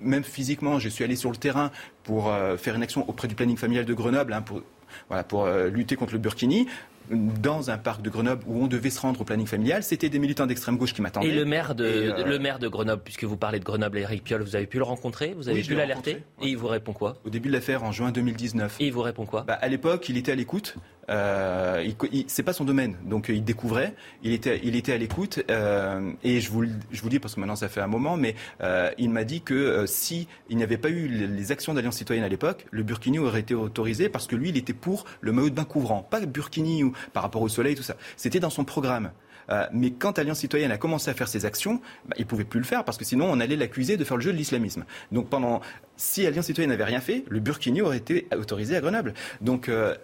même physiquement, je suis allé sur le terrain pour faire une action auprès du planning familial de Grenoble, hein, pour voilà, pour lutter contre le burkini dans un parc de Grenoble où on devait se rendre au planning familial. C'était des militants d'extrême gauche qui m'attendaient. Et le maire de, le maire de Grenoble, puisque vous parlez de Grenoble, Eric Piolle, vous avez pu le rencontrer Vous avez pu l'alerter Et il vous répond quoi? Au début de l'affaire, en juin 2019. Et il vous répond quoi? Bah, À l'époque, il était à l'écoute. Euh, c'est pas son domaine, donc il découvrait, il était, il était à l'écoute, euh, et je vous, je vous dis parce que maintenant ça fait un moment, mais euh, il m'a dit que euh, si il n'y avait pas eu les, actions d'Alliance citoyenne à l'époque, le burkini aurait été autorisé parce que lui, il était pour le maillot de bain couvrant, pas burkini par rapport au soleil, tout ça. C'était dans son programme. Euh, mais quand Alliance citoyenne a commencé à faire ses actions, bah, il ne pouvait plus le faire parce que sinon on allait l'accuser de faire le jeu de l'islamisme. Donc pendant, si Alliance citoyenne n'avait rien fait, le burkini aurait été autorisé à Grenoble. Donc euh,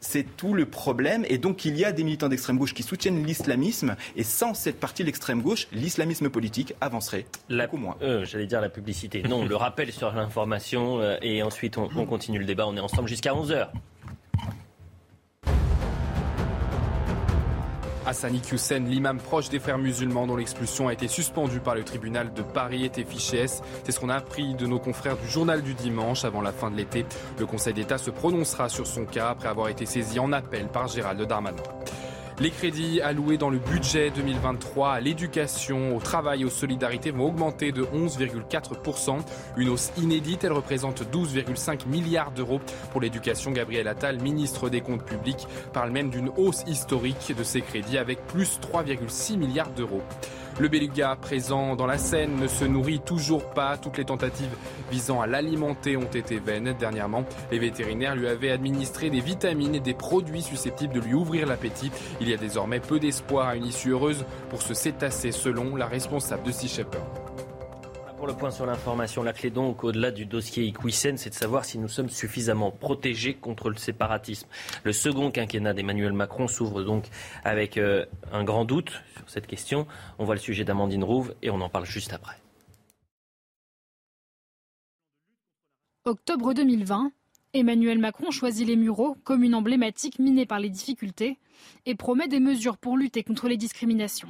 c'est tout le problème. Et donc, il y a des militants d'extrême gauche qui soutiennent l'islamisme. Et sans cette partie de l'extrême gauche, l'islamisme politique avancerait beaucoup moins. Euh, J'allais dire la publicité. Non, le rappel sur l'information. Euh, et ensuite, on, on continue le débat. On est ensemble jusqu'à 11h. Hassani Hussein, l'imam proche des frères musulmans dont l'expulsion a été suspendue par le tribunal de Paris, était fiché. C'est ce qu'on a appris de nos confrères du journal du dimanche avant la fin de l'été. Le Conseil d'État se prononcera sur son cas après avoir été saisi en appel par Gérald Darmanin. Les crédits alloués dans le budget 2023 à l'éducation, au travail et aux solidarités vont augmenter de 11,4%. Une hausse inédite, elle représente 12,5 milliards d'euros pour l'éducation. Gabriel Attal, ministre des Comptes publics, parle même d'une hausse historique de ces crédits avec plus 3,6 milliards d'euros. Le beluga présent dans la Seine ne se nourrit toujours pas. Toutes les tentatives visant à l'alimenter ont été vaines. Dernièrement, les vétérinaires lui avaient administré des vitamines et des produits susceptibles de lui ouvrir l'appétit. Il y a désormais peu d'espoir à une issue heureuse pour ce cétacé selon la responsable de Sea Shepherd. Pour le point sur l'information, la clé donc, au-delà du dossier Iquisen, c'est de savoir si nous sommes suffisamment protégés contre le séparatisme. Le second quinquennat d'Emmanuel Macron s'ouvre donc avec euh, un grand doute sur cette question. On voit le sujet d'Amandine Rouve et on en parle juste après. Octobre 2020, Emmanuel Macron choisit les Mureaux, commune emblématique minée par les difficultés, et promet des mesures pour lutter contre les discriminations.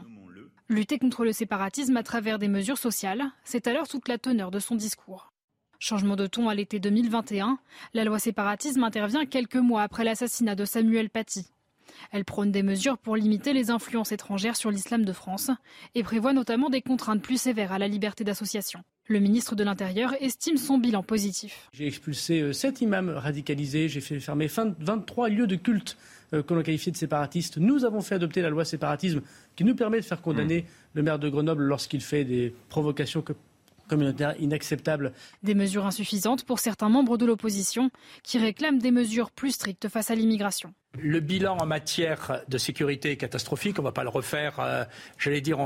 Lutter contre le séparatisme à travers des mesures sociales, c'est alors toute la teneur de son discours. Changement de ton à l'été 2021, la loi séparatisme intervient quelques mois après l'assassinat de Samuel Paty. Elle prône des mesures pour limiter les influences étrangères sur l'islam de France et prévoit notamment des contraintes plus sévères à la liberté d'association. Le ministre de l'Intérieur estime son bilan positif. J'ai expulsé 7 imams radicalisés, j'ai fait fermer 23 lieux de culte que l'on qualifiait de séparatistes. Nous avons fait adopter la loi séparatisme qui nous permet de faire condamner mmh. le maire de Grenoble lorsqu'il fait des provocations communautaires inacceptables. Des mesures insuffisantes pour certains membres de l'opposition qui réclament des mesures plus strictes face à l'immigration. Le bilan en matière de sécurité est catastrophique. On ne va pas le refaire. Euh, j'allais dire,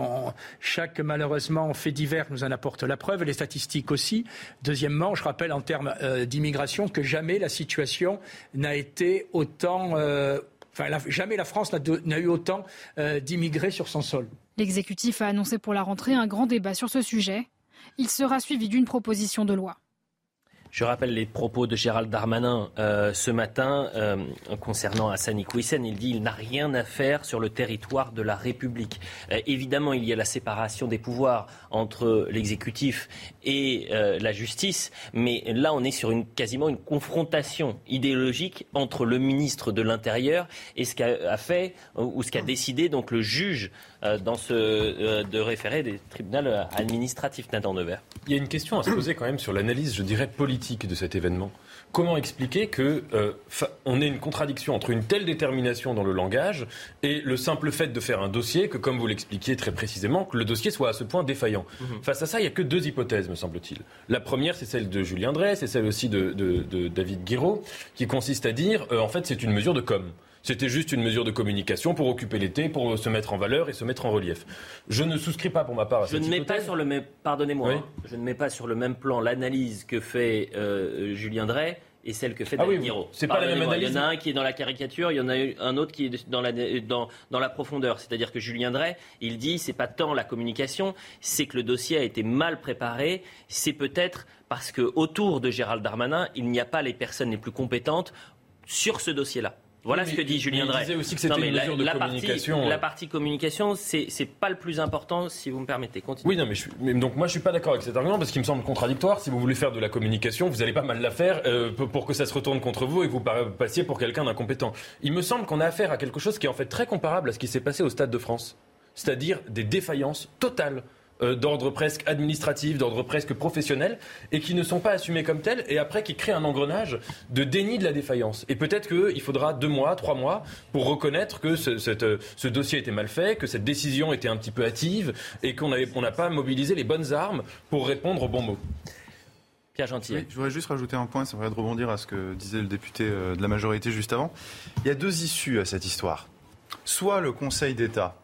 chaque malheureusement fait divers nous en apporte la preuve, les statistiques aussi. Deuxièmement, je rappelle en termes euh, d'immigration que jamais la situation n'a été autant. Euh, jamais la France n'a eu autant euh, d'immigrés sur son sol. L'exécutif a annoncé pour la rentrée un grand débat sur ce sujet. Il sera suivi d'une proposition de loi. Je rappelle les propos de Gérald Darmanin euh, ce matin euh, concernant Hassani Kouissen. Il dit il n'a rien à faire sur le territoire de la République. Euh, évidemment, il y a la séparation des pouvoirs entre l'exécutif et la justice, mais là, on est sur quasiment une confrontation idéologique entre le ministre de l'Intérieur et ce qu'a fait ou ce qu'a décidé donc le juge dans ce de référé des tribunaux administratifs Nathan Devers. Il y a une question à se poser quand même sur l'analyse, je dirais, politique de cet événement. Comment expliquer que euh, on ait une contradiction entre une telle détermination dans le langage et le simple fait de faire un dossier que, comme vous l'expliquiez très précisément, que le dossier soit à ce point défaillant? Mhm. Face à ça, il n'y a que deux hypothèses, me semble-t-il. La première, c'est celle de Julien Drey, c'est celle aussi de, David Guiraud, qui consiste à dire, euh, en fait, c'est une mesure de com. C'était juste une mesure de communication pour occuper l'été, pour se mettre en valeur et se mettre en relief. Je ne souscris pas pour ma part à je ne mets pas sur le même, pardonnez-moi, hein. je ne mets pas sur le même plan l'analyse que fait euh, Julien Drey et celle que fait ah David oui, C'est pas la même analyse. Il y en a un qui est dans la caricature, il y en a un autre qui est dans la, dans, dans la profondeur. C'est-à-dire que Julien Drey, il dit c'est pas tant la communication, c'est que le dossier a été mal préparé. C'est peut-être parce que autour de Gérald Darmanin, il n'y a pas les personnes les plus compétentes sur ce dossier-là. Voilà ce que dit Julien Drey. Il disait aussi que c'était une mesure de communication. Partie, la partie communication, c'est pas le plus important, si vous me permettez. Continuez. Oui, non, mais, je, mais, donc moi je suis pas d'accord avec cet argument parce qu'il me semble contradictoire. Si vous voulez faire de la communication, vous allez pas mal la faire euh, pour que ça se retourne contre vous et que vous passiez pour quelqu'un d'incompétent. Il me semble qu'on a affaire à quelque chose qui est en fait très comparable à ce qui s'est passé au Stade de France, c'est-à-dire des défaillances totales euh, d'ordre presque administratif, d'ordre presque professionnel, et qui ne sont pas assumés comme tels, et après qui créent un engrenage de déni de la défaillance. Et peut-être qu'il faudra deux mois, trois mois pour reconnaître que ce, ce, dossier était mal fait, que cette décision était un petit peu hâtive, et qu'on n'a pas mobilisé les bonnes armes pour répondre aux bons mots. Pierre Gentil. je voudrais juste rajouter un point, ça va de rebondir à ce que disait le député euh, de la majorité juste avant. Il y a deux issues à cette histoire. Soit le Conseil d'État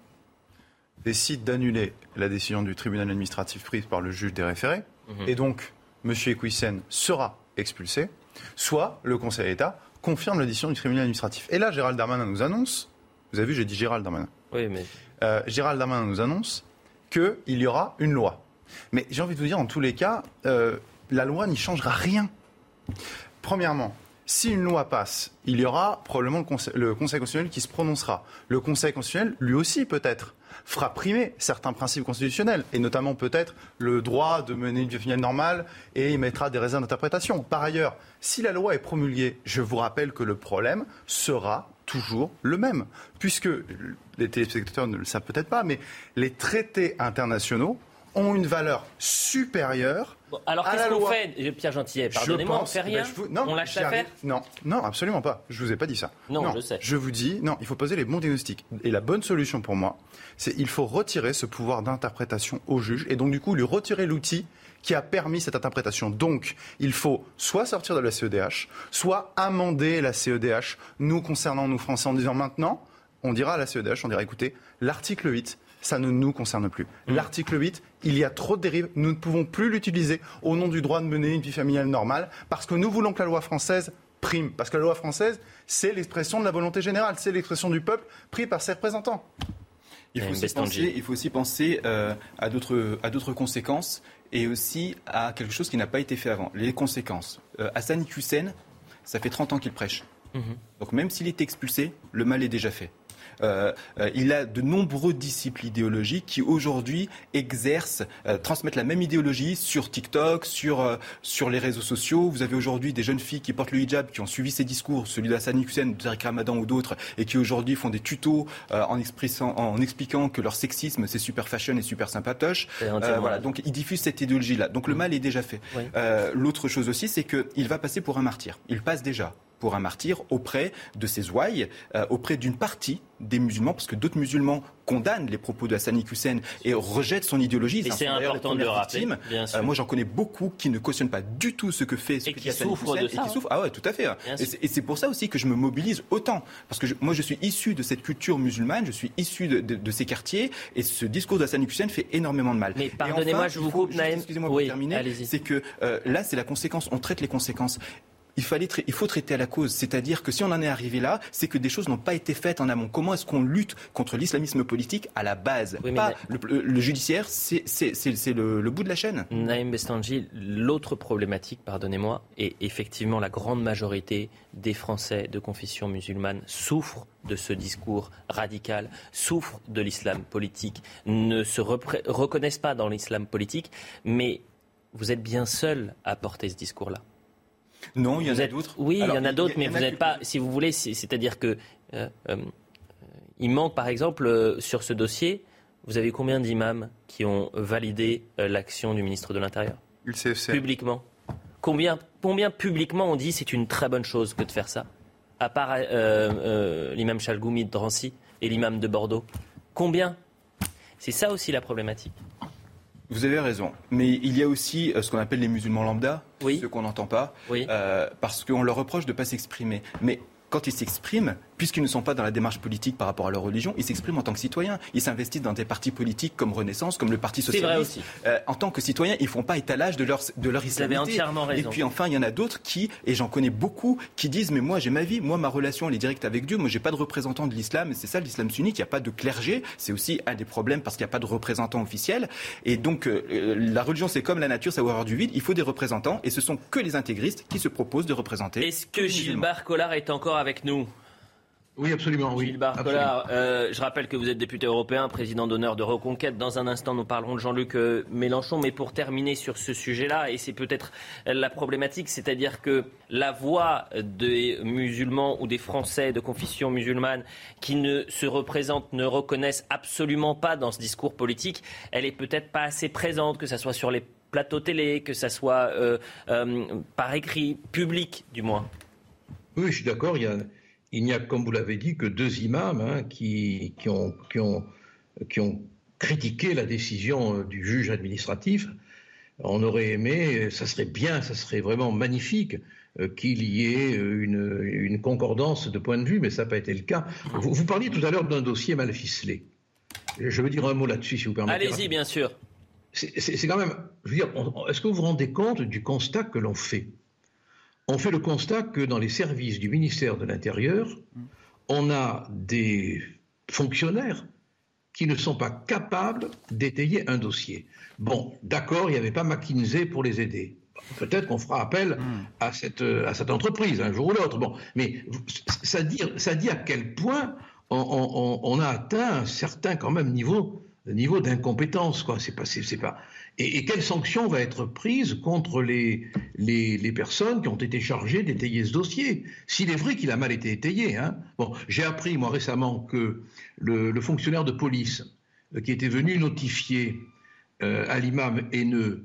décide d'annuler la décision du tribunal administratif prise par le juge des référés, mhm. et donc M. Equissen sera expulsé, soit le Conseil d'État confirme la décision du tribunal administratif. Et là, Gérald Darmanin nous annonce, vous avez vu, j'ai dit Gérald Darmanin. Oui, mais... Euh, Gérald Darmanin nous annonce qu'il y aura une loi. Mais j'ai envie de vous dire, en tous les cas, euh, la loi n'y changera rien. Premièrement, si une loi passe, il y aura probablement le Conseil, le Conseil constitutionnel qui se prononcera. Le Conseil constitutionnel, lui aussi, peut-être, fera primer certains principes constitutionnels, et notamment peut-être le droit de mener une vie familiale normale, et il mettra des réserves d'interprétation. Par ailleurs, si la loi est promulguée, je vous rappelle que le problème sera toujours le même, puisque les téléspectateurs ne le savent peut-être pas, mais les traités internationaux ont une valeur supérieure alors qu'est-ce qu'on fait, Pierre Gentillet Pardonnez-moi, on ne fait rien non, On lâche l'affaire Non, non, absolument pas. Je vous ai pas dit ça. Non, je sais. Je vous dis, non, il faut poser les bons diagnostics. Et la bonne solution pour moi, c'est il faut retirer ce pouvoir d'interprétation au juge et donc du coup lui retirer l'outil qui a permis cette interprétation. Donc, il faut soit sortir de la CEDH, soit amender la CEDH, nous concernant, nous Français, en disant maintenant, on dira à la CEDH, on dira écoutez, l'article 8 ça ne nous concerne plus. Mmh. L'article 8, il y a trop de dérives, nous ne pouvons plus l'utiliser au nom du droit de mener une vie familiale normale, parce que nous voulons que la loi française prime, parce que la loi française, c'est l'expression de la volonté générale, c'est l'expression du peuple pris par ses représentants. Il faut, aussi penser, il faut aussi penser euh, à d'autres conséquences et aussi à quelque chose qui n'a pas été fait avant. Les conséquences. Euh, Hassan Hussein, ça fait 30 ans qu'il prêche. Mmh. Donc même s'il est expulsé, le mal est déjà fait. Il a de nombreux disciples idéologiques qui aujourd'hui exercent, transmettent la même idéologie sur TikTok, sur, sur les réseaux sociaux. Vous avez aujourd'hui des jeunes filles qui portent le hijab, qui ont suivi ces discours, celui d'Hassan Hussein, de Tariq Ramadan ou d'autres, et qui aujourd'hui font des tutos en, en, expliquant que leur sexisme c'est super fashion et super sympatoche. voilà, donc ils diffusent cette idéologie-là. Donc le mal est déjà fait. L'autre chose aussi, c'est qu'il va passer pour un martyr. Il passe déjà pour un martyr auprès de ses ouailles, euh, auprès d'une partie des musulmans, parce que d'autres musulmans condamnent les propos de Hassan Hussein et rejettent son idéologie. Et c'est important de le rappeler. Euh, moi, j'en connais beaucoup qui ne cautionnent pas du tout ce que fait ce et qui souffrent de et qui souffrent. Ah ouais, tout à fait. Et c'est pour ça aussi que je me mobilise autant, parce que moi, je suis issu de cette culture musulmane, je suis issu de, ces quartiers, et ce discours de Hassan Hussein fait énormément de mal. Mais pardonnez-moi, je vous coupe, Naïm. Excusez-moi pour terminer. C'est que euh, là, c'est la conséquence. On traite les conséquences il, fallait il faut traiter à la cause. C'est-à-dire que si on en est arrivé là, c'est que des choses n'ont pas été faites en amont. Comment est-ce qu'on lutte contre l'islamisme politique à la base pas le, judiciaire, c'est le, bout de la chaîne. Naïm Bestanji, l'autre problématique, pardonnez-moi, est effectivement la grande majorité des Français de confession musulmane souffrent de ce discours radical, souffrent de l'islam politique, ne se reconnaissent pas dans l'islam politique, mais vous êtes bien seul à porter ce discours-là. Non, il y en a d'autres. Oui, il y en a d'autres, mais vous n'êtes pas, si vous voulez, c'est-à-dire que euh, euh, il manque, par exemple, euh, sur ce dossier, vous avez combien d'imams qui ont validé l'action du ministre de l'Intérieur? Publiquement. Combien, combien publiquement on dit c'est une très bonne chose que de faire ça? À part l'imam Chalgoumi de Drancy et l'imam de Bordeaux. Combien? C'est ça aussi la problématique. Vous avez raison. Mais il y a aussi euh, ce qu'on appelle les musulmans lambda, ceux qu'on n'entend pas, euh, parce qu'on leur reproche de ne pas s'exprimer. Mais quand ils s'expriment, puisqu'ils ne sont pas dans la démarche politique par rapport à leur religion, ils s'expriment en tant que citoyens. Ils s'investissent dans des partis politiques comme Renaissance, comme le Parti socialiste. Vrai aussi. Euh, en tant que citoyens, ils ne font pas étalage de leur, de leur islamité. Vous avez entièrement raison. Et puis enfin, il y en a d'autres qui, et j'en connais beaucoup, qui disent mais moi j'ai ma vie, moi ma relation elle est directe avec Dieu, moi j'ai pas de représentant de l'islam, c'est ça l'islam sunnite, il n'y a pas de clergé, c'est aussi un des problèmes parce qu'il n'y a pas de représentant officiel. Et donc euh, euh, la religion c'est comme la nature, ça va avoir du vide, il faut des représentants, et ce sont que les intégristes qui se proposent de représenter. Est-ce que Gilles Collard est encore avec nous oui, absolument, oui. Gilles Barcola, euh, je rappelle que vous êtes député européen, président d'honneur de Reconquête. Dans un instant, nous parlerons de Jean-Luc euh, Mélenchon. Mais pour terminer sur ce sujet-là, et c'est peut-être la problématique, c'est-à-dire que la voix des musulmans ou des Français de confession musulmane qui ne se représentent, ne reconnaissent absolument pas dans ce discours politique, elle est peut-être pas assez présente, que ce soit sur les plateaux télé, que ce soit euh, par écrit, public du moins. Oui, je suis d'accord. Il a n'y a, comme vous l'avez dit, que deux imams hein, qui, qui, ont, qui, ont, qui, ont, critiqué la décision euh, du juge administratif. On aurait aimé, ça serait bien, ça serait vraiment magnifique euh, qu'il y ait euh, une, une, concordance de point de vue, mais ça n'a pas été le cas. Vous, vous parliez tout à l'heure d'un dossier mal ficelé. Je veux dire un mot là-dessus, si vous permettez. Allez-y, bien sûr. C'est quand même, je veux dire, est-ce que vous vous rendez compte du constat que l'on fait? On fait le constat que dans les services du ministère de l'Intérieur, on a des fonctionnaires qui ne sont pas capables d'étayer un dossier. Bon, d'accord, il n'y avait pas McKinsey pour les aider. Peut-être qu'on fera appel hmm. à, cette, à cette entreprise un jour ou l'autre. Bon, mais ça dit, ça dit à quel point on, a atteint un certain quand même niveau, niveau d'incompétence. Quoi. C'est pas, c'est, pas, et, quelle sanction va être prise contre les, les, personnes qui ont été chargées d'étayer ce dossier? S'il est vrai qu'il a mal été étayé. Hein. Bon, j'ai appris moi récemment que le, fonctionnaire de police euh, qui était venu notifier euh, à l'imam haineux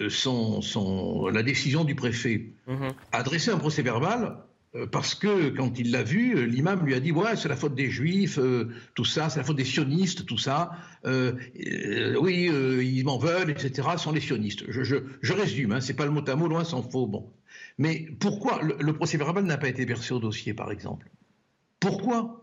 euh, son, son, la décision du préfet mm-hmm. a dressé un procès verbal parce que quand il l'a vu, euh, l'imam lui a dit ouais c'est la faute des juifs, euh, tout ça, c'est la faute des sionistes, tout ça. oui, ils m'en veulent, etc. Sont les sionistes. Je résume, hein, c'est pas le mot à mot, loin s'en faut. Bon, mais pourquoi le, le procès verbal n'a pas été versé au dossier, par exemple? Pourquoi?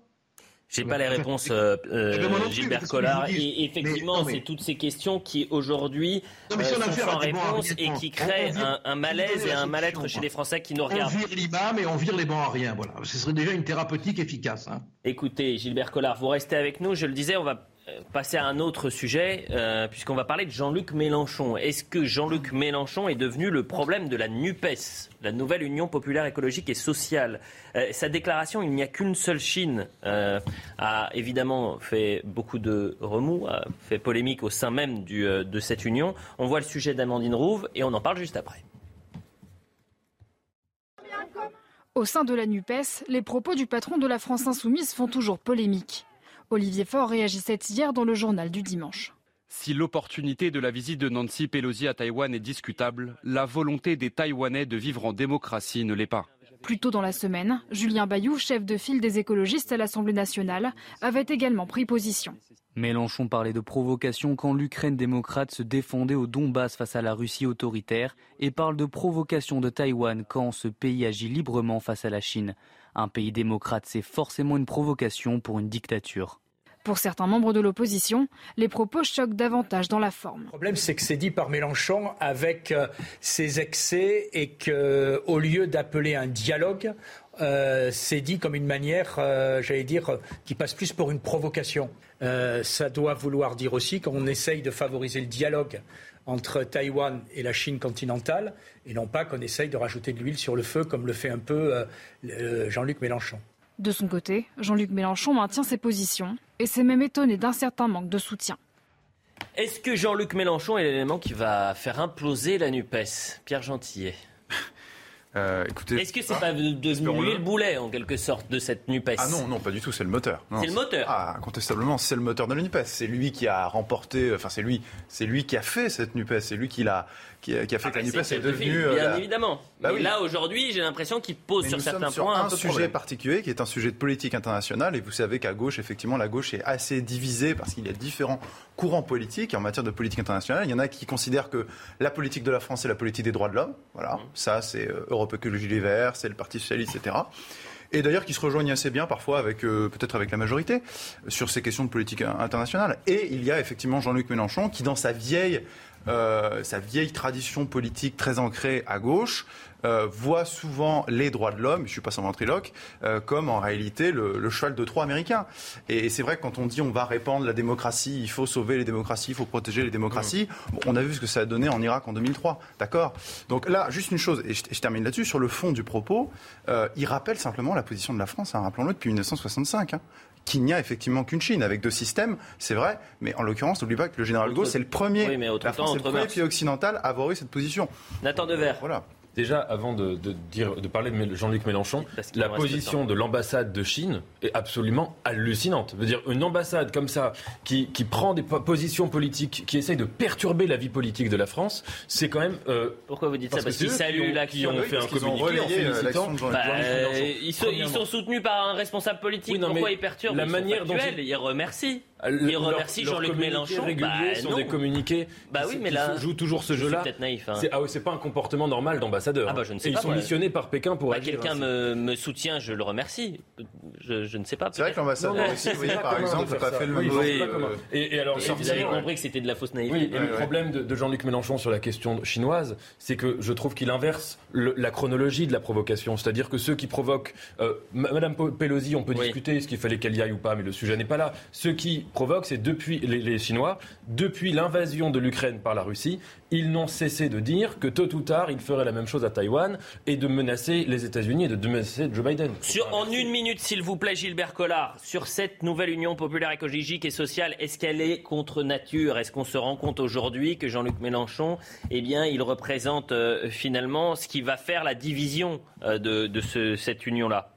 J'ai pas les réponses, [laughs] euh, euh Gilbert Collard. Et effectivement, c'est toutes ces questions qui aujourd'hui euh, sont sans réponse et qui créent un, malaise et un mal-être chez les Français qui nous regardent. On vire l'imam et on vire les bancs à rien. Voilà, ce serait déjà une thérapeutique efficace. Hein. Écoutez, Gilbert Collard, vous restez avec nous. Je le disais, on va passer à un autre sujet, euh, puisqu'on va parler de Jean-Luc Mélenchon. Est-ce que Jean-Luc Mélenchon est devenu le problème de la NUPES, la nouvelle Union populaire écologique et sociale? Euh, Sa déclaration, il n'y a qu'une seule Chine, euh, a évidemment fait beaucoup de remous, a fait polémique au sein même de cette union. On voit le sujet d'Amandine Rouve et on en parle juste après. Au sein de la NUPES, les propos du patron de la France insoumise font toujours polémique. Olivier Faure réagissait hier dans le journal du dimanche. Si l'opportunité de la visite de Nancy Pelosi à Taïwan est discutable, la volonté des Taïwanais de vivre en démocratie ne l'est pas. Plus tôt dans la semaine, Julien Bayou, chef de file des écologistes à l'Assemblée nationale, avait également pris position. Mélenchon parlait de provocation quand l'Ukraine démocrate se défendait au Donbass face à la Russie autoritaire et parle de provocation de Taïwan quand ce pays agit librement face à la Chine. Un pays démocrate, c'est forcément une provocation pour une dictature. Pour certains membres de l'opposition, les propos choquent davantage dans la forme. Le problème, c'est que c'est dit par Mélenchon avec euh, ses excès et qu'au lieu d'appeler un dialogue, euh, c'est dit comme une manière, euh, j'allais dire, qui passe plus pour une provocation. ça doit vouloir dire aussi qu'on essaye de favoriser le dialogue entre Taïwan et la Chine continentale, et non pas qu'on essaye de rajouter de l'huile sur le feu comme le fait un peu euh, euh, Jean-Luc Mélenchon. De son côté, Jean-Luc Mélenchon maintient ses positions et s'est même étonné d'un certain manque de soutien. Est-ce que Jean-Luc Mélenchon est l'élément qui va faire imploser la NUPES? Pierre Gentillet euh, écoutez, Est-ce que c'est pas devenu lui le boulet en quelque sorte de cette Nupes? Ah non, non, pas du tout. C'est le moteur. C'est le moteur. Ah, incontestablement, c'est le moteur de la Nupes. C'est lui qui a remporté. Enfin, c'est lui, c'est lui qui a fait cette Nupes. C'est lui qui l'a qui a, fait ah que la NUPES est, devenue. Euh, bien évidemment. Bah Mais là, aujourd'hui, j'ai l'impression qu'il pose sur certains points un, un sujet particulier qui est un sujet de politique internationale. Et vous savez qu'à gauche, effectivement, la gauche est assez divisée parce qu'il y a différents courants politiques. en matière de politique internationale, il y en a qui considèrent que la politique de la France, c'est la politique des droits de l'homme. Voilà. Mmh. Ça, c'est euh, Europe Écologie Les Verts, c'est le Parti Socialiste, etc et d'ailleurs qui se rejoignent assez bien parfois avec euh, peut-être avec la majorité sur ces questions de politique internationale. Et il y a effectivement Jean-Luc Mélenchon qui, dans sa vieille euh, sa vieille tradition politique très ancrée à gauche, euh, voit souvent les droits de l'homme, je suis pas sans ventriloque, euh, comme en réalité le, cheval de Troie américain. Et, c'est vrai que quand on dit on va répandre la démocratie, il faut sauver les démocraties, il faut protéger les démocraties, mmh. on a vu ce que ça a donné en Irak en 2003, d'accord? Donc là, juste une chose, et je, termine là-dessus, sur le fond du propos, il rappelle simplement la position de la France, hein, rappelons-le, depuis 1965 qu'il n'y a effectivement qu'une Chine avec deux systèmes, c'est vrai, mais en l'occurrence, n'oublie pas que le général Gaulle, c'est le premier, la France, le premier pays occidental à avoir eu cette position. Nathan Devers. Voilà. Déjà, avant de, dire, de parler de Jean-Luc Mélenchon, la position de l'ambassade de Chine est absolument hallucinante. Je veux dire, une ambassade comme ça, qui, qui prend des positions politiques, qui essaye de perturber la vie politique de la France, c'est quand même. Euh, Pourquoi vous dites ça? Parce qu'ils saluent l'action. Qui ont fait un communiqué en félicitant. Bah, euh, ils, sont, ils, sont, soutenus par un responsable politique. Pourquoi ils perturbent? La manière dont ils remercient. Il remercie Jean-Luc Mélenchon. réguliers bah, sont des communiqués. Bah oui, mais là, joue toujours ce jeu-là. C'est naïf. Hein. Ah c'est pas un comportement normal Ah bah je ne sais pas. Ils sont missionnés par Pékin pour. Bah, quelqu'un me, me, soutient, je le remercie. Je, je ne sais pas. C'est vrai que l'ambassadeur aussi, par exemple, n'a pas fait le même. Et alors, vous avez compris que c'était de la fausse naïveté. Oui, et le problème de Jean-Luc Mélenchon sur la question chinoise, c'est que je trouve qu'il inverse la chronologie de la provocation. C'est-à-dire que ceux qui provoquent, euh, Madame Pelosi, on peut discuter est-ce qu'il fallait qu'elle y aille ou pas, mais le sujet n'est pas là. Ceux qui provoquent, c'est depuis les, Chinois, depuis l'invasion de l'Ukraine par la Russie, ils n'ont cessé de dire que tôt ou tard, ils feraient la même chose à Taïwan et de menacer les États-Unis et de menacer Joe Biden. Sur, en une minute, s'il vous plaît, Gilbert Collard, sur cette nouvelle Union populaire écologique et sociale, est-ce qu'elle est contre nature? Est-ce qu'on se rend compte aujourd'hui que Jean-Luc Mélenchon, eh bien, il représente euh, finalement ce qui va faire la division euh, de, cette union-là?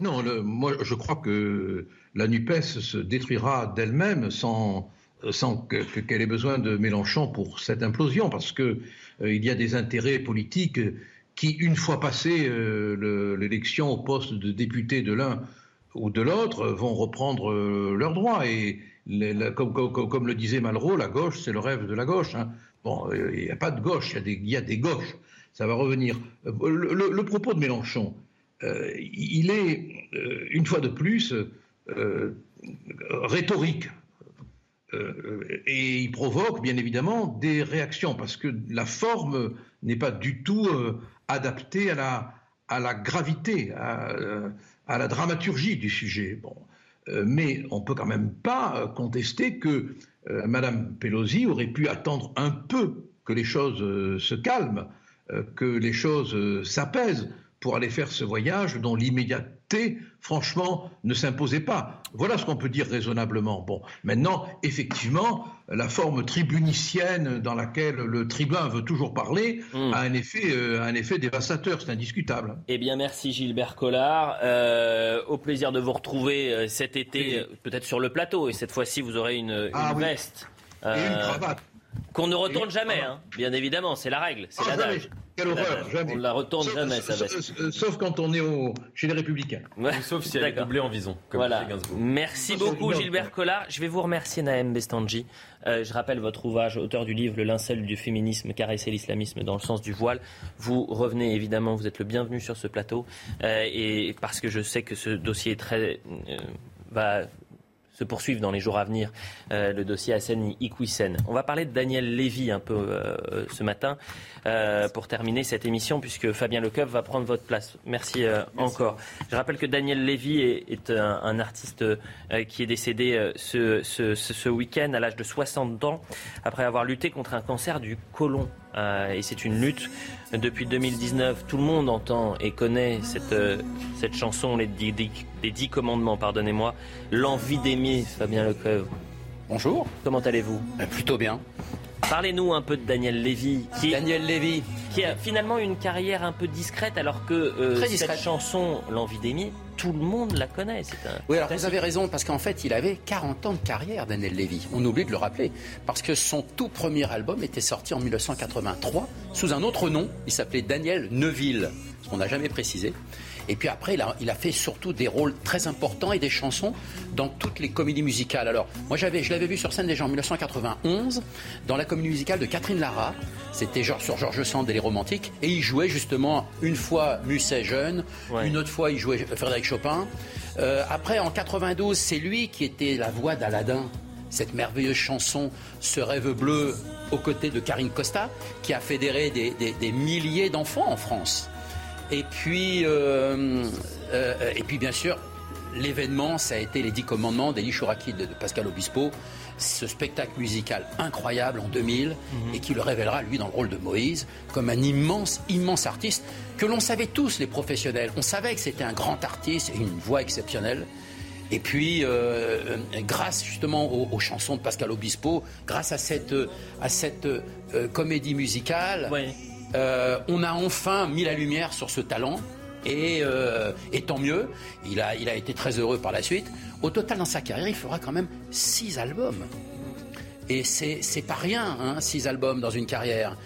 Non, moi, je crois que la NUPES se détruira d'elle-même sans, sans qu'elle ait besoin de Mélenchon pour cette implosion, parce qu'il euh, y a des intérêts politiques qui, une fois passé euh, l'élection au poste de député de l'un ou de l'autre, vont reprendre euh, leurs droits. Et comme, le disait Malraux, la gauche, c'est le rêve de la gauche. Hein. Bon, il n'y a pas de gauche, il y, a des gauches. Ça va revenir. Le, propos de Mélenchon, il est, une fois de plus, euh, rhétorique. Euh, et il provoque bien évidemment des réactions parce que la forme n'est pas du tout euh, adaptée à la, gravité, à, la dramaturgie du sujet. Bon. mais on peut quand même pas contester que Madame Pelosi aurait pu attendre un peu que les choses se calment, que les choses s'apaisent pour aller faire ce voyage dont l'immédiateté, franchement, ne s'imposait pas. Voilà ce qu'on peut dire raisonnablement. Bon, maintenant, effectivement, la forme tribunicienne dans laquelle le tribun veut toujours parler hmm. a un effet, euh, un effet dévastateur, c'est indiscutable. Eh bien, merci Gilbert Collard. Euh, au plaisir de vous retrouver euh, cet été, peut-être sur le plateau, et cette fois-ci, vous aurez une, ah veste. et une cravate. Qu'on ne retourne jamais, hein. bien évidemment, c'est la règle, c'est ah, l'adage. Quelle horreur, jamais. On ne la retourne jamais, ça va. Sauf quand on est chez les Républicains. Sauf si elle est doublée en vison. Comme voilà. Merci beaucoup, Gilbert Collard. Je vais vous remercier, Naëm Bestanji. Euh, je rappelle votre ouvrage, auteur du livre Le linceul du féminisme, caresser l'islamisme dans le sens du voile. Vous revenez évidemment, vous êtes le bienvenu sur ce plateau. Euh, et parce que je sais que ce dossier est très. Euh, va se poursuivre dans les jours à venir euh, le dossier Hassan Ikwisen. On va parler de Daniel Lévy un peu euh, ce matin euh, pour terminer cette émission puisque Fabien Lecoeuf va prendre votre place. Merci, encore. Je rappelle que Daniel Lévy est, un, artiste qui est décédé ce, ce, ce week-end à l'âge de 60 ans après avoir lutté contre un cancer du côlon. Et c'est une lutte depuis 2019. Tout le monde entend et connaît cette, cette chanson, les dix, les dix commandements, pardonnez-moi. L'envie d'aimer, Fabien Lecoeuvre. Bonjour. Comment allez-vous ben, Plutôt bien. Parlez-nous un peu de Daniel Lévy. Qui Daniel Lévy. Qui a finalement une carrière un peu discrète alors que euh, cette chanson, L'envie d'aimer, tout le monde la connaît. Un... Oui, alors vous avez raison, parce qu'en fait, il avait 40 ans de carrière, Daniel Lévy. On oublie de le rappeler. Parce que son tout premier album était sorti en 1983 sous un autre nom. Il s'appelait Daniel Neuville, ce qu'on n'a jamais précisé. Et puis après, il a, fait surtout des rôles très importants et des chansons dans toutes les comédies musicales. Alors, moi, j'avais, je l'avais vu sur scène déjà en 1991 dans la comédie musicale de Catherine Lara. C'était genre sur Georges Sand et les Romantiques. Et il jouait justement une fois Musset jeune, une autre fois il jouait Frédéric Chopin. Euh, après, en 92, c'est lui qui était la voix d'Aladin cette merveilleuse chanson Ce rêve bleu aux côtés de Karine Costa, qui a fédéré des milliers d'enfants en France. Et puis, euh, euh, et puis bien sûr, l'événement, ça a été les Dix Commandements d'Eli Chouraki de, Pascal Obispo, ce spectacle musical incroyable en 2000 mhm. et qui le révélera, lui, dans le rôle de Moïse, comme un immense, immense artiste que l'on savait tous, les professionnels. On savait que c'était un grand artiste et une voix exceptionnelle. Et puis, euh, grâce justement aux, chansons de Pascal Obispo, grâce à cette, à cette comédie musicale, euh, on a enfin mis la lumière sur ce talent. Euh, et, tant mieux, il a, été très heureux par la suite. Au total, dans sa carrière, il fera quand même six albums. Et c'est, c'est pas rien, hein, six albums dans une carrière.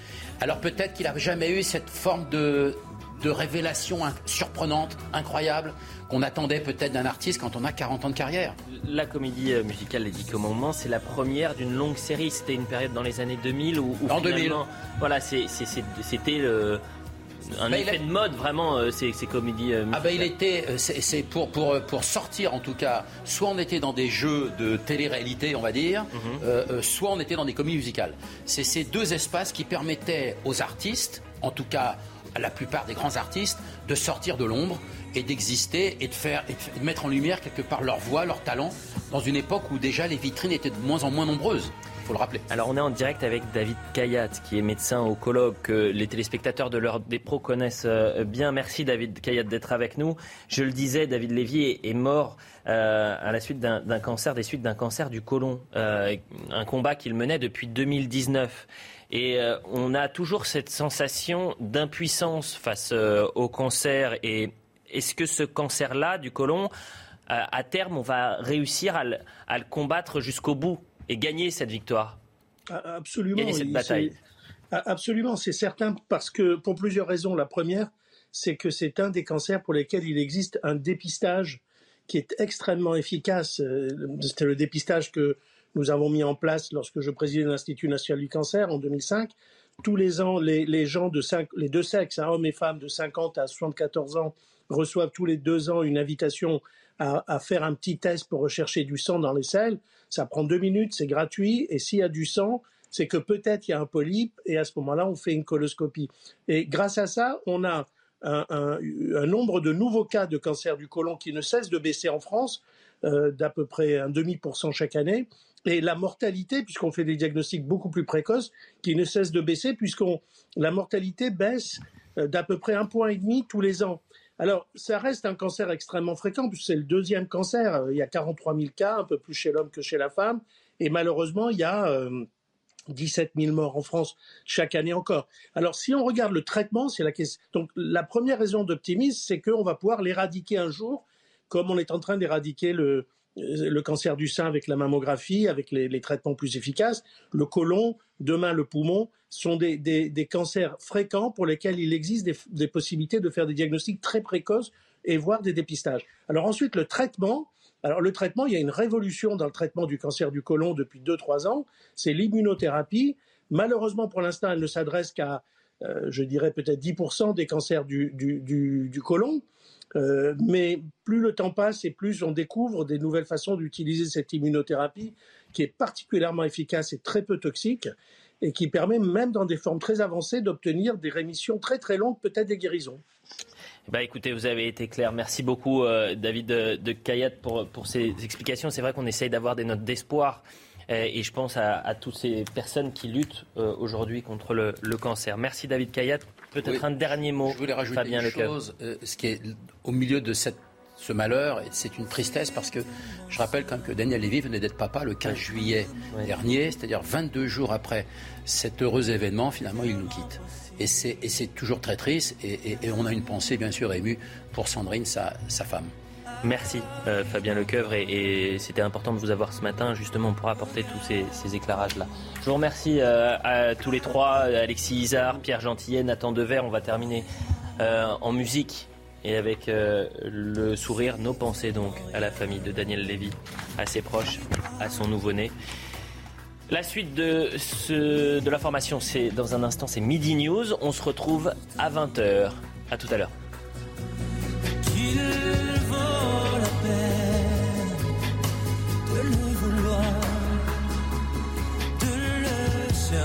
Alors peut-être qu'il n'a jamais eu cette forme de, de révélation surprenante, incroyable, qu'on attendait peut-être d'un artiste quand on a 40 ans de carrière. La comédie euh, musicale Les Dix Commandements, c'est la première d'une longue série. C'était une période dans les années 2000 où, en 2000. voilà, c'était le un bah, effet de mode vraiment euh, ces, comédies musicales. Euh, ah bah il était c'est pour, pour pour sortir en tout cas soit on était dans des jeux de télé-réalité on va dire mhm. soit on était dans des comédies musicales c'est ces deux espaces qui permettaient aux artistes en tout cas à la plupart des grands artistes de sortir de l'ombre et d'exister et de faire et de mettre en lumière quelque part leur voix, leur talent dans une époque où déjà les vitrines étaient de moins en moins nombreuses. Faut le rappeler. Alors on est en direct avec David Kayat qui est médecin au colloque que les téléspectateurs de l'heure des pros connaissent euh, bien. Merci David Kayat d'être avec nous. Je le disais, David Lévy est, mort euh, à la suite d'un cancer, des suites d'un cancer du côlon, euh, un combat qu'il menait depuis 2019. Et on a toujours cette sensation d'impuissance face au cancer et est-ce que ce cancer-là du côlon, euh, à terme, on va réussir à le, combattre jusqu'au bout et gagner cette victoire? Ah, Absolument. Gagner cette bataille. Ah, absolument, c'est certain, parce que pour plusieurs raisons. La première, c'est que c'est un des cancers pour lesquels il existe un dépistage qui est extrêmement efficace. Euh, c'était le dépistage que nous avons mis en place lorsque je présidais l'Institut national du cancer en 2005. Tous les ans, les, gens de les deux sexes, hein, hommes et femmes de 50 à 74 ans, reçoivent tous les deux ans une invitation à, faire un petit test pour rechercher du sang dans les selles. Ça prend deux minutes, c'est gratuit, et s'il y a du sang, c'est que peut-être il y a un polype, et à ce moment-là, on fait une coloscopie. Et grâce à ça, on a un, nombre de nouveaux cas de cancer du côlon qui ne cesse de baisser en France, euh, d'à peu près un demi pour cent chaque année, et la mortalité, puisqu'on fait des diagnostics beaucoup plus précoces, qui ne cesse de baisser, puisqu'on la mortalité baisse euh, d'à peu près un point et demi tous les ans. Alors, ça reste un cancer extrêmement fréquent, puisque c'est le deuxième cancer. Il y a 43 000 cas, un peu plus chez l'homme que chez la femme. Et malheureusement, il y a euh, 17 000 morts en France chaque année encore. Alors, si on regarde le traitement, c'est la question. Donc, la première raison d'optimisme, c'est qu'on va pouvoir l'éradiquer un jour, comme on est en train d'éradiquer le, le cancer du sein avec la mammographie, avec les, traitements plus efficaces. Le côlon, demain le poumon, sont des, cancers fréquents pour lesquels il existe des, possibilités de faire des diagnostics très précoces et voire des dépistages. Alors ensuite, le traitement, alors le traitement, il y a une révolution dans le traitement du cancer du côlon depuis 2-3 ans, c'est l'immunothérapie. Malheureusement, pour l'instant, elle ne s'adresse qu'à, euh, je dirais peut-être 10% des cancers du, du, côlon. Euh, mais plus le temps passe et plus on découvre des nouvelles façons d'utiliser cette immunothérapie qui est particulièrement efficace et très peu toxique et qui permet même dans des formes très avancées d'obtenir des rémissions très très longues, peut-être des guérisons. Bah écoutez, vous avez été clair. Merci beaucoup, euh, David de, de pour, pour ces explications. C'est vrai qu'on essaye d'avoir des notes d'espoir. Euh, et je pense à, toutes ces personnes qui luttent aujourd'hui contre le, cancer. Merci, David Kayat. Peut-être un dernier mot, je voulais rajouter Fabien une chose, ce qui est au milieu de cette ce malheur, c'est une tristesse parce que je rappelle quand même que Daniel Lévy venait d'être papa le 15 juillet dernier, c'est-à-dire 22 jours après cet heureux événement, finalement il nous quitte. Et c'est toujours très triste. Et, on a une pensée, bien sûr, émue pour Sandrine, sa, femme. Merci euh, Fabien Lecoeuvre et, c'était important de vous avoir ce matin justement pour apporter tous ces, éclairages-là. Je vous remercie euh, à tous les trois, Alexis Isard, Pierre Gentillet, Nathan Dever. On va terminer euh, en musique et avec le sourire, nos pensées donc à la famille de Daniel Lévy, à ses proches, à son nouveau-né. La suite de, ce, de l'information, c'est dans un instant, c'est Midi News. On se retrouve à 20h. À tout à l'heure.